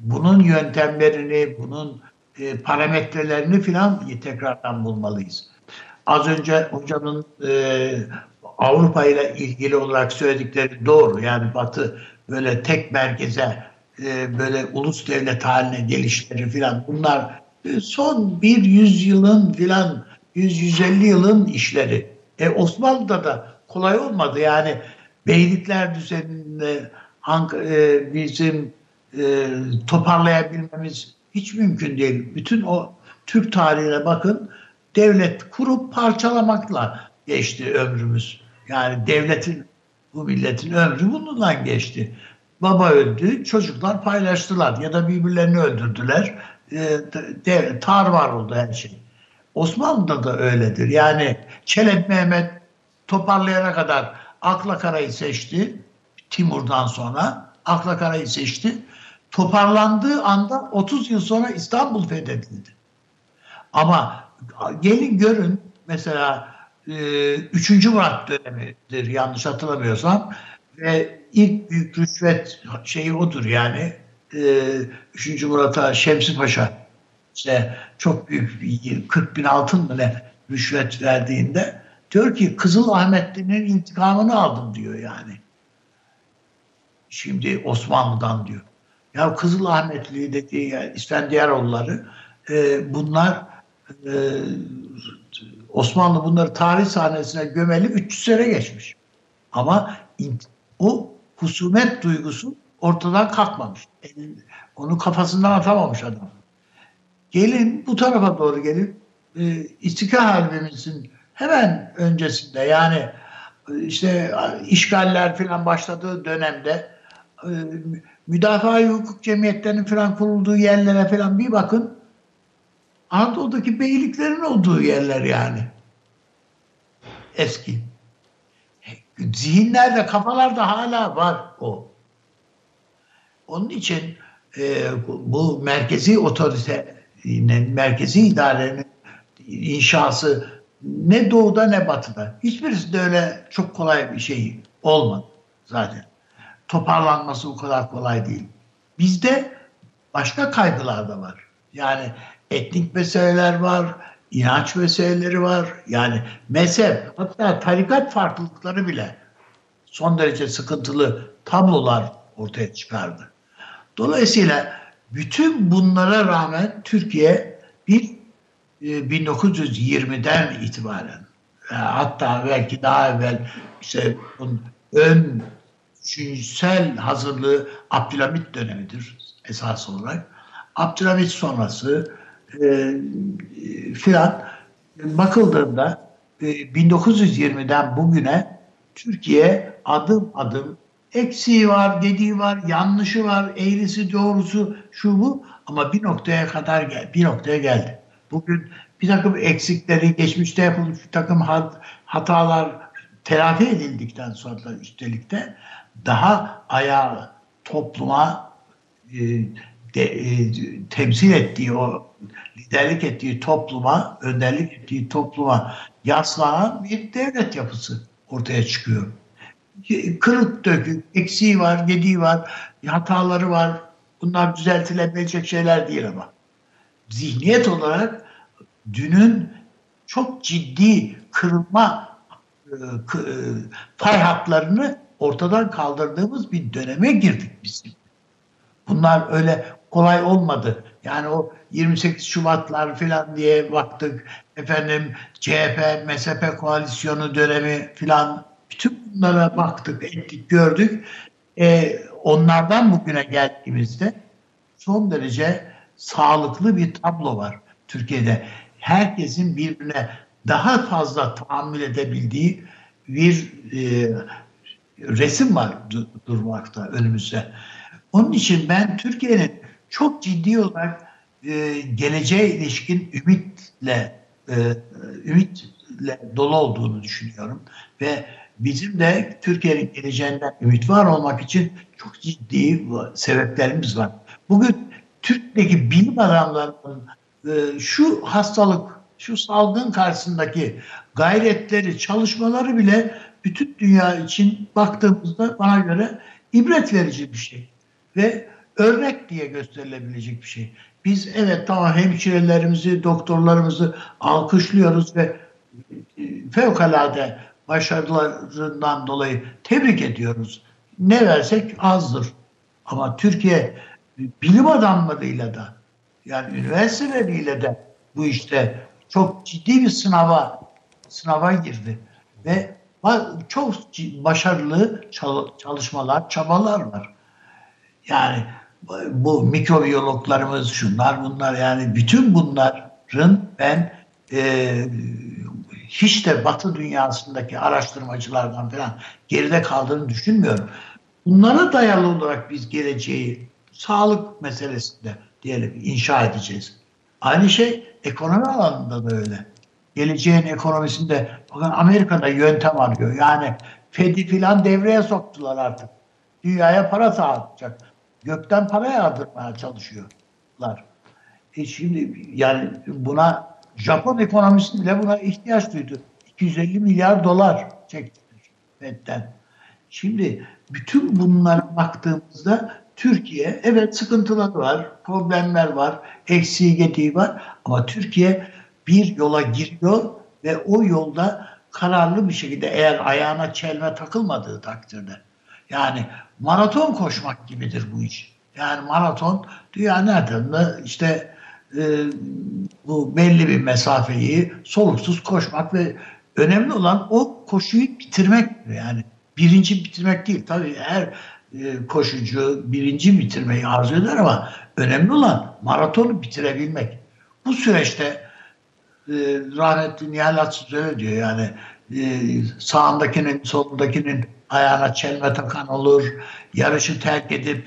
Bunun yöntemlerini, bunun e, parametrelerini filan tekrardan bulmalıyız. Az önce hocamın e, Avrupa ile ilgili olarak söyledikleri doğru. Yani Batı böyle tek merkeze e, böyle ulus devlet haline gelişleri filan bunlar son bir yüzyılın filan 100-150 yılın işleri. E Osmanlı'da da kolay olmadı. Yani beylikler düzeninde e, bizim e, toparlayabilmemiz hiç mümkün değil. Bütün o Türk tarihine bakın devlet kurup parçalamakla geçti ömrümüz. Yani devletin bu milletin ömrü bundan geçti. Baba öldü, çocuklar paylaştılar ya da birbirlerini öldürdüler. E, de, tar var oldu her şey. Osmanlı'da da öyledir. Yani Çelebi Mehmet toparlayana kadar Akla Kara'yı seçti. Timur'dan sonra Akla Kara'yı seçti. Toparlandığı anda 30 yıl sonra İstanbul fethedildi. Ama gelin görün mesela 3. E, Murat dönemidir yanlış hatırlamıyorsam ve ilk büyük rüşvet şeyi odur yani 3. E, Murat'a Şemsi Paşa işte çok büyük bir 40 bin altın mı ne rüşvet verdiğinde diyor ki Kızıl Ahmetli'nin intikamını aldım diyor yani. Şimdi Osmanlı'dan diyor. Ya Kızıl Ahmetli dediği yani İsfendiyaroğulları e, bunlar e, Osmanlı bunları tarih sahnesine gömeli 300 sene geçmiş. Ama o husumet duygusu ortadan kalkmamış. Onu kafasından atamamış adam. Gelin bu tarafa doğru gelin. E, İstiklal Harbimizin hemen öncesinde yani e, işte işgaller falan başladığı dönemde e, müdafaa hukuk cemiyetlerinin falan kurulduğu yerlere falan bir bakın. Anadolu'daki beyliklerin olduğu yerler yani. Eski. Zihinlerde, kafalarda hala var o. Onun için e, bu merkezi otorite merkezi idarenin inşası ne doğuda ne batıda. Hiçbirisi de öyle çok kolay bir şey olmadı zaten. Toparlanması o kadar kolay değil. Bizde başka kaygılar da var. Yani etnik meseleler var, inanç meseleleri var. Yani mezhep, hatta tarikat farklılıkları bile son derece sıkıntılı tablolar ortaya çıkardı. Dolayısıyla bütün bunlara rağmen Türkiye bir 1920'den e, itibaren e, hatta belki daha evvel işte ön düşünsel hazırlığı Abdülhamit dönemidir esas olarak. Abdülhamit sonrası e, filan bakıldığında e, 1920'den bugüne Türkiye adım adım Eksiği var, dediği var, yanlışı var, eğrisi, doğrusu, şu bu. Ama bir noktaya kadar gel, bir noktaya geldi. Bugün bir takım eksikleri, geçmişte yapılmış bir takım hatalar telafi edildikten sonra üstelik de daha ayağı topluma e, de, e, temsil ettiği o liderlik ettiği topluma, önderlik ettiği topluma yaslanan bir devlet yapısı ortaya çıkıyor. Kırık dökük, eksiği var, gediği var, hataları var. Bunlar düzeltilebilecek şeyler değil ama. Zihniyet olarak dünün çok ciddi kırılma e, e, pay hatlarını ortadan kaldırdığımız bir döneme girdik biz. Bunlar öyle kolay olmadı. Yani o 28 Şubatlar falan diye baktık. Efendim CHP, MSP koalisyonu dönemi falan bütün bunlara baktık, ettik, gördük. Ee, onlardan bugüne geldiğimizde son derece sağlıklı bir tablo var Türkiye'de. Herkesin birbirine daha fazla tahammül edebildiği bir e, resim var durmakta önümüzde. Onun için ben Türkiye'nin çok ciddi olarak e, geleceğe ilişkin ümitle e, ümitle dolu olduğunu düşünüyorum ve bizim de Türkiye'nin geleceğinden ümit var olmak için çok ciddi sebeplerimiz var. Bugün Türkiye'deki bilim adamlarının e, şu hastalık, şu salgın karşısındaki gayretleri, çalışmaları bile bütün dünya için baktığımızda bana göre ibret verici bir şey. Ve örnek diye gösterilebilecek bir şey. Biz evet tamam hemşirelerimizi, doktorlarımızı alkışlıyoruz ve e, fevkalade başarılarından dolayı tebrik ediyoruz. Ne versek azdır. Ama Türkiye bilim adamlarıyla da yani üniversiteleriyle de bu işte çok ciddi bir sınava sınava girdi ve çok başarılı çalışmalar, çabalar var. Yani bu mikrobiyologlarımız şunlar bunlar yani bütün bunların ben e, hiç de Batı dünyasındaki araştırmacılardan falan geride kaldığını düşünmüyorum. Bunlara dayalı olarak biz geleceği sağlık meselesinde diyelim inşa edeceğiz. Aynı şey ekonomi alanında da öyle. Geleceğin ekonomisinde bakın Amerika'da yöntem arıyor. Yani Fed'i filan devreye soktular artık. Dünyaya para sağlayacak. Gökten para yağdırmaya çalışıyorlar. E şimdi yani buna Japon ekonomisi bile buna ihtiyaç duydu. 250 milyar dolar çektiler FED'den. Şimdi bütün bunlara baktığımızda Türkiye evet sıkıntılar var, problemler var, eksiği gediği var ama Türkiye bir yola giriyor ve o yolda kararlı bir şekilde eğer ayağına çelme takılmadığı takdirde yani maraton koşmak gibidir bu iş. Yani maraton dünya nereden işte e, bu belli bir mesafeyi soluksuz koşmak ve önemli olan o koşuyu bitirmek yani birinci bitirmek değil tabii her e, koşucu birinci bitirmeyi arzu eder ama önemli olan maratonu bitirebilmek. Bu süreçte e, rahmetli Nihal Atsız öyle diyor yani e, sağındakinin solundakinin ayağına çelme takan olur, yarışı terk edip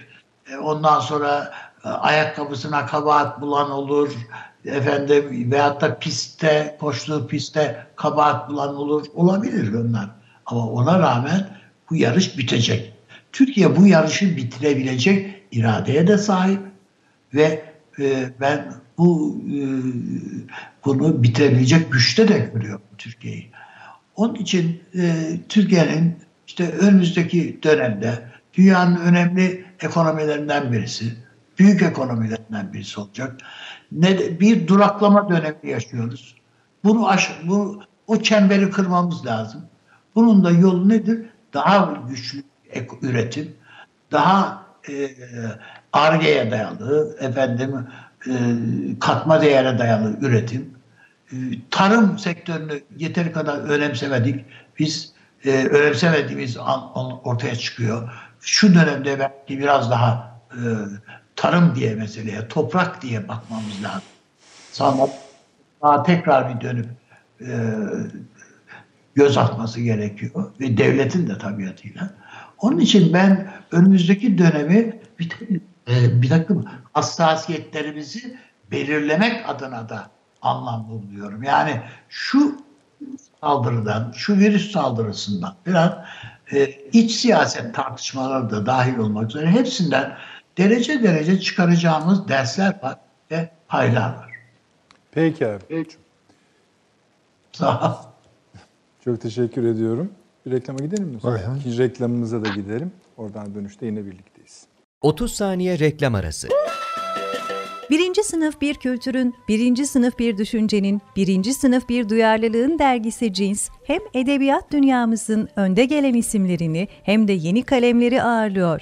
e, ondan sonra ayakkabısına kabahat bulan olur, efendim veyahut da pistte, koştuğu pistte kabahat bulan olur, olabilir bunlar. Ama ona rağmen bu yarış bitecek. Türkiye bu yarışı bitirebilecek iradeye de sahip ve e, ben bu e, bunu bitirebilecek güçte de görüyorum Türkiye'yi. Onun için e, Türkiye'nin işte önümüzdeki dönemde dünyanın önemli ekonomilerinden birisi, büyük ekonomilerinden birisi olacak. Ne bir duraklama dönemi yaşıyoruz. Bunu aş, bu o çemberi kırmamız lazım. Bunun da yolu nedir? Daha güçlü üretim, daha e, argeye dayalı, efendim e, katma değere dayalı üretim. E, tarım sektörünü yeteri kadar önemsemedik. Biz e, önemsemediğimiz an, ortaya çıkıyor. Şu dönemde belki biraz daha e, tarım diye meseleye, toprak diye bakmamız lazım. Sonra daha tekrar bir dönüp e, göz atması gerekiyor ve devletin de tabiatıyla. Onun için ben önümüzdeki dönemi bir, e, bir takım hassasiyetlerimizi belirlemek adına da anlam buluyorum. Yani şu saldırıdan, şu virüs saldırısından biraz e, iç siyaset tartışmaları da dahil olmak üzere hepsinden derece derece çıkaracağımız dersler var ve paylar var. Peki abi. Sağ ol. Çok teşekkür ediyorum. Bir reklama gidelim mi? Hay hay. İkinci reklamımıza da gidelim. Oradan dönüşte yine birlikteyiz. 30 saniye reklam arası. Birinci sınıf bir kültürün, birinci sınıf bir düşüncenin, birinci sınıf bir duyarlılığın dergisi Cins, hem edebiyat dünyamızın önde gelen isimlerini hem de yeni kalemleri ağırlıyor.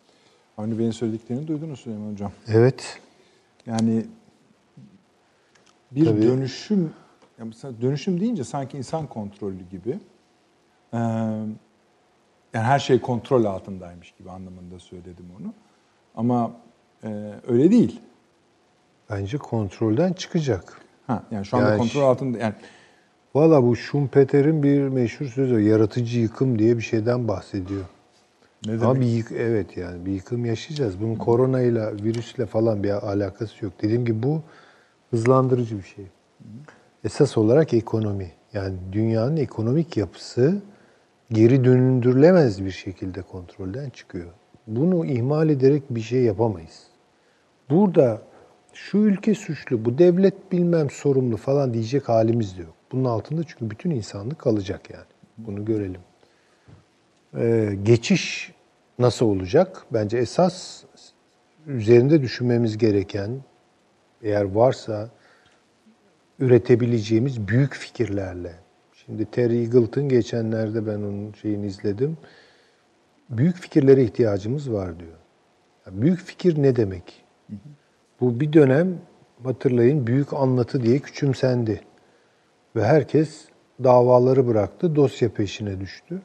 Avni Bey'in söylediklerini duydunuz Süleyman Hocam. Evet. Yani bir Tabii. dönüşüm, ya mesela dönüşüm deyince sanki insan kontrollü gibi. Ee, yani her şey kontrol altındaymış gibi anlamında söyledim onu. Ama e, öyle değil. Bence kontrolden çıkacak. Ha, yani şu anda Yani kontrol altında yani Valla bu Schumpeter'in bir meşhur sözü yaratıcı yıkım diye bir şeyden bahsediyor. Ne Ama bir yık, evet yani bir yıkım yaşayacağız. Bunun koronayla, virüsle falan bir alakası yok. Dediğim gibi bu hızlandırıcı bir şey. Esas olarak ekonomi. Yani dünyanın ekonomik yapısı geri döndürülemez bir şekilde kontrolden çıkıyor. Bunu ihmal ederek bir şey yapamayız. Burada şu ülke suçlu, bu devlet bilmem sorumlu falan diyecek halimiz de yok. Bunun altında çünkü bütün insanlık kalacak yani. Bunu görelim. Ee, geçiş nasıl olacak? Bence esas üzerinde düşünmemiz gereken, eğer varsa üretebileceğimiz büyük fikirlerle. Şimdi Terry Eagleton geçenlerde ben onun şeyini izledim. Büyük fikirlere ihtiyacımız var diyor. Ya büyük fikir ne demek? Bu bir dönem hatırlayın büyük anlatı diye küçümsendi. Ve herkes davaları bıraktı, dosya peşine düştü.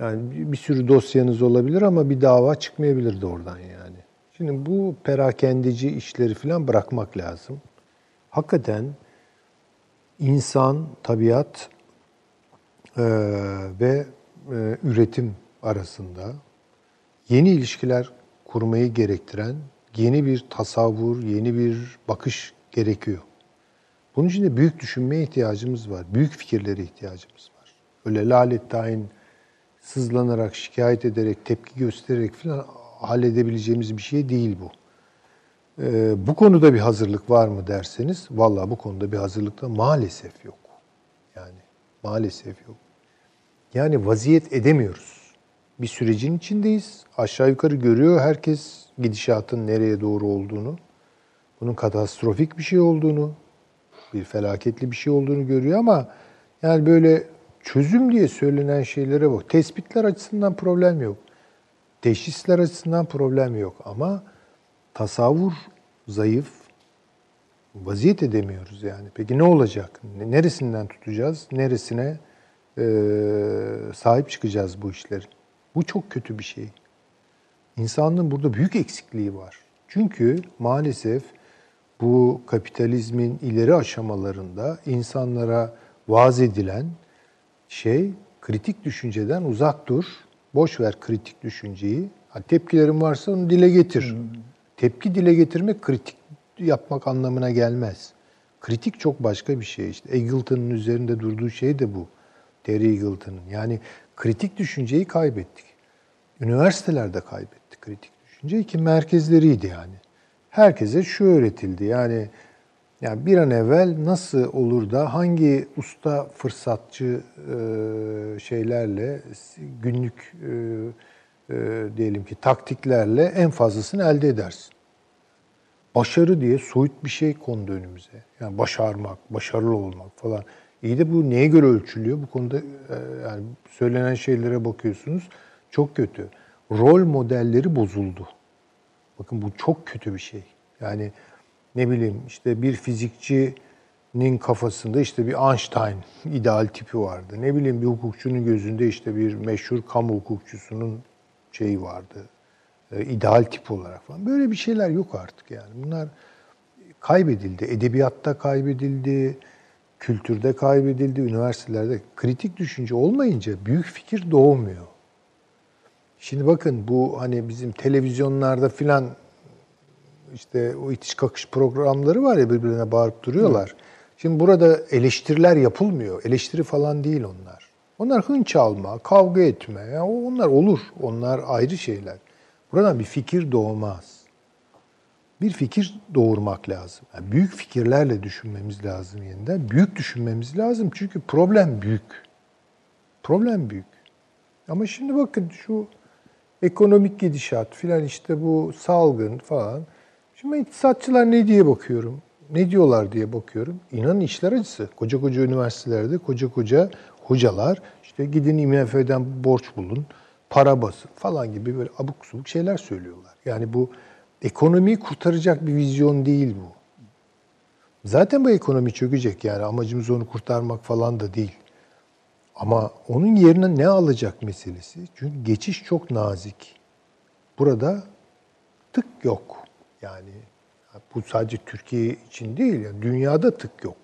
Yani bir- sürü dosyanız olabilir ama bir dava çıkmayabilirdi oradan yani. Şimdi bu perakendeci işleri falan bırakmak lazım. Hakikaten insan, tabiat eee, ve eee, üretim arasında yeni ilişkiler kurmayı gerektiren yeni bir tasavvur, yeni bir bakış gerekiyor. Bunun için de büyük düşünmeye ihtiyacımız var. Büyük fikirlere ihtiyacımız var. Öyle lalet sızlanarak, şikayet ederek, tepki göstererek falan halledebileceğimiz bir şey değil bu. Ee, bu konuda bir hazırlık var mı derseniz, vallahi bu konuda bir hazırlık da maalesef yok. Yani maalesef yok. Yani vaziyet edemiyoruz. Bir sürecin içindeyiz. Aşağı yukarı görüyor herkes gidişatın nereye doğru olduğunu. Bunun katastrofik bir şey olduğunu, bir felaketli bir şey olduğunu görüyor ama yani böyle çözüm diye söylenen şeylere bak. Tespitler açısından problem yok. Teşhisler açısından problem yok ama tasavvur zayıf. Vaziyet edemiyoruz yani. Peki ne olacak? Neresinden tutacağız? Neresine e, sahip çıkacağız bu işlerin? Bu çok kötü bir şey. İnsanlığın burada büyük eksikliği var. Çünkü maalesef bu kapitalizmin ileri aşamalarında insanlara vaaz edilen şey kritik düşünceden uzak dur. Boş ver kritik düşünceyi. Ha, tepkilerin varsa onu dile getir. Tepki dile getirmek kritik yapmak anlamına gelmez. Kritik çok başka bir şey işte. Eagleton'un üzerinde durduğu şey de bu. Terry Eagleton'un. Yani kritik düşünceyi kaybettik. Üniversitelerde kaybettik kritik düşünceyi ki merkezleriydi yani. Herkese şu öğretildi yani yani bir an evvel nasıl olur da hangi usta fırsatçı e, şeylerle günlük e, e, diyelim ki taktiklerle en fazlasını elde edersin. Başarı diye soyut bir şey kondu önümüze. Yani başarmak, başarılı olmak falan. İyi de bu neye göre ölçülüyor? Bu konuda yani söylenen şeylere bakıyorsunuz çok kötü. rol modelleri bozuldu. Bakın bu çok kötü bir şey. Yani ne bileyim işte bir fizikçinin kafasında işte bir Einstein ideal tipi vardı. Ne bileyim bir hukukçunun gözünde işte bir meşhur kamu hukukçusunun şeyi vardı. E, ideal tip olarak falan. Böyle bir şeyler yok artık yani. Bunlar kaybedildi. Edebiyatta kaybedildi, kültürde kaybedildi, üniversitelerde. Kritik düşünce olmayınca büyük fikir doğmuyor. Şimdi bakın bu hani bizim televizyonlarda filan işte o itiş kakış programları var ya birbirine bağırıp duruyorlar. Şimdi burada eleştiriler yapılmıyor. Eleştiri falan değil onlar. Onlar hınç alma, kavga etme. Yani onlar olur. Onlar ayrı şeyler. Buradan bir fikir doğmaz. Bir fikir doğurmak lazım. Yani büyük fikirlerle düşünmemiz lazım yeniden. Büyük düşünmemiz lazım çünkü problem büyük. Problem büyük. Ama şimdi bakın şu ekonomik gidişat filan işte bu salgın falan. Şimdi iktisatçılar ne diye bakıyorum? Ne diyorlar diye bakıyorum. İnanın işler acısı. Koca koca üniversitelerde koca koca hocalar işte gidin IMF'den borç bulun, para basın falan gibi böyle abuk subuk şeyler söylüyorlar. Yani bu ekonomiyi kurtaracak bir vizyon değil bu. Zaten bu ekonomi çökecek yani amacımız onu kurtarmak falan da değil. Ama onun yerine ne alacak meselesi. Çünkü geçiş çok nazik. Burada tık yok. Yani bu sadece Türkiye için değil, yani dünyada tık yok.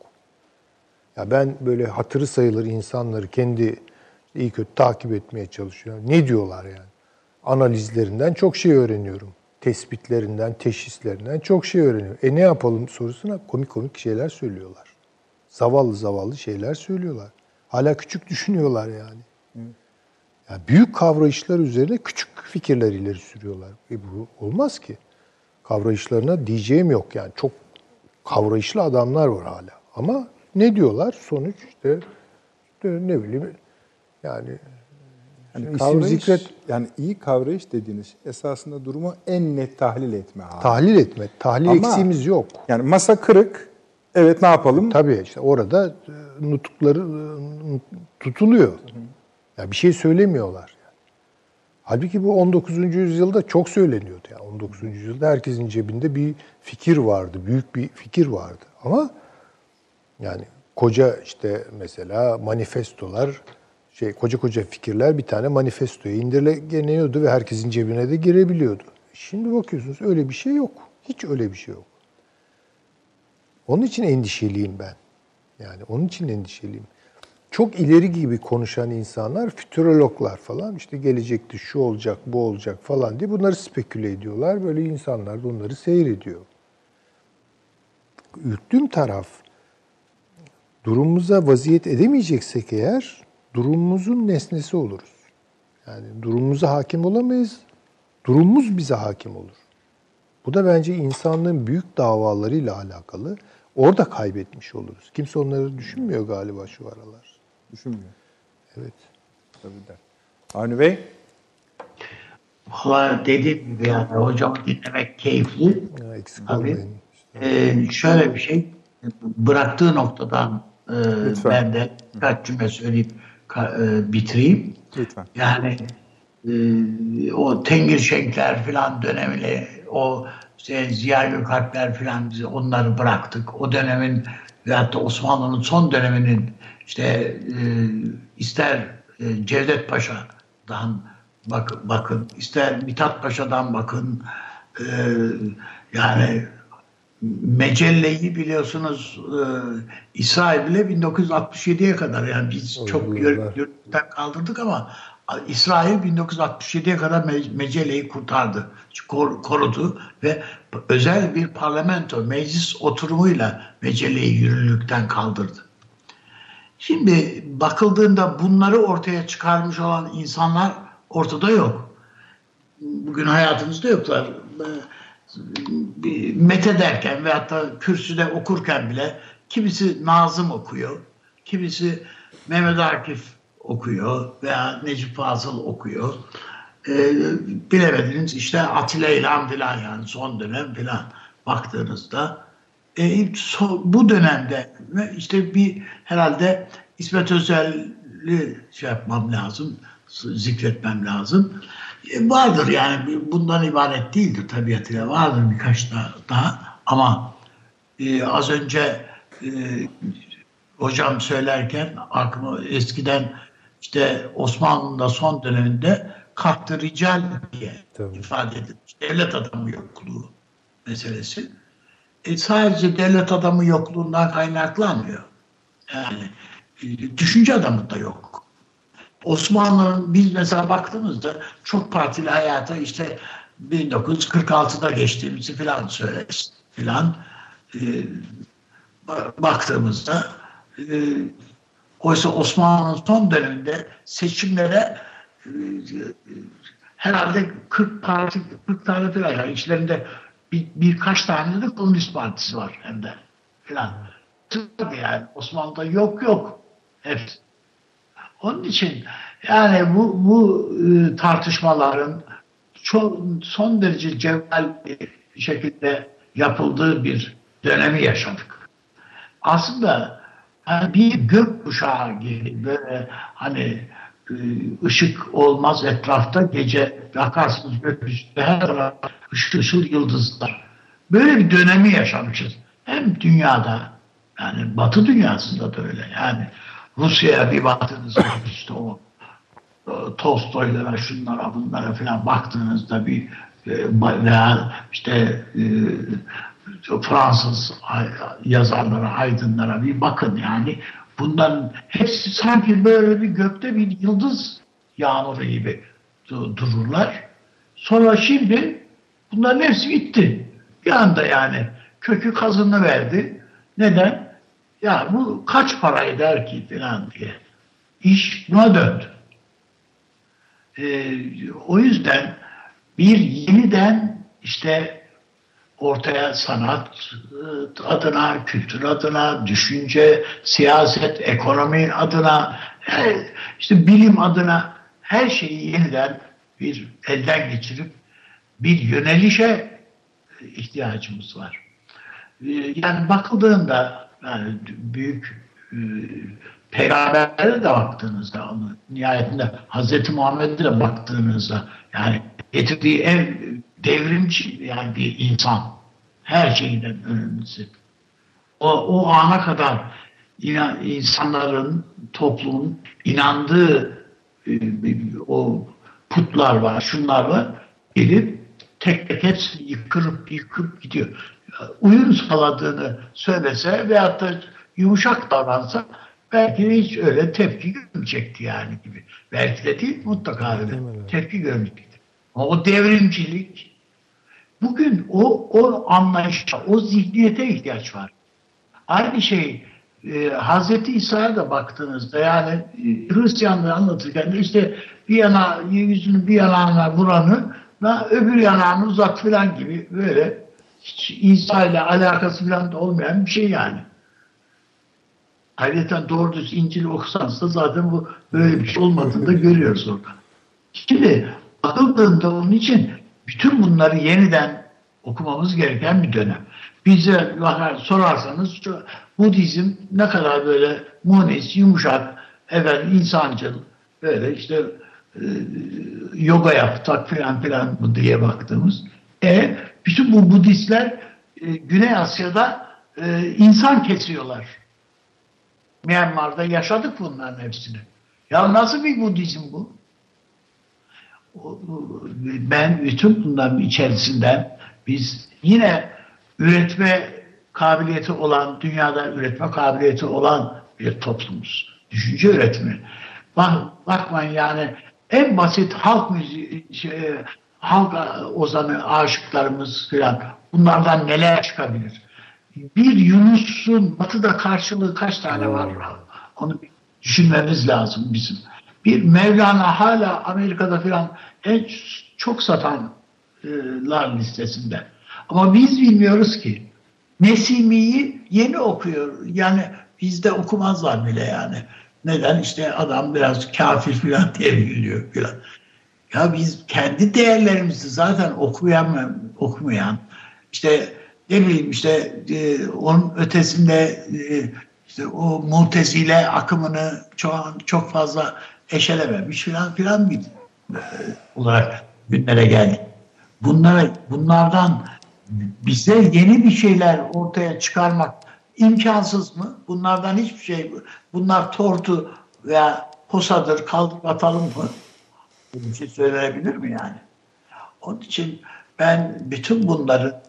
Ya ben böyle hatırı sayılır insanları kendi iyi kötü takip etmeye çalışıyorum. Ne diyorlar yani? Analizlerinden çok şey öğreniyorum. Tespitlerinden, teşhislerinden çok şey öğreniyorum. E ne yapalım sorusuna komik komik şeyler söylüyorlar. Zavallı zavallı şeyler söylüyorlar. Hala küçük düşünüyorlar yani. yani büyük kavrayışlar üzerine küçük fikirler ileri sürüyorlar. E bu olmaz ki. Kavrayışlarına diyeceğim yok yani. Çok kavrayışlı adamlar var hala. Ama ne diyorlar? Sonuç işte, ne bileyim yani Yani isim kavrayış, zikret yani iyi kavrayış dediğiniz şey esasında durumu en net tahlil etme hali. tahlil etme. Tahlil Ama- eksiğimiz yok. yani masa kırık. Evet ne yapalım? Tabii işte orada e, nutukları e, tutuluyor. Ya bir şey söylemiyorlar. Halbuki bu 19. yüzyılda çok söyleniyordu. Yani 19. yüzyılda herkesin cebinde bir fikir vardı, büyük bir fikir vardı. Ama yani koca işte mesela manifestolar, şey koca koca fikirler bir tane manifestoya indirgeniyordu ve herkesin cebine de girebiliyordu. Şimdi bakıyorsunuz öyle bir şey yok. Hiç öyle bir şey yok. Onun için endişeliyim ben. Yani onun için endişeliyim. Çok ileri gibi konuşan insanlar, fütürologlar falan işte gelecekte şu olacak, bu olacak falan diye bunları speküle ediyorlar. Böyle insanlar da onları seyrediyor. Ürktüğüm taraf durumumuza vaziyet edemeyeceksek eğer durumumuzun nesnesi oluruz. Yani durumumuza hakim olamayız. Durumumuz bize hakim olur. Bu da bence insanlığın büyük davalarıyla alakalı. Orada kaybetmiş oluruz. Kimse onları düşünmüyor galiba şu aralar. Düşünmüyor. Evet. Tabii der. Avni Bey? Valla dediğim gibi yani hocamı dinlemek keyifli. Ya eksik Tabii. olmayın. Ee, şöyle bir şey, bıraktığı noktadan e, Lütfen. ben de birkaç cümle söyleyip ka- e, bitireyim. Lütfen. Yani e, o Tengir Şenkler filan dönemini, o işte Ziya Gökalpler filan biz onları bıraktık. O dönemin veyahut da Osmanlı'nın son döneminin işte e, ister e, Cevdet Paşa'dan bak, bakın, ister Mithat Paşa'dan bakın, e, yani Mecelle'yi biliyorsunuz e, İsrail bile 1967'ye kadar. Yani biz O çok yörükten kaldırdık ama İsrail 1967'ye kadar Me- Mecelle'yi kurtardı, kor- korudu ve özel bir parlamento, meclis oturumuyla Mecelle'yi yürürlükten kaldırdı. Şimdi bakıldığında bunları ortaya çıkarmış olan insanlar ortada yok. Bugün hayatımızda yoklar. Mete derken veyahut da kürsüde okurken bile kimisi Nazım okuyor, kimisi Mehmet Akif okuyor veya Necip Fazıl okuyor. Ee, bilemediniz işte Atilla İlhan filan yani son dönem filan baktığınızda e, bu dönemde işte bir herhalde İsmet Özel'i şey yapmam lazım, zikretmem lazım. E, vardır yani bundan ibaret değildir tabiatıyla vardır birkaç daha, daha. ama e, az önce e, hocam söylerken aklıma eskiden işte Osmanlı'da son döneminde kahtı rical diye Tabii. ifade edilmiş. Devlet adamı yokluğu meselesi. E, sadece devlet adamı yokluğundan kaynaklanmıyor. Yani e, düşünce adamı da yok. Osmanlı'nın biz mesela baktığımızda çok partili hayata işte 1946'da geçtiğimizi filan söyleriz filan. E, baktığımızda e, oysa Osmanlı'nın son döneminde seçimlere e, herhalde 40 parti 40 tane filan yani içlerinde bir, birkaç tane de Komünist Partisi var hem de filan. Yani Osmanlı'da yok yok. Hepsi. Onun için yani bu, bu e, tartışmaların çok son derece cevval bir şekilde yapıldığı bir dönemi yaşadık. Aslında yani bir gök kuşağı gibi böyle hani ışık olmaz etrafta gece bakarsınız gökyüzünde her taraf ışıl ışıl yıldızlar. Böyle bir dönemi yaşamışız. Hem dünyada yani batı dünyasında da öyle yani Rusya'ya bir baktığınızda işte o Tolstoy'lara, şunlara, bunlara falan baktığınızda bir e, veya işte e, Fransız yazarlara, aydınlara bir bakın yani. Bunların hepsi sanki böyle bir gökte bir yıldız yağmuru gibi dururlar. Sonra şimdi bunların hepsi gitti. Bir anda yani kökü kazını verdi. Neden? Ya bu kaç para eder ki falan diye. İş buna döndü. Ee, o yüzden bir yeniden işte ortaya sanat e, adına, kültür adına, düşünce, siyaset, ekonomi adına, işte bilim adına her şeyi yeniden bir elden geçirip bir yönelişe ihtiyacımız var. Ee, yani bakıldığında yani büyük e, peygamberlere de baktığınızda onu nihayetinde Hazreti Muhammed'e de baktığınızda yani getirdiği en devrimci yani bir insan her şeyden önemlisi. O, o ana kadar inan, insanların, toplumun inandığı e, o putlar var, şunlar var. Gelip tek tek hepsini yıkırıp yıkıp gidiyor. Uyum sağladığını söylese veyahut da yumuşak davransa belki de hiç öyle tepki görmeyecekti yani gibi. Belki de değil mutlaka öyle tepki görmeyecekti. Ama o devrimcilik bugün o, o anlayışa, o zihniyete ihtiyaç var. Aynı şey e, Hazreti İsa'ya da baktığınızda yani e, Hristiyanlığı anlatırken işte bir yana yüzünü bir yanağına vuranı ve öbür yanağını uzat filan gibi böyle hiç İsa ile alakası filan da olmayan bir şey yani. Ayrıca doğru düz İncil'i okusanız da zaten bu böyle bir şey olmadığını da görüyoruz orada. Şimdi bakıldığında onun için bütün bunları yeniden okumamız gereken bir dönem. Bize sorarsanız Budizm ne kadar böyle munis, yumuşak, efendim insancıl, böyle işte e, yoga yaptak filan filan diye baktığımız. E bütün bu Budistler e, Güney Asya'da e, insan kesiyorlar. Myanmar'da yaşadık bunların hepsini. Ya nasıl bir Budizm bu? Ben bütün bunların içerisinden biz yine üretme kabiliyeti olan, dünyada üretme kabiliyeti olan bir toplumuz. Düşünce üretimi. Bak, bakmayın yani en basit halk müziği, şey, halk ozanı, aşıklarımız falan bunlardan neler çıkabilir? bir Yunus'un batıda karşılığı kaç tane var? Onu düşünmemiz lazım bizim. Bir Mevlana hala Amerika'da filan en çok satanlar listesinde. Ama biz bilmiyoruz ki. Nesimi'yi yeni okuyor. Yani bizde okumazlar bile yani. Neden? İşte adam biraz kafir filan diye biliyor filan. Ya biz kendi değerlerimizi zaten okuyan, okumayan, işte ne bileyim işte e, onun ötesinde e, işte o mutezile akımını çok, çok fazla eşelememiş filan filan bir olarak günlere geldik. Bunlara, bunlardan bize yeni bir şeyler ortaya çıkarmak imkansız mı? Bunlardan hiçbir şey, bunlar tortu veya posadır, kaldır atalım mı? Bir şey söylenebilir mi yani? Onun için ben bütün bunları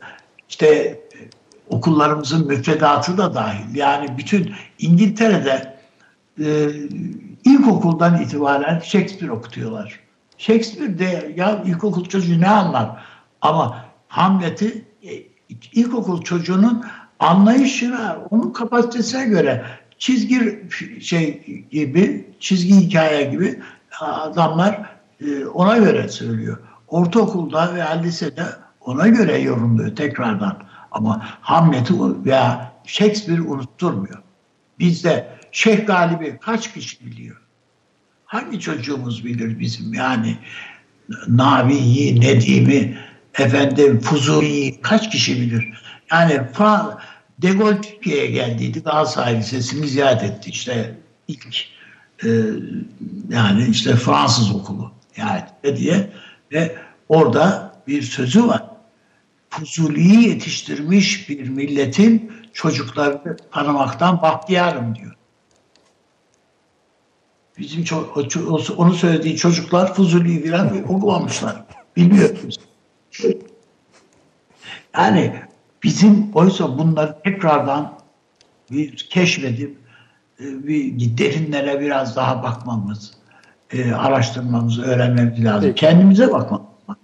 işte okullarımızın müfredatı da dahil yani bütün İngiltere'de e, ilkokuldan itibaren Shakespeare okutuyorlar. Shakespeare de ya ilkokul çocuğu ne anlar? Ama Hamlet'i e, ilkokul çocuğunun anlayışına, onun kapasitesine göre çizgi şey gibi, çizgi hikaye gibi adamlar e, ona göre söylüyor. Ortaokulda veya lisede ona göre yorumluyor tekrardan. Ama Hamlet'i veya Shakespeare unutturmuyor. Bizde Şeyh Galip'i kaç kişi biliyor? Hangi çocuğumuz bilir bizim yani Navi'yi, Nedim'i, efendim Fuzuli'yi kaç kişi bilir? Yani Fra De Gaulle Türkiye'ye geldiydi. Galatasaray Lisesi'ni ziyaret etti. İşte ilk e, yani işte Fransız okulu yani diye ve orada bir sözü var. Fuzuli'yi yetiştirmiş bir milletin çocuklarını tanımaktan bahtiyarım diyor. Bizim ço- onu söylediği çocuklar Fuzuli'yi falan okumamışlar. Bilmiyoruz. Yani bizim oysa bunları tekrardan bir keşfedip e, bir derinlere biraz daha bakmamız, e, araştırmamız, öğrenmemiz lazım. Peki. Kendimize bakmak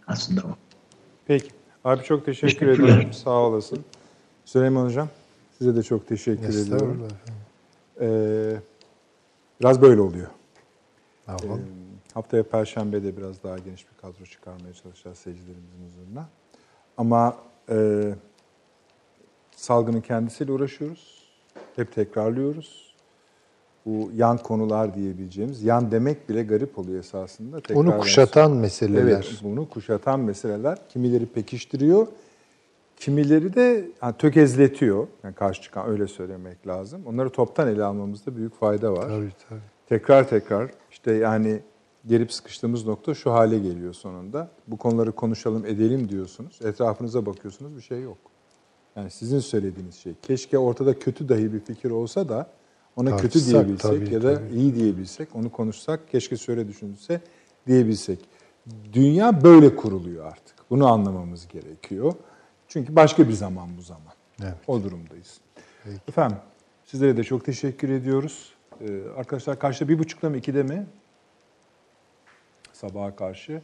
aslında bu. Peki. Abi çok teşekkür Teşekkürler. ederim. Sağ olasın. Süleyman Hocam size de çok teşekkür ediyorum. Ee, biraz böyle oluyor. Yapalım? Haftaya Perşembe de biraz daha geniş bir kadro çıkarmaya çalışacağız seyircilerimizin huzuruna. Ama e, salgının kendisiyle uğraşıyoruz. Hep tekrarlıyoruz. Bu yan konular diyebileceğimiz, yan demek bile garip oluyor esasında. Onu Tekrar- kuşatan meseleler. Evet, bunu kuşatan meseleler. Kimileri pekiştiriyor, kimileri de yani tökezletiyor. Yani karşı çıkan öyle söylemek lazım. Onları toptan ele almamızda büyük fayda var Tabii tabii. tekrar tekrar işte yani gelip sıkıştığımız nokta şu hale geliyor sonunda. Bu konuları konuşalım, edelim diyorsunuz. Etrafınıza bakıyorsunuz bir şey yok. Yani sizin söylediğiniz şey. Keşke ortada kötü dahi bir fikir olsa da ona kötü Tartışsak, diyebilsek tabii, ya da tabii. iyi diyebilsek, onu konuşsak, keşke şöyle düşünülse diyebilsek. Dünya böyle kuruluyor artık. Bunu anlamamız gerekiyor. Çünkü başka bir zaman bu zaman. Evet. O durumdayız. Efendim, sizlere de çok teşekkür ediyoruz. Ee, arkadaşlar karşıda bir buçukta mı, ikide mi? Sabaha karşı.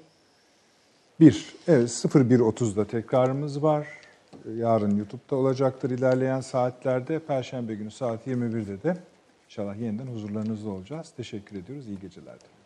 Bir, evet 01.30'da tekrarımız var. Yarın YouTube'da olacaktır ilerleyen saatlerde. Perşembe günü saat 21'de de inşallah yeniden huzurlarınızda olacağız. Teşekkür ediyoruz. İyi geceler. dileriz.